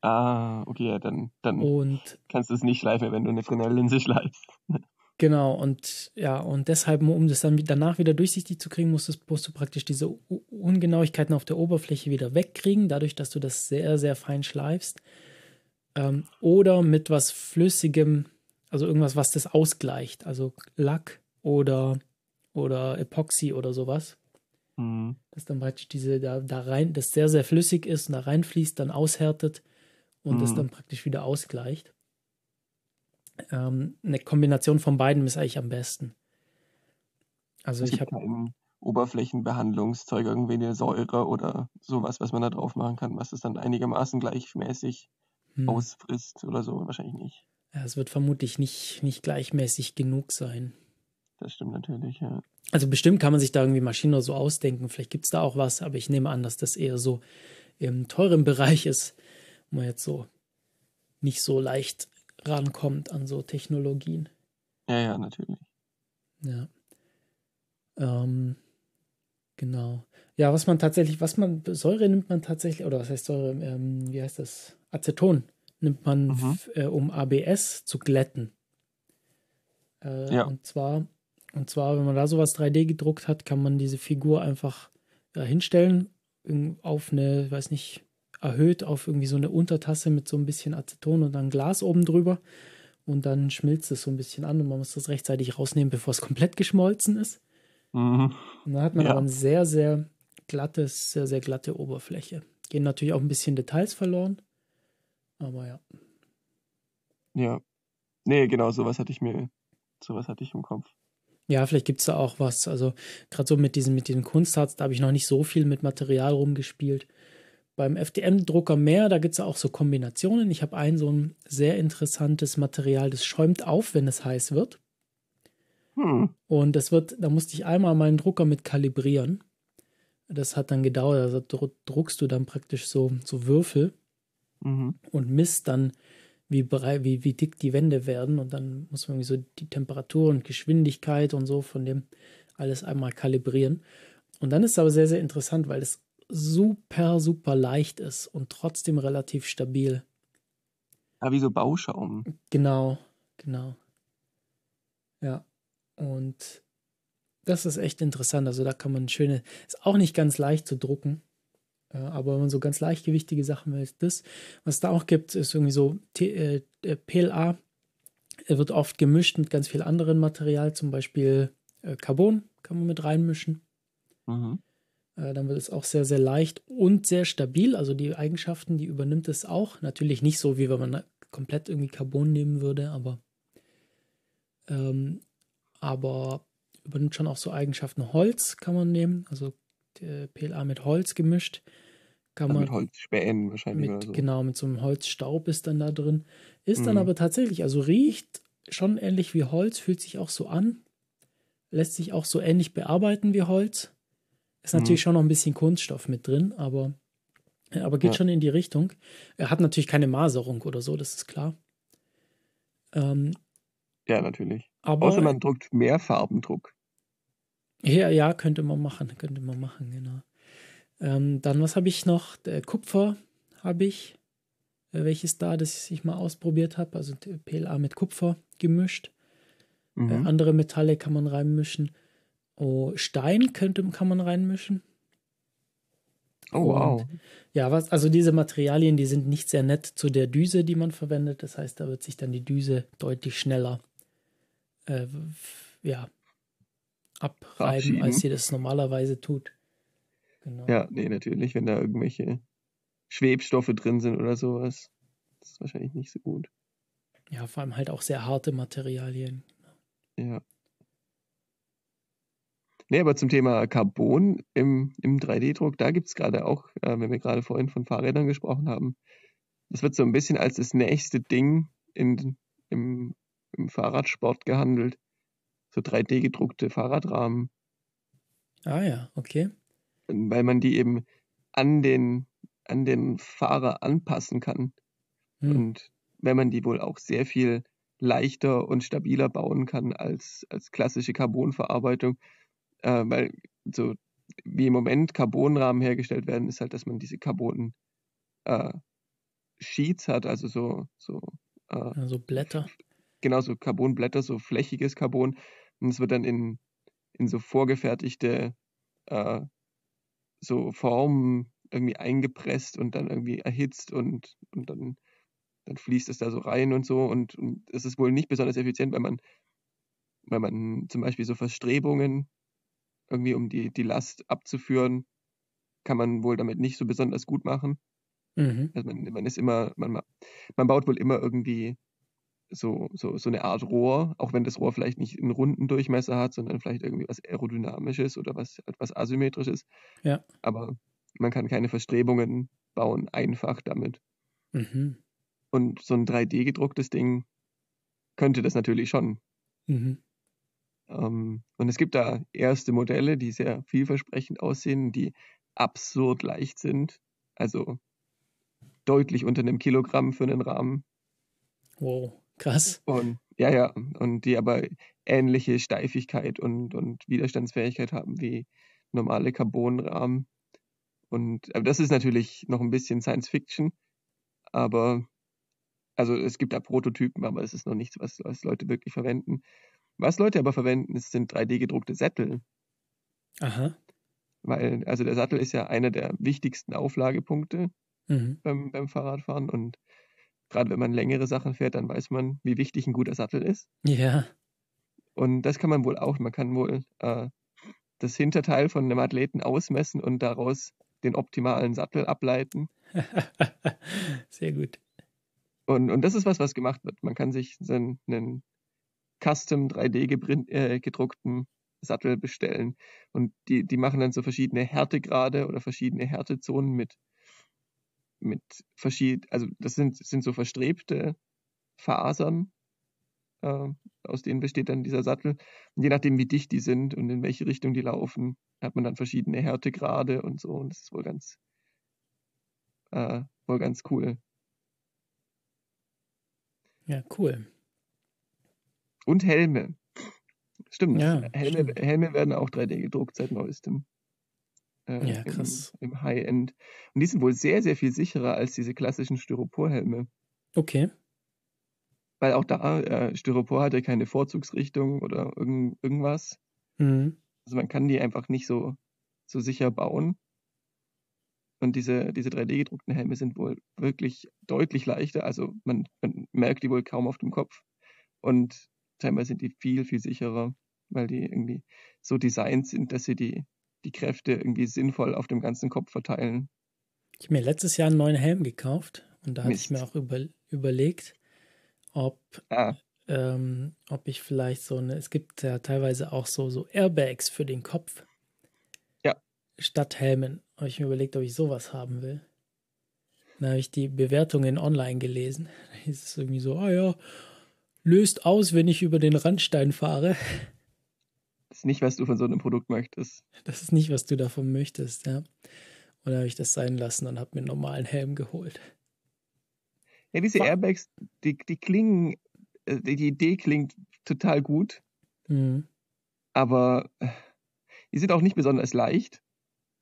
Ah, okay, dann, dann und, kannst du es nicht schleifen, wenn du eine Fresnel-Linse schleifst. Genau, und ja, und deshalb, um das dann danach wieder durchsichtig zu kriegen, musst du, musst du praktisch diese Ungenauigkeiten auf der Oberfläche wieder wegkriegen, dadurch, dass du das sehr, sehr fein schleifst. Ähm, oder mit was Flüssigem, also irgendwas, was das ausgleicht, also Lack oder, oder Epoxy oder sowas. Mhm. Das dann praktisch diese da, da rein, das sehr, sehr flüssig ist und da reinfließt, dann aushärtet und mhm. das dann praktisch wieder ausgleicht. Ähm, eine Kombination von beiden ist eigentlich am besten. Also es ich habe Oberflächenbehandlungszeug, irgendwie eine Säure oder sowas, was man da drauf machen kann, was es dann einigermaßen gleichmäßig hm. ausfrisst oder so, wahrscheinlich nicht. Ja, es wird vermutlich nicht, nicht gleichmäßig genug sein. Das stimmt natürlich, ja. Also bestimmt kann man sich da irgendwie Maschinen oder so ausdenken. Vielleicht gibt es da auch was, aber ich nehme an, dass das eher so im teuren Bereich ist, wo man jetzt so nicht so leicht rankommt an so Technologien. Ja, ja, natürlich. Ja. Ähm, genau. Ja, was man tatsächlich, was man, Säure nimmt man tatsächlich, oder was heißt Säure, ähm, wie heißt das? Aceton nimmt man, mhm. äh, um ABS zu glätten. Äh, ja. Und zwar, und zwar, wenn man da sowas 3D gedruckt hat, kann man diese Figur einfach ja, hinstellen auf eine, weiß nicht, erhöht auf irgendwie so eine Untertasse mit so ein bisschen Aceton und dann Glas oben drüber. Und dann schmilzt es so ein bisschen an und man muss das rechtzeitig rausnehmen, bevor es komplett geschmolzen ist. Mhm. Und dann hat man ja. aber ein sehr, sehr glattes, sehr, sehr glatte Oberfläche. Gehen natürlich auch ein bisschen Details verloren. Aber ja. Ja. Nee, genau, sowas hatte ich mir, sowas hatte ich im Kopf. Ja, vielleicht gibt es da auch was. Also gerade so mit diesen, mit den Kunstharz, da habe ich noch nicht so viel mit Material rumgespielt. Beim FDM-Drucker mehr, da gibt es auch so Kombinationen. Ich habe ein so ein sehr interessantes Material, das schäumt auf, wenn es heiß wird. Hm. Und das wird, da musste ich einmal meinen Drucker mit kalibrieren. Das hat dann gedauert. Also druckst du dann praktisch so, so Würfel mhm. und misst dann, wie, breit, wie, wie dick die Wände werden. Und dann muss man so die Temperatur und Geschwindigkeit und so von dem alles einmal kalibrieren. Und dann ist es aber sehr, sehr interessant, weil es super, super leicht ist und trotzdem relativ stabil. Ja, wie so Bauschaum. Genau, genau. Ja, und das ist echt interessant. Also da kann man schöne, ist auch nicht ganz leicht zu drucken, äh, aber wenn man so ganz leichtgewichtige Sachen will, das, was da auch gibt, ist irgendwie so T äh, PLA. Er wird oft gemischt mit ganz viel anderen Material, zum Beispiel äh, Carbon kann man mit reinmischen. Mhm. Äh, dann wird es auch sehr, sehr leicht und sehr stabil. Also die Eigenschaften, die übernimmt es auch. Natürlich nicht so, wie wenn man komplett irgendwie Carbon nehmen würde, aber, ähm, aber übernimmt schon auch so Eigenschaften. Holz kann man nehmen, also PLA mit Holz gemischt. Kann man, mit Holzspänen wahrscheinlich. Mit, so. Genau, mit so einem Holzstaub ist dann da drin. Ist mhm. dann aber tatsächlich, also riecht schon ähnlich wie Holz, fühlt sich auch so an. Lässt sich auch so ähnlich bearbeiten wie Holz. Ist natürlich mhm. schon noch ein bisschen Kunststoff mit drin, aber, aber geht ja. schon in die Richtung. Er hat natürlich keine Maserung oder so, das ist klar. Ähm, ja, natürlich. Aber, Außer man druckt mehr Farbendruck. Ja, ja, könnte man machen, könnte man machen, genau. Ähm, dann, was habe ich noch? Der Kupfer habe ich, äh, welches da, das ich mal ausprobiert habe, also PLA mit Kupfer gemischt. Äh, mhm. Äh, andere Metalle kann man reinmischen. Oh, Stein könnte, kann man reinmischen. Oh, wow. ja, was, also diese Materialien, die sind nicht sehr nett zu der Düse, die man verwendet. Das heißt, da wird sich dann die Düse deutlich schneller äh, ja, abreiben, als sie das normalerweise tut. Genau. Ja, nee, natürlich, wenn da irgendwelche Schwebstoffe drin sind oder sowas. Das ist wahrscheinlich nicht so gut. Ja, vor allem halt auch sehr harte Materialien. Ja. Nee, aber zum Thema Carbon im, im 3D-Druck, da gibt es gerade auch, äh, wenn wir gerade vorhin von Fahrrädern gesprochen haben, das wird so ein bisschen als das nächste Ding in, im, im Fahrradsport gehandelt. So 3D gedruckte Fahrradrahmen. Ah ja, okay. Weil man die eben an den, an den Fahrer anpassen kann. Hm. Und wenn man die wohl auch sehr viel leichter und stabiler bauen kann als, als klassische Carbonverarbeitung, äh, weil so wie im Moment Carbonrahmen hergestellt werden, ist halt, dass man diese Carbon äh, Sheets hat, also so, so äh, also Blätter. Genau, so Carbonblätter, so flächiges Carbon. Und es wird dann in, in so vorgefertigte äh, so Formen irgendwie eingepresst und dann irgendwie erhitzt und, und dann, dann fließt es da so rein und so. Und, und es ist wohl nicht besonders effizient, weil man, weil man zum Beispiel so Verstrebungen irgendwie um die, die Last abzuführen, kann man wohl damit nicht so besonders gut machen. Mhm. Also man, man ist immer, man, man baut wohl immer irgendwie so, so, so eine Art Rohr, auch wenn das Rohr vielleicht nicht einen runden Durchmesser hat, sondern vielleicht irgendwie was Aerodynamisches oder was etwas Asymmetrisches. Ja. Aber man kann keine Verstrebungen bauen, einfach damit. Mhm. Und so ein 3D gedrucktes Ding könnte das natürlich schon. Mhm. Ähm, und es gibt da erste Modelle, die sehr vielversprechend aussehen, die absurd leicht sind. Also deutlich unter einem Kilogramm für einen Rahmen. Wow, krass. Und ja, ja, und die aber ähnliche Steifigkeit und, und Widerstandsfähigkeit haben wie normale Carbonrahmen. Und aber das ist natürlich noch ein bisschen Science Fiction, aber also es gibt da Prototypen, aber es ist noch nichts, was, was Leute wirklich verwenden. Was Leute aber verwenden, sind 3D-gedruckte Sättel. Aha. Weil, also der Sattel ist ja einer der wichtigsten Auflagepunkte Mhm. beim, beim Fahrradfahren. Und gerade wenn man längere Sachen fährt, dann weiß man, wie wichtig ein guter Sattel ist. Ja. Und das kann man wohl auch. Man kann wohl äh, das Hinterteil von einem Athleten ausmessen und daraus den optimalen Sattel ableiten. Sehr gut. Und, und das ist was, was gemacht wird. Man kann sich so einen, einen Custom 3D gebrin- äh, gedruckten Sattel bestellen. Und die, die machen dann so verschiedene Härtegrade oder verschiedene Härtezonen mit, mit verschied also das sind, sind so verstrebte Fasern, äh, aus denen besteht dann dieser Sattel. Und je nachdem, wie dicht die sind und in welche Richtung die laufen, hat man dann verschiedene Härtegrade und so. Und das ist wohl ganz, äh, wohl ganz cool. Ja, cool. Und Helme. Stimmt. Ja, Helme, stimmt. Helme werden auch 3D gedruckt seit neuestem. Äh, Ja, krass. Im, im High-End. Und die sind wohl sehr, sehr viel sicherer als diese klassischen Styroporhelme. Okay. Weil auch da, äh, Styropor hatte keine Vorzugsrichtung oder irgend, irgendwas. Mhm. Also man kann die einfach nicht so, so sicher bauen. Und diese, diese 3D-gedruckten Helme sind wohl wirklich deutlich leichter. Also man, man merkt die wohl kaum auf dem Kopf. Und scheinbar sind die viel, viel sicherer, weil die irgendwie so designt sind, dass sie die, die Kräfte irgendwie sinnvoll auf dem ganzen Kopf verteilen. Ich habe mir letztes Jahr einen neuen Helm gekauft und da hatte ich mir auch über, überlegt, ob, Ah, ähm, ob ich vielleicht so eine, es gibt ja teilweise auch so, so Airbags für den Kopf. Ja. Statt Helmen. Habe ich mir überlegt, ob ich sowas haben will. Dann habe ich die Bewertungen online gelesen. Da hieß es irgendwie so, ah ja, löst aus, wenn ich über den Randstein fahre. Das ist nicht, was du von so einem Produkt möchtest. Das ist nicht, was du davon möchtest, ja. Und dann habe ich das sein lassen und habe mir einen normalen Helm geholt. Ja, diese Wa- Airbags, die, die klingen, äh, die die Idee klingt total gut, Mhm. aber äh, die sind auch nicht besonders leicht.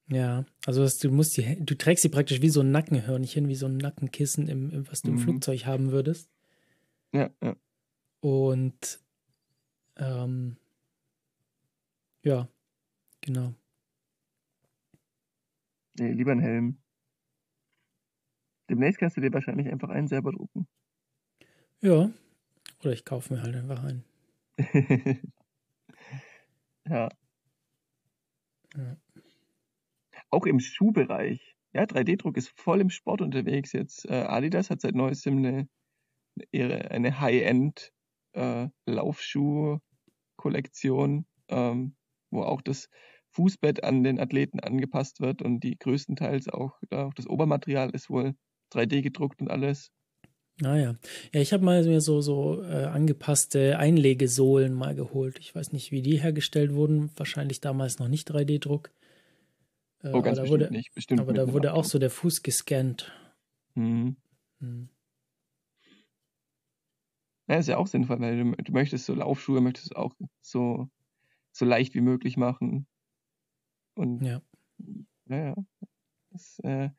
Ja, also dass du musst die, du trägst sie praktisch wie so ein Nackenhörnchen, wie so ein Nackenkissen, im, im, was du im Mhm. Flugzeug haben würdest. Ja, ja. Und ähm, ja, genau. Nee, lieber ein Helm. Demnächst kannst du dir wahrscheinlich einfach einen selber drucken. Ja. Oder ich kaufe mir halt einfach einen. ja. Ja. Auch im Schuhbereich. Ja, 3D-Druck ist voll im Sport unterwegs jetzt. Äh, Adidas hat seit neuestem eine, eine High-End äh, Laufschuh-Kollektion, ähm, wo auch das Fußbett an den Athleten angepasst wird und die größtenteils auch, äh, auch das Obermaterial ist wohl 3D gedruckt und alles. Ah ja. Ich habe mal mir so, so äh, angepasste Einlegesohlen mal geholt. Ich weiß nicht, wie die hergestellt wurden. Wahrscheinlich damals noch nicht 3D-Druck. Äh, Oh, ganz aber da wurde, nicht. Bestimmt aber da wurde auch Abdruck. so der Fuß gescannt. Mhm. Hm. Ja, ist ja auch sinnvoll, weil du, du möchtest so Laufschuhe, möchtest auch so, so leicht wie möglich machen. Und Ja. ja, ja. Das, äh,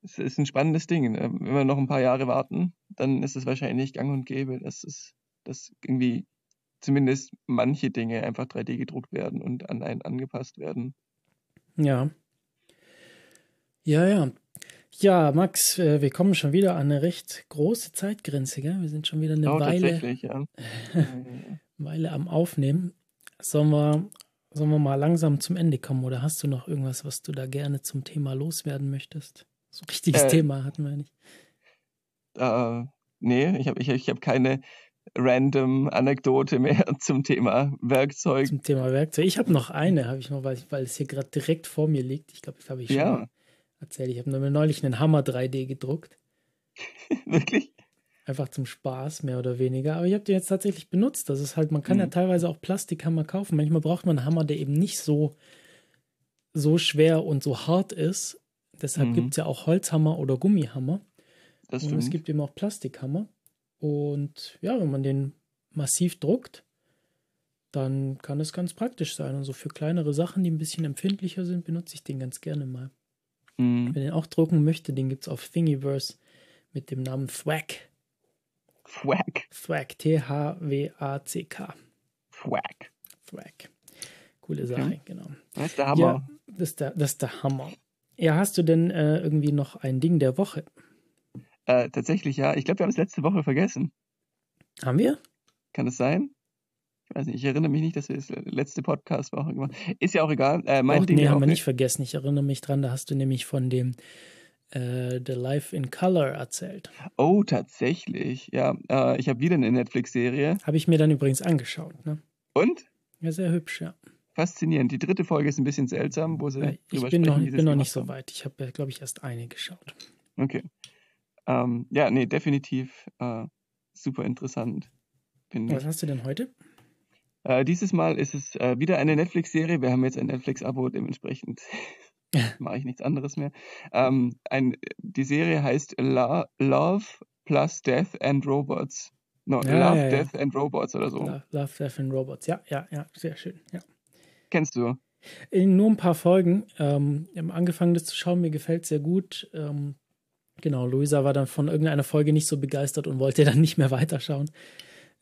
das ist ein spannendes Ding. ne? Wenn wir noch ein paar Jahre warten, dann ist es wahrscheinlich gang und gäbe, dass es, dass irgendwie zumindest manche Dinge einfach 3D gedruckt werden und an einen angepasst werden. Ja. Ja, ja. Ja, Max, äh, wir kommen schon wieder an eine recht große Zeitgrenze, gell? Wir sind schon wieder eine oh, Weile, ja. Weile am Aufnehmen. Sollen wir, sollen wir mal langsam zum Ende kommen oder hast du noch irgendwas, was du da gerne zum Thema loswerden möchtest? So ein richtiges Äh, Thema hatten wir nicht. äh, Nee, ich habe ich, ich hab keine random Anekdote mehr zum Thema Werkzeug. Zum Thema Werkzeug. Ich habe noch eine, habe ich noch, weil, weil es hier gerade direkt vor mir liegt. Ich glaube, das habe ich schon Ja. erzählt. Ich habe mir neulich einen Hammer 3D gedruckt. Wirklich? Einfach zum Spaß, mehr oder weniger. Aber ich habe den jetzt tatsächlich benutzt. Das ist halt, man kann ja Mhm. teilweise auch Plastikhammer kaufen. Manchmal braucht man einen Hammer, der eben nicht so, so schwer und so hart ist. Deshalb Mhm. gibt es ja auch Holzhammer oder Gummihammer. Das Und es gibt eben auch Plastikhammer. Und ja, wenn man den massiv druckt, dann kann es ganz praktisch sein. Und so für kleinere Sachen, die ein bisschen empfindlicher sind, benutze ich den ganz gerne mal. Mhm. Wer den auch drucken möchte, den gibt es auf Thingiverse mit dem Namen Thwack. Thwack. Thwack, T-H-W-A-C-K. Thwack. Thwack. Coole Sache, genau. Das ist der Hammer. Ja, das ist der, das ist der Hammer. Ja, hast du denn äh, irgendwie noch ein Ding der Woche? Äh, tatsächlich, ja. Ich glaube, wir haben es letzte Woche vergessen. Haben wir? Kann es sein? Ich weiß nicht, ich erinnere mich nicht, dass wir das letzte Podcast-Woche gemacht haben. Ist ja auch egal. Äh, mein Och, Ding nee, haben wir Woche- nicht vergessen. Ich erinnere mich dran, da hast du nämlich von dem äh, The Life in Color erzählt. Oh, tatsächlich. Ja, äh, ich habe wieder eine Netflix-Serie. Habe ich mir dann übrigens angeschaut. Ne? Und? Ja, sehr hübsch, ja. Faszinierend. Die dritte Folge ist ein bisschen seltsam, wo sie Äh, Ich drüber bin sprechen, noch, bin noch nicht so weit. Ich habe, glaube ich, erst eine geschaut. Okay. Ähm, ja, nee, definitiv äh, super interessant. Finde Was hast du denn heute? Äh, dieses Mal ist es äh, wieder eine Netflix-Serie. Wir haben jetzt ein Netflix-Abo, dementsprechend mache ich nichts anderes mehr. Ähm, ein, die Serie heißt La Love plus Death and Robots. No, Ja, Love, ja, ja. Death and Robots oder so. Love, Love, Death and Robots. Ja, ja, ja, sehr schön. Ja. Kennst du? In nur ein paar Folgen. Ähm, wir haben angefangen, das zu schauen. Mir gefällt sehr gut. Ähm, genau, Luisa war dann von irgendeiner Folge nicht so begeistert und wollte dann nicht mehr weiterschauen.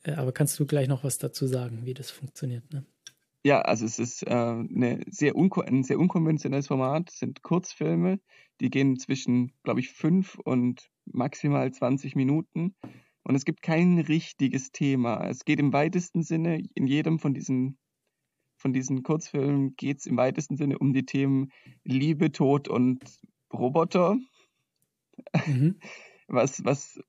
Äh, aber kannst du gleich noch was dazu sagen, wie das funktioniert? Ne? Ja, also es ist äh, eine sehr ein sehr unkonventionelles Format. Es sind Kurzfilme, die gehen zwischen, glaube ich, fünf und maximal 20 Minuten. Und es gibt kein richtiges Thema. Es geht im weitesten Sinne, in jedem von diesen, von diesen Kurzfilmen geht es im weitesten Sinne um die Themen Liebe, Tod und Roboter, Mhm. was, was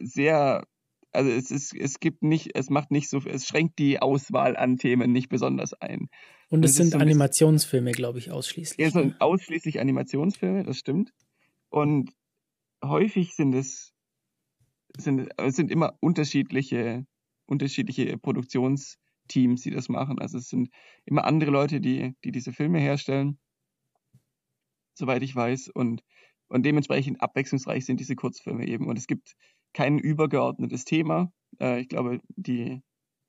sehr, also es ist, es gibt nicht, es macht nicht so, es schränkt die Auswahl an Themen nicht besonders ein. Und es sind so Animationsfilme, glaube ich, ausschließlich. Ja, es sind ne? ausschließlich Animationsfilme, das stimmt. Und häufig sind es, sind, es sind immer unterschiedliche, unterschiedliche Produktionsteams, die das machen. Also es sind immer andere Leute, die, die diese Filme herstellen, soweit ich weiß. Und, und dementsprechend abwechslungsreich sind diese Kurzfilme eben. Und es gibt kein übergeordnetes Thema. Äh, ich glaube, die,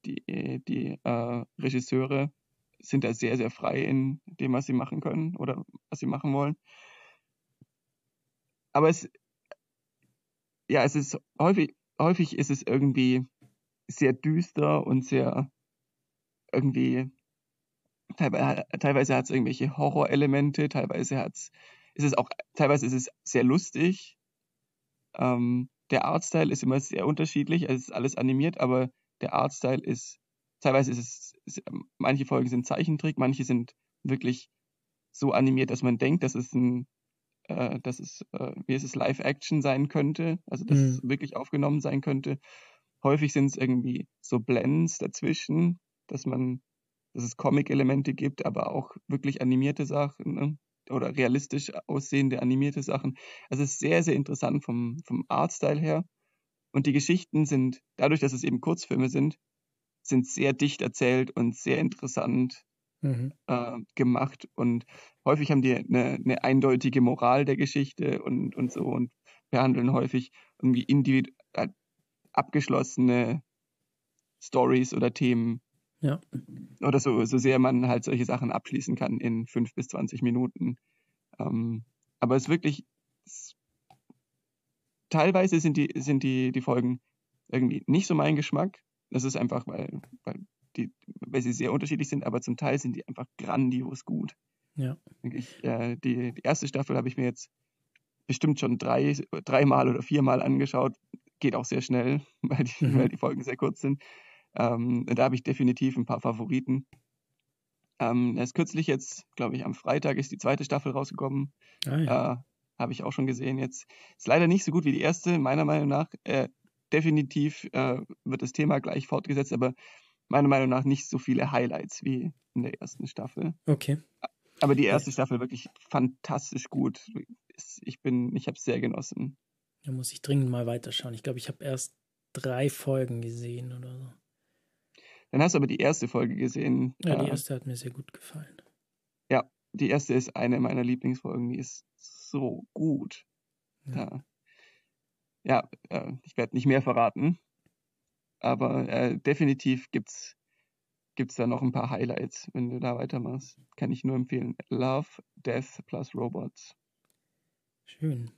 die, die äh, Regisseure sind da sehr, sehr frei in dem, was sie machen können oder was sie machen wollen. Aber es, ja, es ist häufig, häufig ist es irgendwie sehr düster und sehr irgendwie, teilweise, teilweise hat es irgendwelche Horrorelemente, teilweise hat's, ist es auch, teilweise ist es sehr lustig. Ähm, der Artstyle ist immer sehr unterschiedlich, es ist alles animiert, aber der Artstyle ist, teilweise ist es, ist, manche Folgen sind Zeichentrick, manche sind wirklich so animiert, dass man denkt, dass es ein, äh, dass es, äh, wie ist es, Live-Action sein könnte, also dass es wirklich aufgenommen sein könnte. Häufig sind es irgendwie so Blends dazwischen, dass man, dass es Comic-Elemente gibt, aber auch wirklich animierte Sachen ne? Oder realistisch aussehende animierte Sachen. Also es ist sehr, sehr interessant vom, vom Artstyle her. Und die Geschichten sind, dadurch, dass es eben Kurzfilme sind, sind sehr dicht erzählt und sehr interessant Mhm. äh, gemacht. Und häufig haben die eine, eine eindeutige Moral der Geschichte und, und so und behandeln häufig irgendwie individu äh, abgeschlossene Stories oder Themen. Ja. Oder so, so sehr man halt solche Sachen abschließen kann in fünf bis zwanzig Minuten. Ähm, aber es ist wirklich, es, teilweise sind die, sind die, die Folgen irgendwie nicht so mein Geschmack. Das ist einfach, weil, weil, die, weil sie sehr unterschiedlich sind, aber zum Teil sind die einfach grandios gut. Ja. Wirklich, äh, die, die erste Staffel habe ich mir jetzt bestimmt schon drei, dreimal oder viermal angeschaut. Geht auch sehr schnell, weil die, Mhm. weil die Folgen sehr kurz sind. Ähm, da habe ich definitiv ein paar Favoriten. Ähm, erst kürzlich jetzt, glaube ich, am Freitag ist die zweite Staffel rausgekommen. Ah, ja. Äh, habe ich auch schon gesehen jetzt. Ist leider nicht so gut wie die erste, meiner Meinung nach. Äh, definitiv äh, wird das Thema gleich fortgesetzt, aber meiner Meinung nach nicht so viele Highlights wie in der ersten Staffel. Okay. Aber die erste Staffel wirklich fantastisch gut. Ich bin, ich habe es sehr genossen. Da muss ich dringend mal weiterschauen. Ich glaube, ich habe erst drei Folgen gesehen oder so. Dann hast du aber die erste Folge gesehen. Ja, die erste hat mir sehr gut gefallen. Ja, die erste ist eine meiner Lieblingsfolgen. Die ist so gut. Ja, ja äh, ich werde nicht mehr verraten. Aber äh, definitiv gibt's gibt's da noch ein paar Highlights, wenn du da weitermachst. Kann ich nur empfehlen. Love, Death plus Robots. Schön.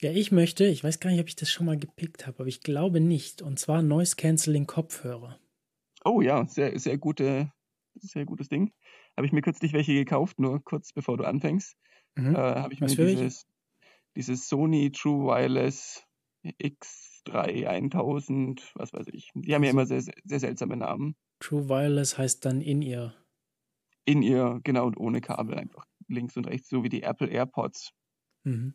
Ja, ich möchte, ich weiß gar nicht, ob ich das schon mal gepickt habe, aber ich glaube nicht. Und zwar Noise Cancelling Kopfhörer. Oh ja, sehr, sehr gute, sehr gutes Ding. Habe ich mir kürzlich welche gekauft, nur kurz bevor du anfängst. Mhm. Äh, Habe ich Was mir dieses, dieses Sony True Wireless X3 1000, was weiß ich. Die haben ja immer sehr, sehr, seltsame Namen. True Wireless heißt dann in ihr. In ihr, genau, und ohne Kabel einfach links und rechts, so wie die Apple AirPods. Mhm.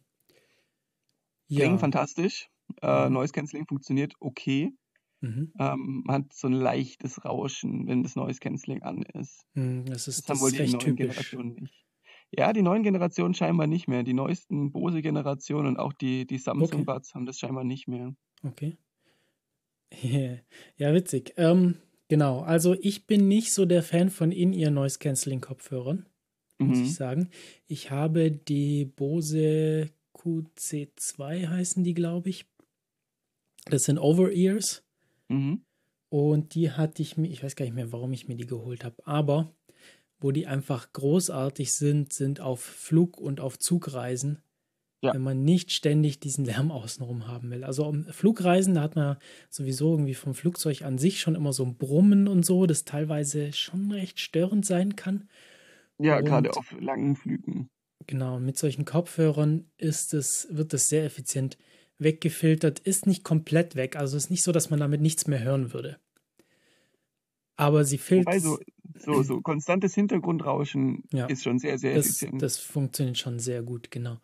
Klingen ja. fantastisch. Äh, mhm. Noise Cancelling funktioniert okay. Mhm. Ähm, man hat so ein leichtes Rauschen, wenn das Noise Cancelling an ist. Mhm, das ist, das, das haben wohl die neuen typisch. Generationen nicht. Ja, die neuen Generationen scheinbar nicht mehr. Die neuesten Bose-Generationen und auch die, die Samsung Buds okay. haben das scheinbar nicht mehr. Okay. ja, witzig. Ähm, genau, also ich bin nicht so der Fan von In-Ear Noise Cancelling Kopfhörern, muss mhm. ich sagen. Ich habe die Bose QC2 heißen die, glaube ich. Das sind Over-Ears. Mhm. Und die hatte ich mir, ich weiß gar nicht mehr, warum ich mir die geholt habe, aber wo die einfach großartig sind, sind auf Flug- und auf Zugreisen, ja. wenn man nicht ständig diesen Lärm außenrum haben will. Also um Flugreisen, da hat man sowieso irgendwie vom Flugzeug an sich schon immer so ein Brummen und so, das teilweise schon recht störend sein kann. Ja, und, gerade auf langen Flügen. Genau, mit solchen Kopfhörern ist es, wird es sehr effizient weggefiltert, ist nicht komplett weg. Also ist nicht so, dass man damit nichts mehr hören würde. Aber sie filtert. so, so, so konstantes Hintergrundrauschen ja, ist schon sehr, sehr das, effizient. Das funktioniert schon sehr gut, genau.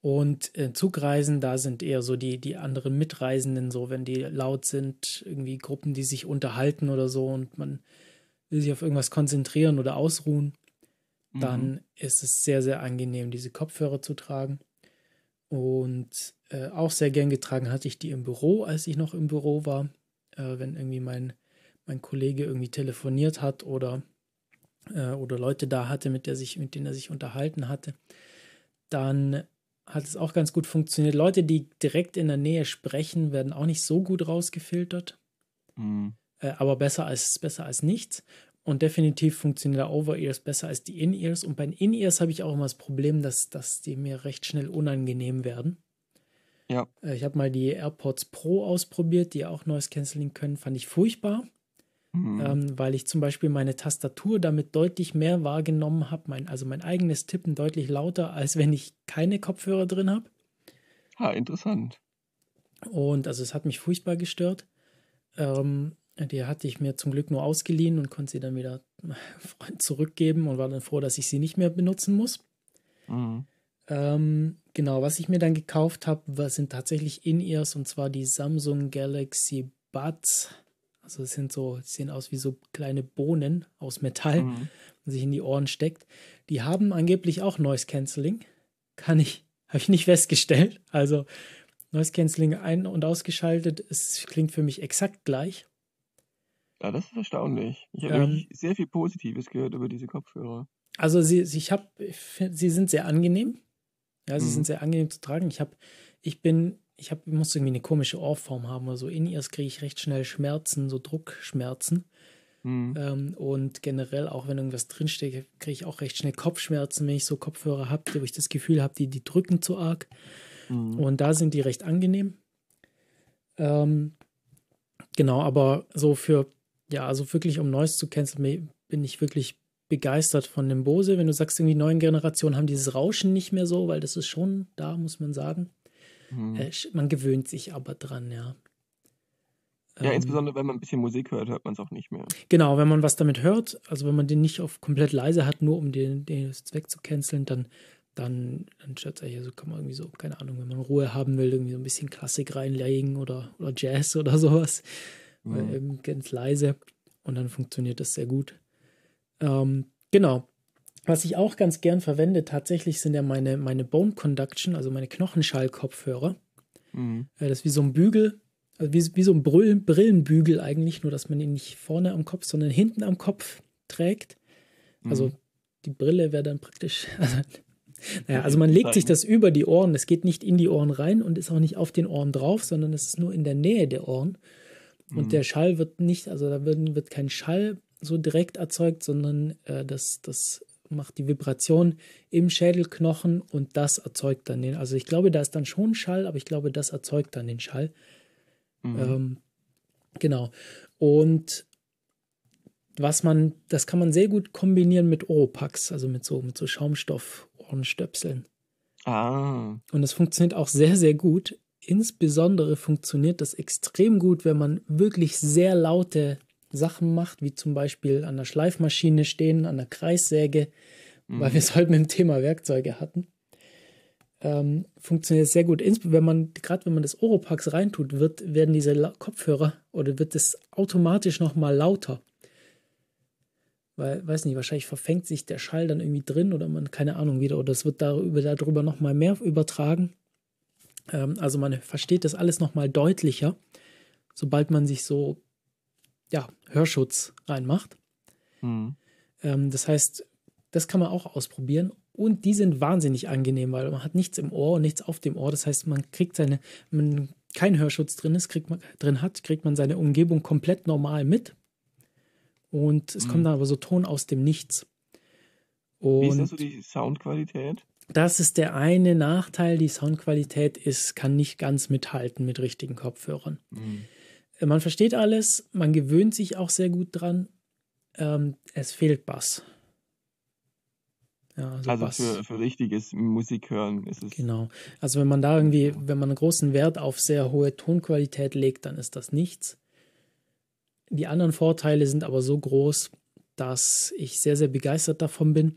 Und äh, Zugreisen, da sind eher so die, die anderen Mitreisenden, so wenn die laut sind, irgendwie Gruppen, die sich unterhalten oder so und man will sich auf irgendwas konzentrieren oder ausruhen, mhm. dann ist es sehr, sehr angenehm, diese Kopfhörer zu tragen. Und äh, auch sehr gern getragen hatte ich die im Büro, als ich noch im Büro war. Äh, wenn irgendwie mein, mein Kollege irgendwie telefoniert hat oder, äh, oder Leute da hatte, mit, der sich, mit denen er sich unterhalten hatte, dann hat es auch ganz gut funktioniert. Leute, die direkt in der Nähe sprechen, werden auch nicht so gut rausgefiltert. Mhm. Äh, aber besser als, besser als nichts. Und definitiv funktioniert der Over-Ears besser als die In-Ears. Und bei den In-Ears habe ich auch immer das Problem, dass, dass die mir recht schnell unangenehm werden. Ja. Äh, ich habe mal die AirPods Pro ausprobiert, die auch Noise Cancelling können. Fand ich furchtbar, mhm. ähm, weil ich zum Beispiel meine Tastatur damit deutlich mehr wahrgenommen habe. Mein, also mein eigenes Tippen deutlich lauter, als wenn ich keine Kopfhörer drin habe. Ah, interessant. Und also es hat mich furchtbar gestört. Ähm, die hatte ich mir zum Glück nur ausgeliehen und konnte sie dann wieder zurückgeben und war dann froh, dass ich sie nicht mehr benutzen muss. Mhm. Ähm, genau, was ich mir dann gekauft habe, sind tatsächlich In-Ears und zwar die Samsung Galaxy Buds. Also es sind so, sehen aus wie so kleine Bohnen aus Metall, mhm. die sich in die Ohren steckt. Die haben angeblich auch Noise Cancelling. Kann ich, habe ich nicht festgestellt. Also Noise Cancelling ein- und ausgeschaltet, es klingt für mich exakt gleich. Ja, das ist erstaunlich. Ich habe ähm, sehr viel Positives gehört über diese Kopfhörer. Also sie, ich habe, sie sind sehr angenehm. Ja, sie mhm. sind sehr angenehm zu tragen. Ich habe, ich bin, ich habe, muss irgendwie eine komische Ohrform haben oder so. In ihr kriege ich recht schnell Schmerzen, so Druckschmerzen. Mhm. Ähm, und generell, auch wenn irgendwas drinsteckt, kriege ich auch recht schnell Kopfschmerzen, wenn ich so Kopfhörer habe, wo ich das Gefühl habe, die, die drücken zu arg. Mhm. Und da sind die recht angenehm. Ähm, genau, aber so für ja, also wirklich, um Neues zu canceln, bin ich wirklich begeistert von dem Bose. Wenn du sagst, irgendwie neuen Generationen haben dieses Rauschen nicht mehr so, weil das ist schon da, muss man sagen. Mhm. Äh, man gewöhnt sich aber dran, ja. Ja, ähm, insbesondere wenn man ein bisschen Musik hört, hört man es auch nicht mehr. Genau, wenn man was damit hört, also wenn man den nicht auf komplett leise hat, nur um den, den Zweck zu canceln, dann, dann, dann stört es also kann man irgendwie so, keine Ahnung, wenn man Ruhe haben will, irgendwie so ein bisschen Klassik reinlegen oder, oder Jazz oder sowas. Mhm. Ganz leise und dann funktioniert das sehr gut. Ähm, genau. Was ich auch ganz gern verwende, tatsächlich sind ja meine, meine Bone Conduction, also meine Knochenschall-Kopfhörer. Mhm. Das ist wie so ein Bügel, also wie, wie so ein Brillen, Brillenbügel eigentlich, nur dass man ihn nicht vorne am Kopf, sondern hinten am Kopf trägt. Also mhm. die Brille wäre dann praktisch. Also, naja, also man legt sich das über die Ohren. Es geht nicht in die Ohren rein und ist auch nicht auf den Ohren drauf, sondern es ist nur in der Nähe der Ohren. Und mhm. der Schall wird nicht, also da wird, wird kein Schall so direkt erzeugt, sondern äh, das, das macht die Vibration im Schädelknochen und das erzeugt dann den. Also ich glaube, da ist dann schon Schall, aber ich glaube, das erzeugt dann den Schall. Mhm. Ähm, genau. Und was man, das kann man sehr gut kombinieren mit Oropax, also mit so, mit so Schaumstoff-Ohrenstöpseln. Ah. Und das funktioniert auch sehr, sehr gut. Insbesondere funktioniert das extrem gut, wenn man wirklich sehr laute Sachen macht, wie zum Beispiel an der Schleifmaschine stehen, an der Kreissäge, mhm. weil wir es heute mit dem Thema Werkzeuge hatten. Ähm, funktioniert sehr gut. Wenn man, gerade wenn man das Oropax reintut, wird, werden diese Kopfhörer oder wird es automatisch nochmal lauter. Weil, weiß nicht, wahrscheinlich verfängt sich der Schall dann irgendwie drin oder man, keine Ahnung wieder, oder es wird darüber, darüber nochmal mehr übertragen. Ähm, also man versteht das alles nochmal deutlicher, sobald man sich so, ja, Hörschutz reinmacht. Mhm. Ähm, das heißt, das kann man auch ausprobieren. Und die sind wahnsinnig angenehm, weil man hat nichts im Ohr und nichts auf dem Ohr. Das heißt, man kriegt seine, wenn kein Hörschutz drin ist, kriegt man drin hat, kriegt man seine Umgebung komplett normal mit. Und es mhm. kommt dann aber so Ton aus dem Nichts. Und Wie ist das so die Soundqualität? Das ist der eine Nachteil. Die Soundqualität ist, kann nicht ganz mithalten mit richtigen Kopfhörern. Mhm. Man versteht alles, man gewöhnt sich auch sehr gut dran. Ähm, es fehlt Bass. Ja, also, also für, für richtiges Musik hören ist es. Genau. Also wenn man da irgendwie, wenn man einen großen Wert auf sehr hohe Tonqualität legt, dann ist das nichts. Die anderen Vorteile sind aber so groß, dass ich sehr, sehr begeistert davon bin.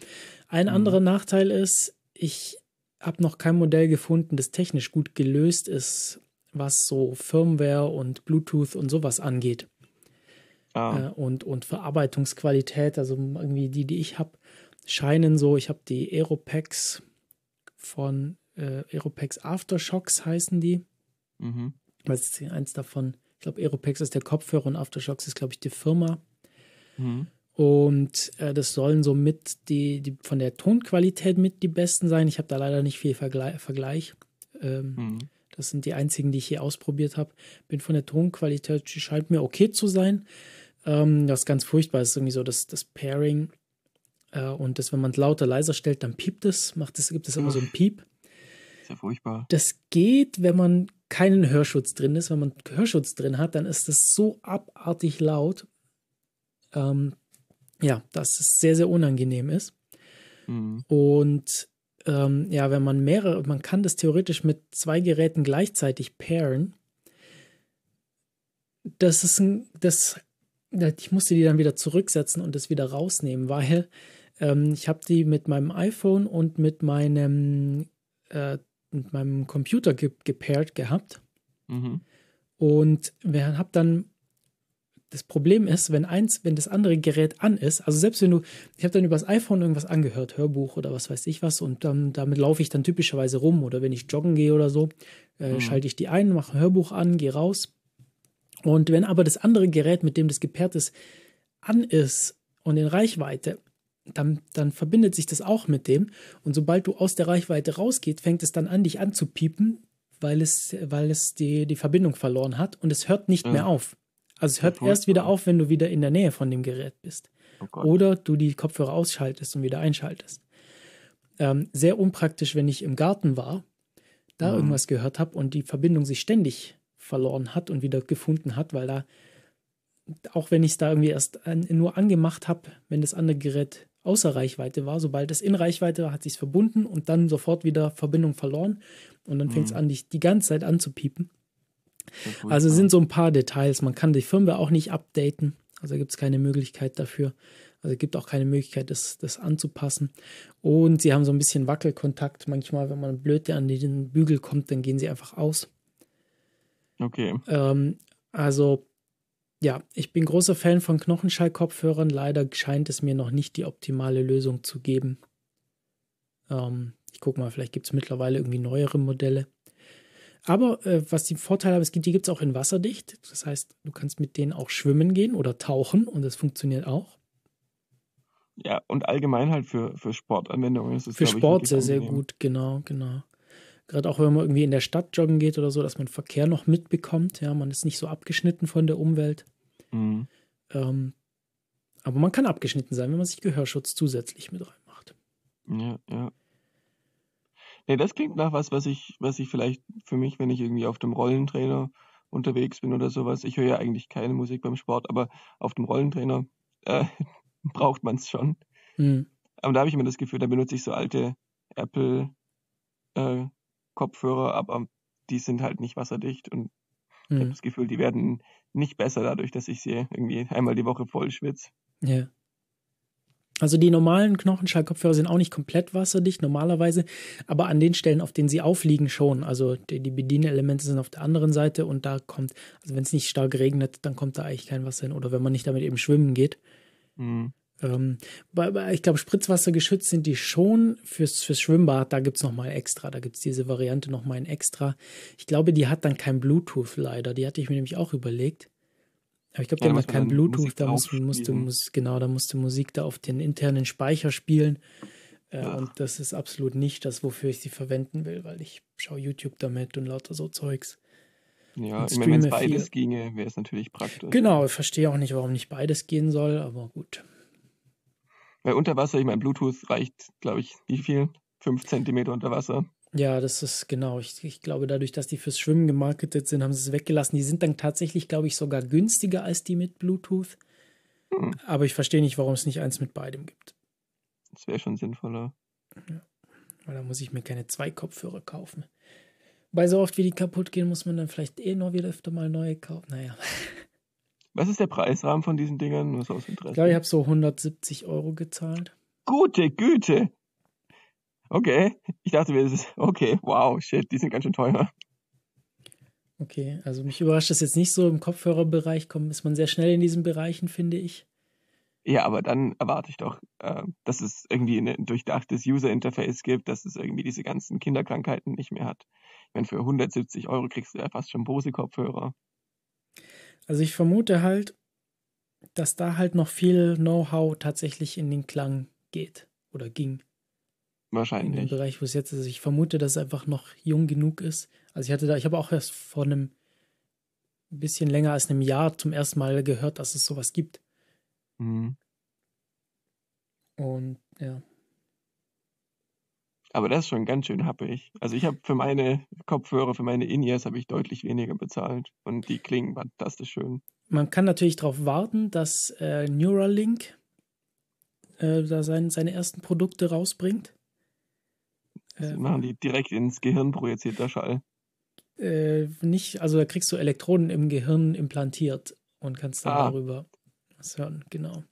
Ein mhm. anderer Nachteil ist, ich habe noch kein Modell gefunden, das technisch gut gelöst ist, was so Firmware und Bluetooth und sowas angeht. Ah. Äh, und, und Verarbeitungsqualität, also irgendwie die, die ich habe, scheinen so, ich habe die Aeropex von äh, Aeropex Aftershocks heißen die. Mhm. Was ist eins davon? Ich glaube, Aeropex ist der Kopfhörer und Aftershocks ist, glaube ich, die Firma. Mhm. Und äh, das sollen so mit die, die von der Tonqualität mit die besten sein. Ich habe da leider nicht viel Vergleich. Vergleich. Ähm, mhm. Das sind die einzigen, die ich hier ausprobiert habe. Bin von der Tonqualität, scheint mir okay zu sein. Ähm, das ist ganz furchtbar. Das ist irgendwie so das, das Pairing äh, und das, wenn man es lauter, leiser stellt, dann piept es, macht es, gibt es immer so ein Piep. Ist ja furchtbar. Das geht, wenn man keinen Hörschutz drin ist. Wenn man Hörschutz drin hat, dann ist das so abartig laut. Ähm, ja, dass es sehr, sehr unangenehm ist. Mhm. Und ähm, ja, wenn man mehrere, man kann das theoretisch mit zwei Geräten gleichzeitig pairen. Das ist ein, das, ich musste die dann wieder zurücksetzen und das wieder rausnehmen, weil ähm, ich habe die mit meinem iPhone und mit meinem, äh, mit meinem Computer ge gepaart gehabt. Mhm. Und habe dann das Problem ist, wenn eins, wenn das andere Gerät an ist, also selbst wenn du, ich habe dann übers iPhone irgendwas angehört, Hörbuch oder was weiß ich was, und dann, damit laufe ich dann typischerweise rum oder wenn ich joggen gehe oder so, äh, mhm. schalte ich die ein, mache ein Hörbuch an, gehe raus. Und wenn aber das andere Gerät, mit dem das gepaart ist, an ist und in Reichweite, dann, dann verbindet sich das auch mit dem. Und sobald du aus der Reichweite rausgehst, fängt es dann an, dich anzupiepen, weil es, weil es die, die Verbindung verloren hat und es hört nicht ja. mehr auf. Also es hört erst wieder auf, wenn du wieder in der Nähe von dem Gerät bist. Oh Oder du die Kopfhörer ausschaltest und wieder einschaltest. Ähm, sehr unpraktisch, wenn ich im Garten war, da mhm. irgendwas gehört habe und die Verbindung sich ständig verloren hat und wieder gefunden hat, weil da, auch wenn ich es da irgendwie erst nur angemacht habe, wenn das andere Gerät außer Reichweite war. Sobald es in Reichweite war, hat sich verbunden und dann sofort wieder Verbindung verloren. Und dann fängt es mhm. an, dich die ganze Zeit anzupiepen. Also sind so ein paar Details. Man kann die Firmware auch nicht updaten. Also gibt es keine Möglichkeit dafür. Also es gibt auch keine Möglichkeit, das, das anzupassen. Und sie haben so ein bisschen Wackelkontakt. Manchmal, wenn man blöd an den Bügel kommt, dann gehen sie einfach aus. Okay. Ähm, also, ja, ich bin großer Fan von Knochenschallkopfhörern. Leider scheint es mir noch nicht die optimale Lösung zu geben. Ähm, ich gucke mal, vielleicht gibt es mittlerweile irgendwie neuere Modelle. Aber äh, was die Vorteile haben, es gibt, die gibt es auch in wasserdicht. Das heißt, du kannst mit denen auch schwimmen gehen oder tauchen und das funktioniert auch. Ja, und allgemein halt für, für Sportanwendungen ist es Für Sport sehr, sehr gut, genau, genau. Gerade auch wenn man irgendwie in der Stadt joggen geht oder so, dass man Verkehr noch mitbekommt. Ja, man ist nicht so abgeschnitten von der Umwelt. Mhm. Ähm, aber man kann abgeschnitten sein, wenn man sich Gehörschutz zusätzlich mit reinmacht. Ja, ja. Nee, das klingt nach was, was ich, was ich vielleicht für mich, wenn ich irgendwie auf dem Rollentrainer unterwegs bin oder sowas, ich höre ja eigentlich keine Musik beim Sport, aber auf dem Rollentrainer äh, braucht man es schon. Mhm. Aber da habe ich immer das Gefühl, da benutze ich so alte Apple äh, Kopfhörer, aber die sind halt nicht wasserdicht und mhm. ich habe das Gefühl, die werden nicht besser dadurch, dass ich sie irgendwie einmal die Woche voll schwitze. Ja. Also die normalen Knochenschallkopfhörer sind auch nicht komplett wasserdicht normalerweise, aber an den Stellen, auf denen sie aufliegen, schon. Also die, die Bedienelemente sind auf der anderen Seite und da kommt, also wenn es nicht stark regnet, dann kommt da eigentlich kein Wasser hin. Oder wenn man nicht damit eben schwimmen geht. Mhm. Ähm, bei, ich glaube, Spritzwasser geschützt sind die schon fürs, fürs Schwimmbad. Da gibt es nochmal extra. Da gibt es diese Variante nochmal in extra. Ich glaube, die hat dann kein Bluetooth leider. Die hatte ich mir nämlich auch überlegt. Aber ich glaube, ja, der hat kein Bluetooth, da musste, musste, musste, genau, da musste Musik da auf den internen Speicher spielen. Äh, und das ist absolut nicht das, wofür ich sie verwenden will, weil ich schaue YouTube damit und lauter so Zeugs. Ja, wenn es beides viel. ginge, wäre es natürlich praktisch. Genau, ich verstehe auch nicht, warum nicht beides gehen soll, aber gut. Weil unter Wasser, ich meine, Bluetooth reicht, glaube ich, wie viel? Fünf Zentimeter unter Wasser. Ja, das ist genau. Ich, ich, glaube, dadurch, dass die fürs Schwimmen gemarketet sind, haben sie es weggelassen. Die sind dann tatsächlich, glaube ich, sogar günstiger als die mit Bluetooth. Hm. Aber ich verstehe nicht, warum es nicht eins mit beidem gibt. Das wäre schon sinnvoller. Ja. Weil da muss ich mir keine zwei Kopfhörer kaufen. Weil so oft wie die kaputt gehen, muss man dann vielleicht eh noch wieder öfter mal neue kaufen. Naja. Was ist der Preisrahmen von diesen Dingern? Was aus Interesse? Ich glaube, ich habe so 170 Euro gezahlt. Gute Güte! Okay, ich dachte mir, okay, wow, shit, die sind ganz schön teuer. Okay, also mich überrascht das jetzt nicht so. Im Kopfhörerbereich kommt, ist man sehr schnell in diesen Bereichen, finde ich. Ja, aber dann erwarte ich doch, äh, dass es irgendwie ein durchdachtes User-Interface gibt, dass es irgendwie diese ganzen Kinderkrankheiten nicht mehr hat. Ich meine, für 170 Euro kriegst du ja fast schon Bose-Kopfhörer. Also ich vermute halt, dass da halt noch viel Know-how tatsächlich in den Klang geht oder ging. Wahrscheinlich. In dem Bereich, wo es jetzt ist. Ich vermute, dass es einfach noch jung genug ist. Also ich hatte da, ich habe auch erst vor einem bisschen länger als einem Jahr zum ersten Mal gehört, dass es sowas gibt. Mhm. Und ja. Aber das ist schon ganz schön happig. Also ich habe für meine Kopfhörer, für meine In-Ears habe ich deutlich weniger bezahlt und die klingen fantastisch schön. Man kann natürlich darauf warten, dass äh, Neuralink äh, da sein, seine ersten Produkte rausbringt. Äh, machen die direkt ins Gehirn projiziert, der Schall. Äh, nicht, also da kriegst du Elektroden im Gehirn implantiert und kannst dann ah. darüber was hören, genau.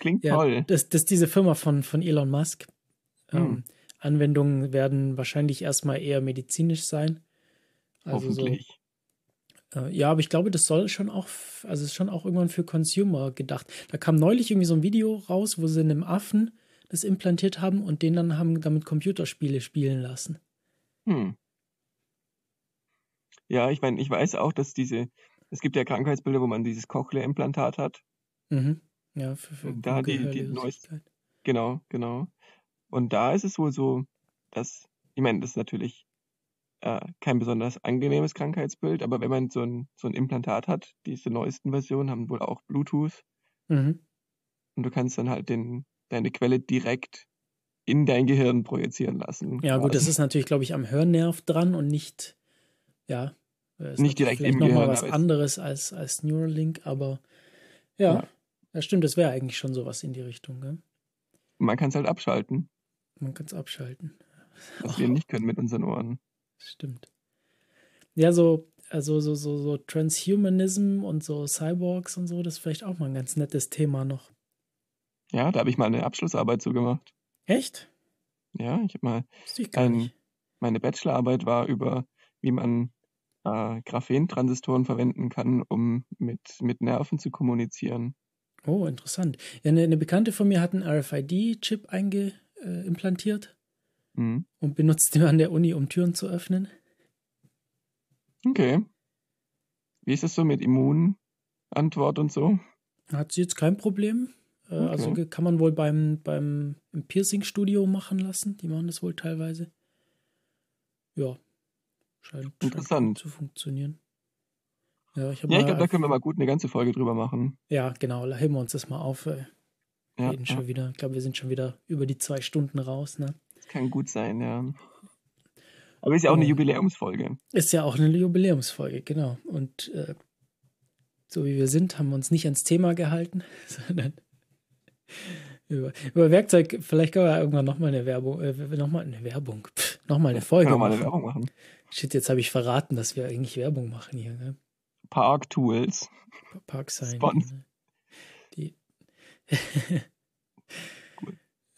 Klingt ja, toll. Das, das ist diese Firma von, von Elon Musk. Hm. Ähm, Anwendungen werden wahrscheinlich erstmal eher medizinisch sein. Also Hoffentlich. So, äh, ja, aber ich glaube, das soll schon auch, also ist schon auch irgendwann für Consumer gedacht. Da kam neulich irgendwie so ein Video raus, wo sie einem Affen das implantiert haben und den dann haben damit Computerspiele spielen lassen. Hm. Ja, ich meine, ich weiß auch, dass diese, es gibt ja Krankheitsbilder, wo man dieses Cochlea-Implantat hat. Mhm. Ja, für, für da die, die neueste. Genau, genau. Und da ist es wohl so, dass, ich meine, das ist natürlich äh, kein besonders angenehmes Krankheitsbild, aber wenn man so ein, so ein Implantat hat, diese neuesten Versionen haben wohl auch Bluetooth. Mhm. Und du kannst dann halt den, deine Quelle direkt in dein Gehirn projizieren lassen. Ja, quasi. gut, das ist natürlich, glaube ich, am Hörnerv dran und nicht, ja, nicht direkt vielleicht im noch Gehirn. Mal was anderes als, als Neuralink, aber ja, ja. ja stimmt, das wäre eigentlich schon sowas in die Richtung. Gell? Man kann es halt abschalten. Man kann es abschalten. Was wir nicht können mit unseren Ohren. Stimmt. Ja, so, also so, so, so Transhumanism und so Cyborgs und so, das ist vielleicht auch mal ein ganz nettes Thema noch. Ja, da habe ich mal eine Abschlussarbeit zu gemacht. Echt? Ja, ich habe mal ich ein, meine Bachelorarbeit war über, wie man äh, Graphentransistoren verwenden kann, um mit, mit Nerven zu kommunizieren. Oh, interessant. Ja, eine, eine Bekannte von mir hat einen RFID-Chip eingeimplantiert Mhm. und benutzt den an der Uni, um Türen zu öffnen. Okay. Wie ist es so mit Immunantwort und so? Hat sie jetzt kein Problem. Äh, Also Okay. ge- kann man wohl beim, beim im Piercing-Studio machen lassen. Die machen das wohl teilweise. Ja. Scheint, scheint zu funktionieren. Ja, ich Ja, ich glaube, da können wir mal gut eine ganze Folge drüber machen. ja, genau, heben wir uns das mal auf. Äh, Ja, reden ja. schon wieder. Ich glaube, wir sind schon wieder über die zwei Stunden raus. Ne? das kann gut sein, ja. Aber ist ja auch eine. Jubiläumsfolge. Ist ja auch eine Jubiläumsfolge, genau. Und äh, so wie wir sind, haben wir uns nicht ans Thema gehalten, sondern über, über Werkzeug. Vielleicht können wir irgendwann nochmal eine Werbung, äh, nochmal eine Werbung, nochmal eine Folge mal eine machen. Werbung machen. Shit, jetzt habe ich verraten, dass wir eigentlich Werbung machen hier. Ne? Park Tools. Park. Spons. Ne? Die.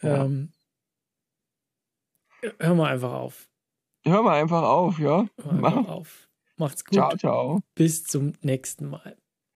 Ja. ähm, hör mal einfach auf. Hören wir einfach auf, ja? Hör einfach auf. Macht's gut. Ciao, ciao. Bis zum nächsten Mal.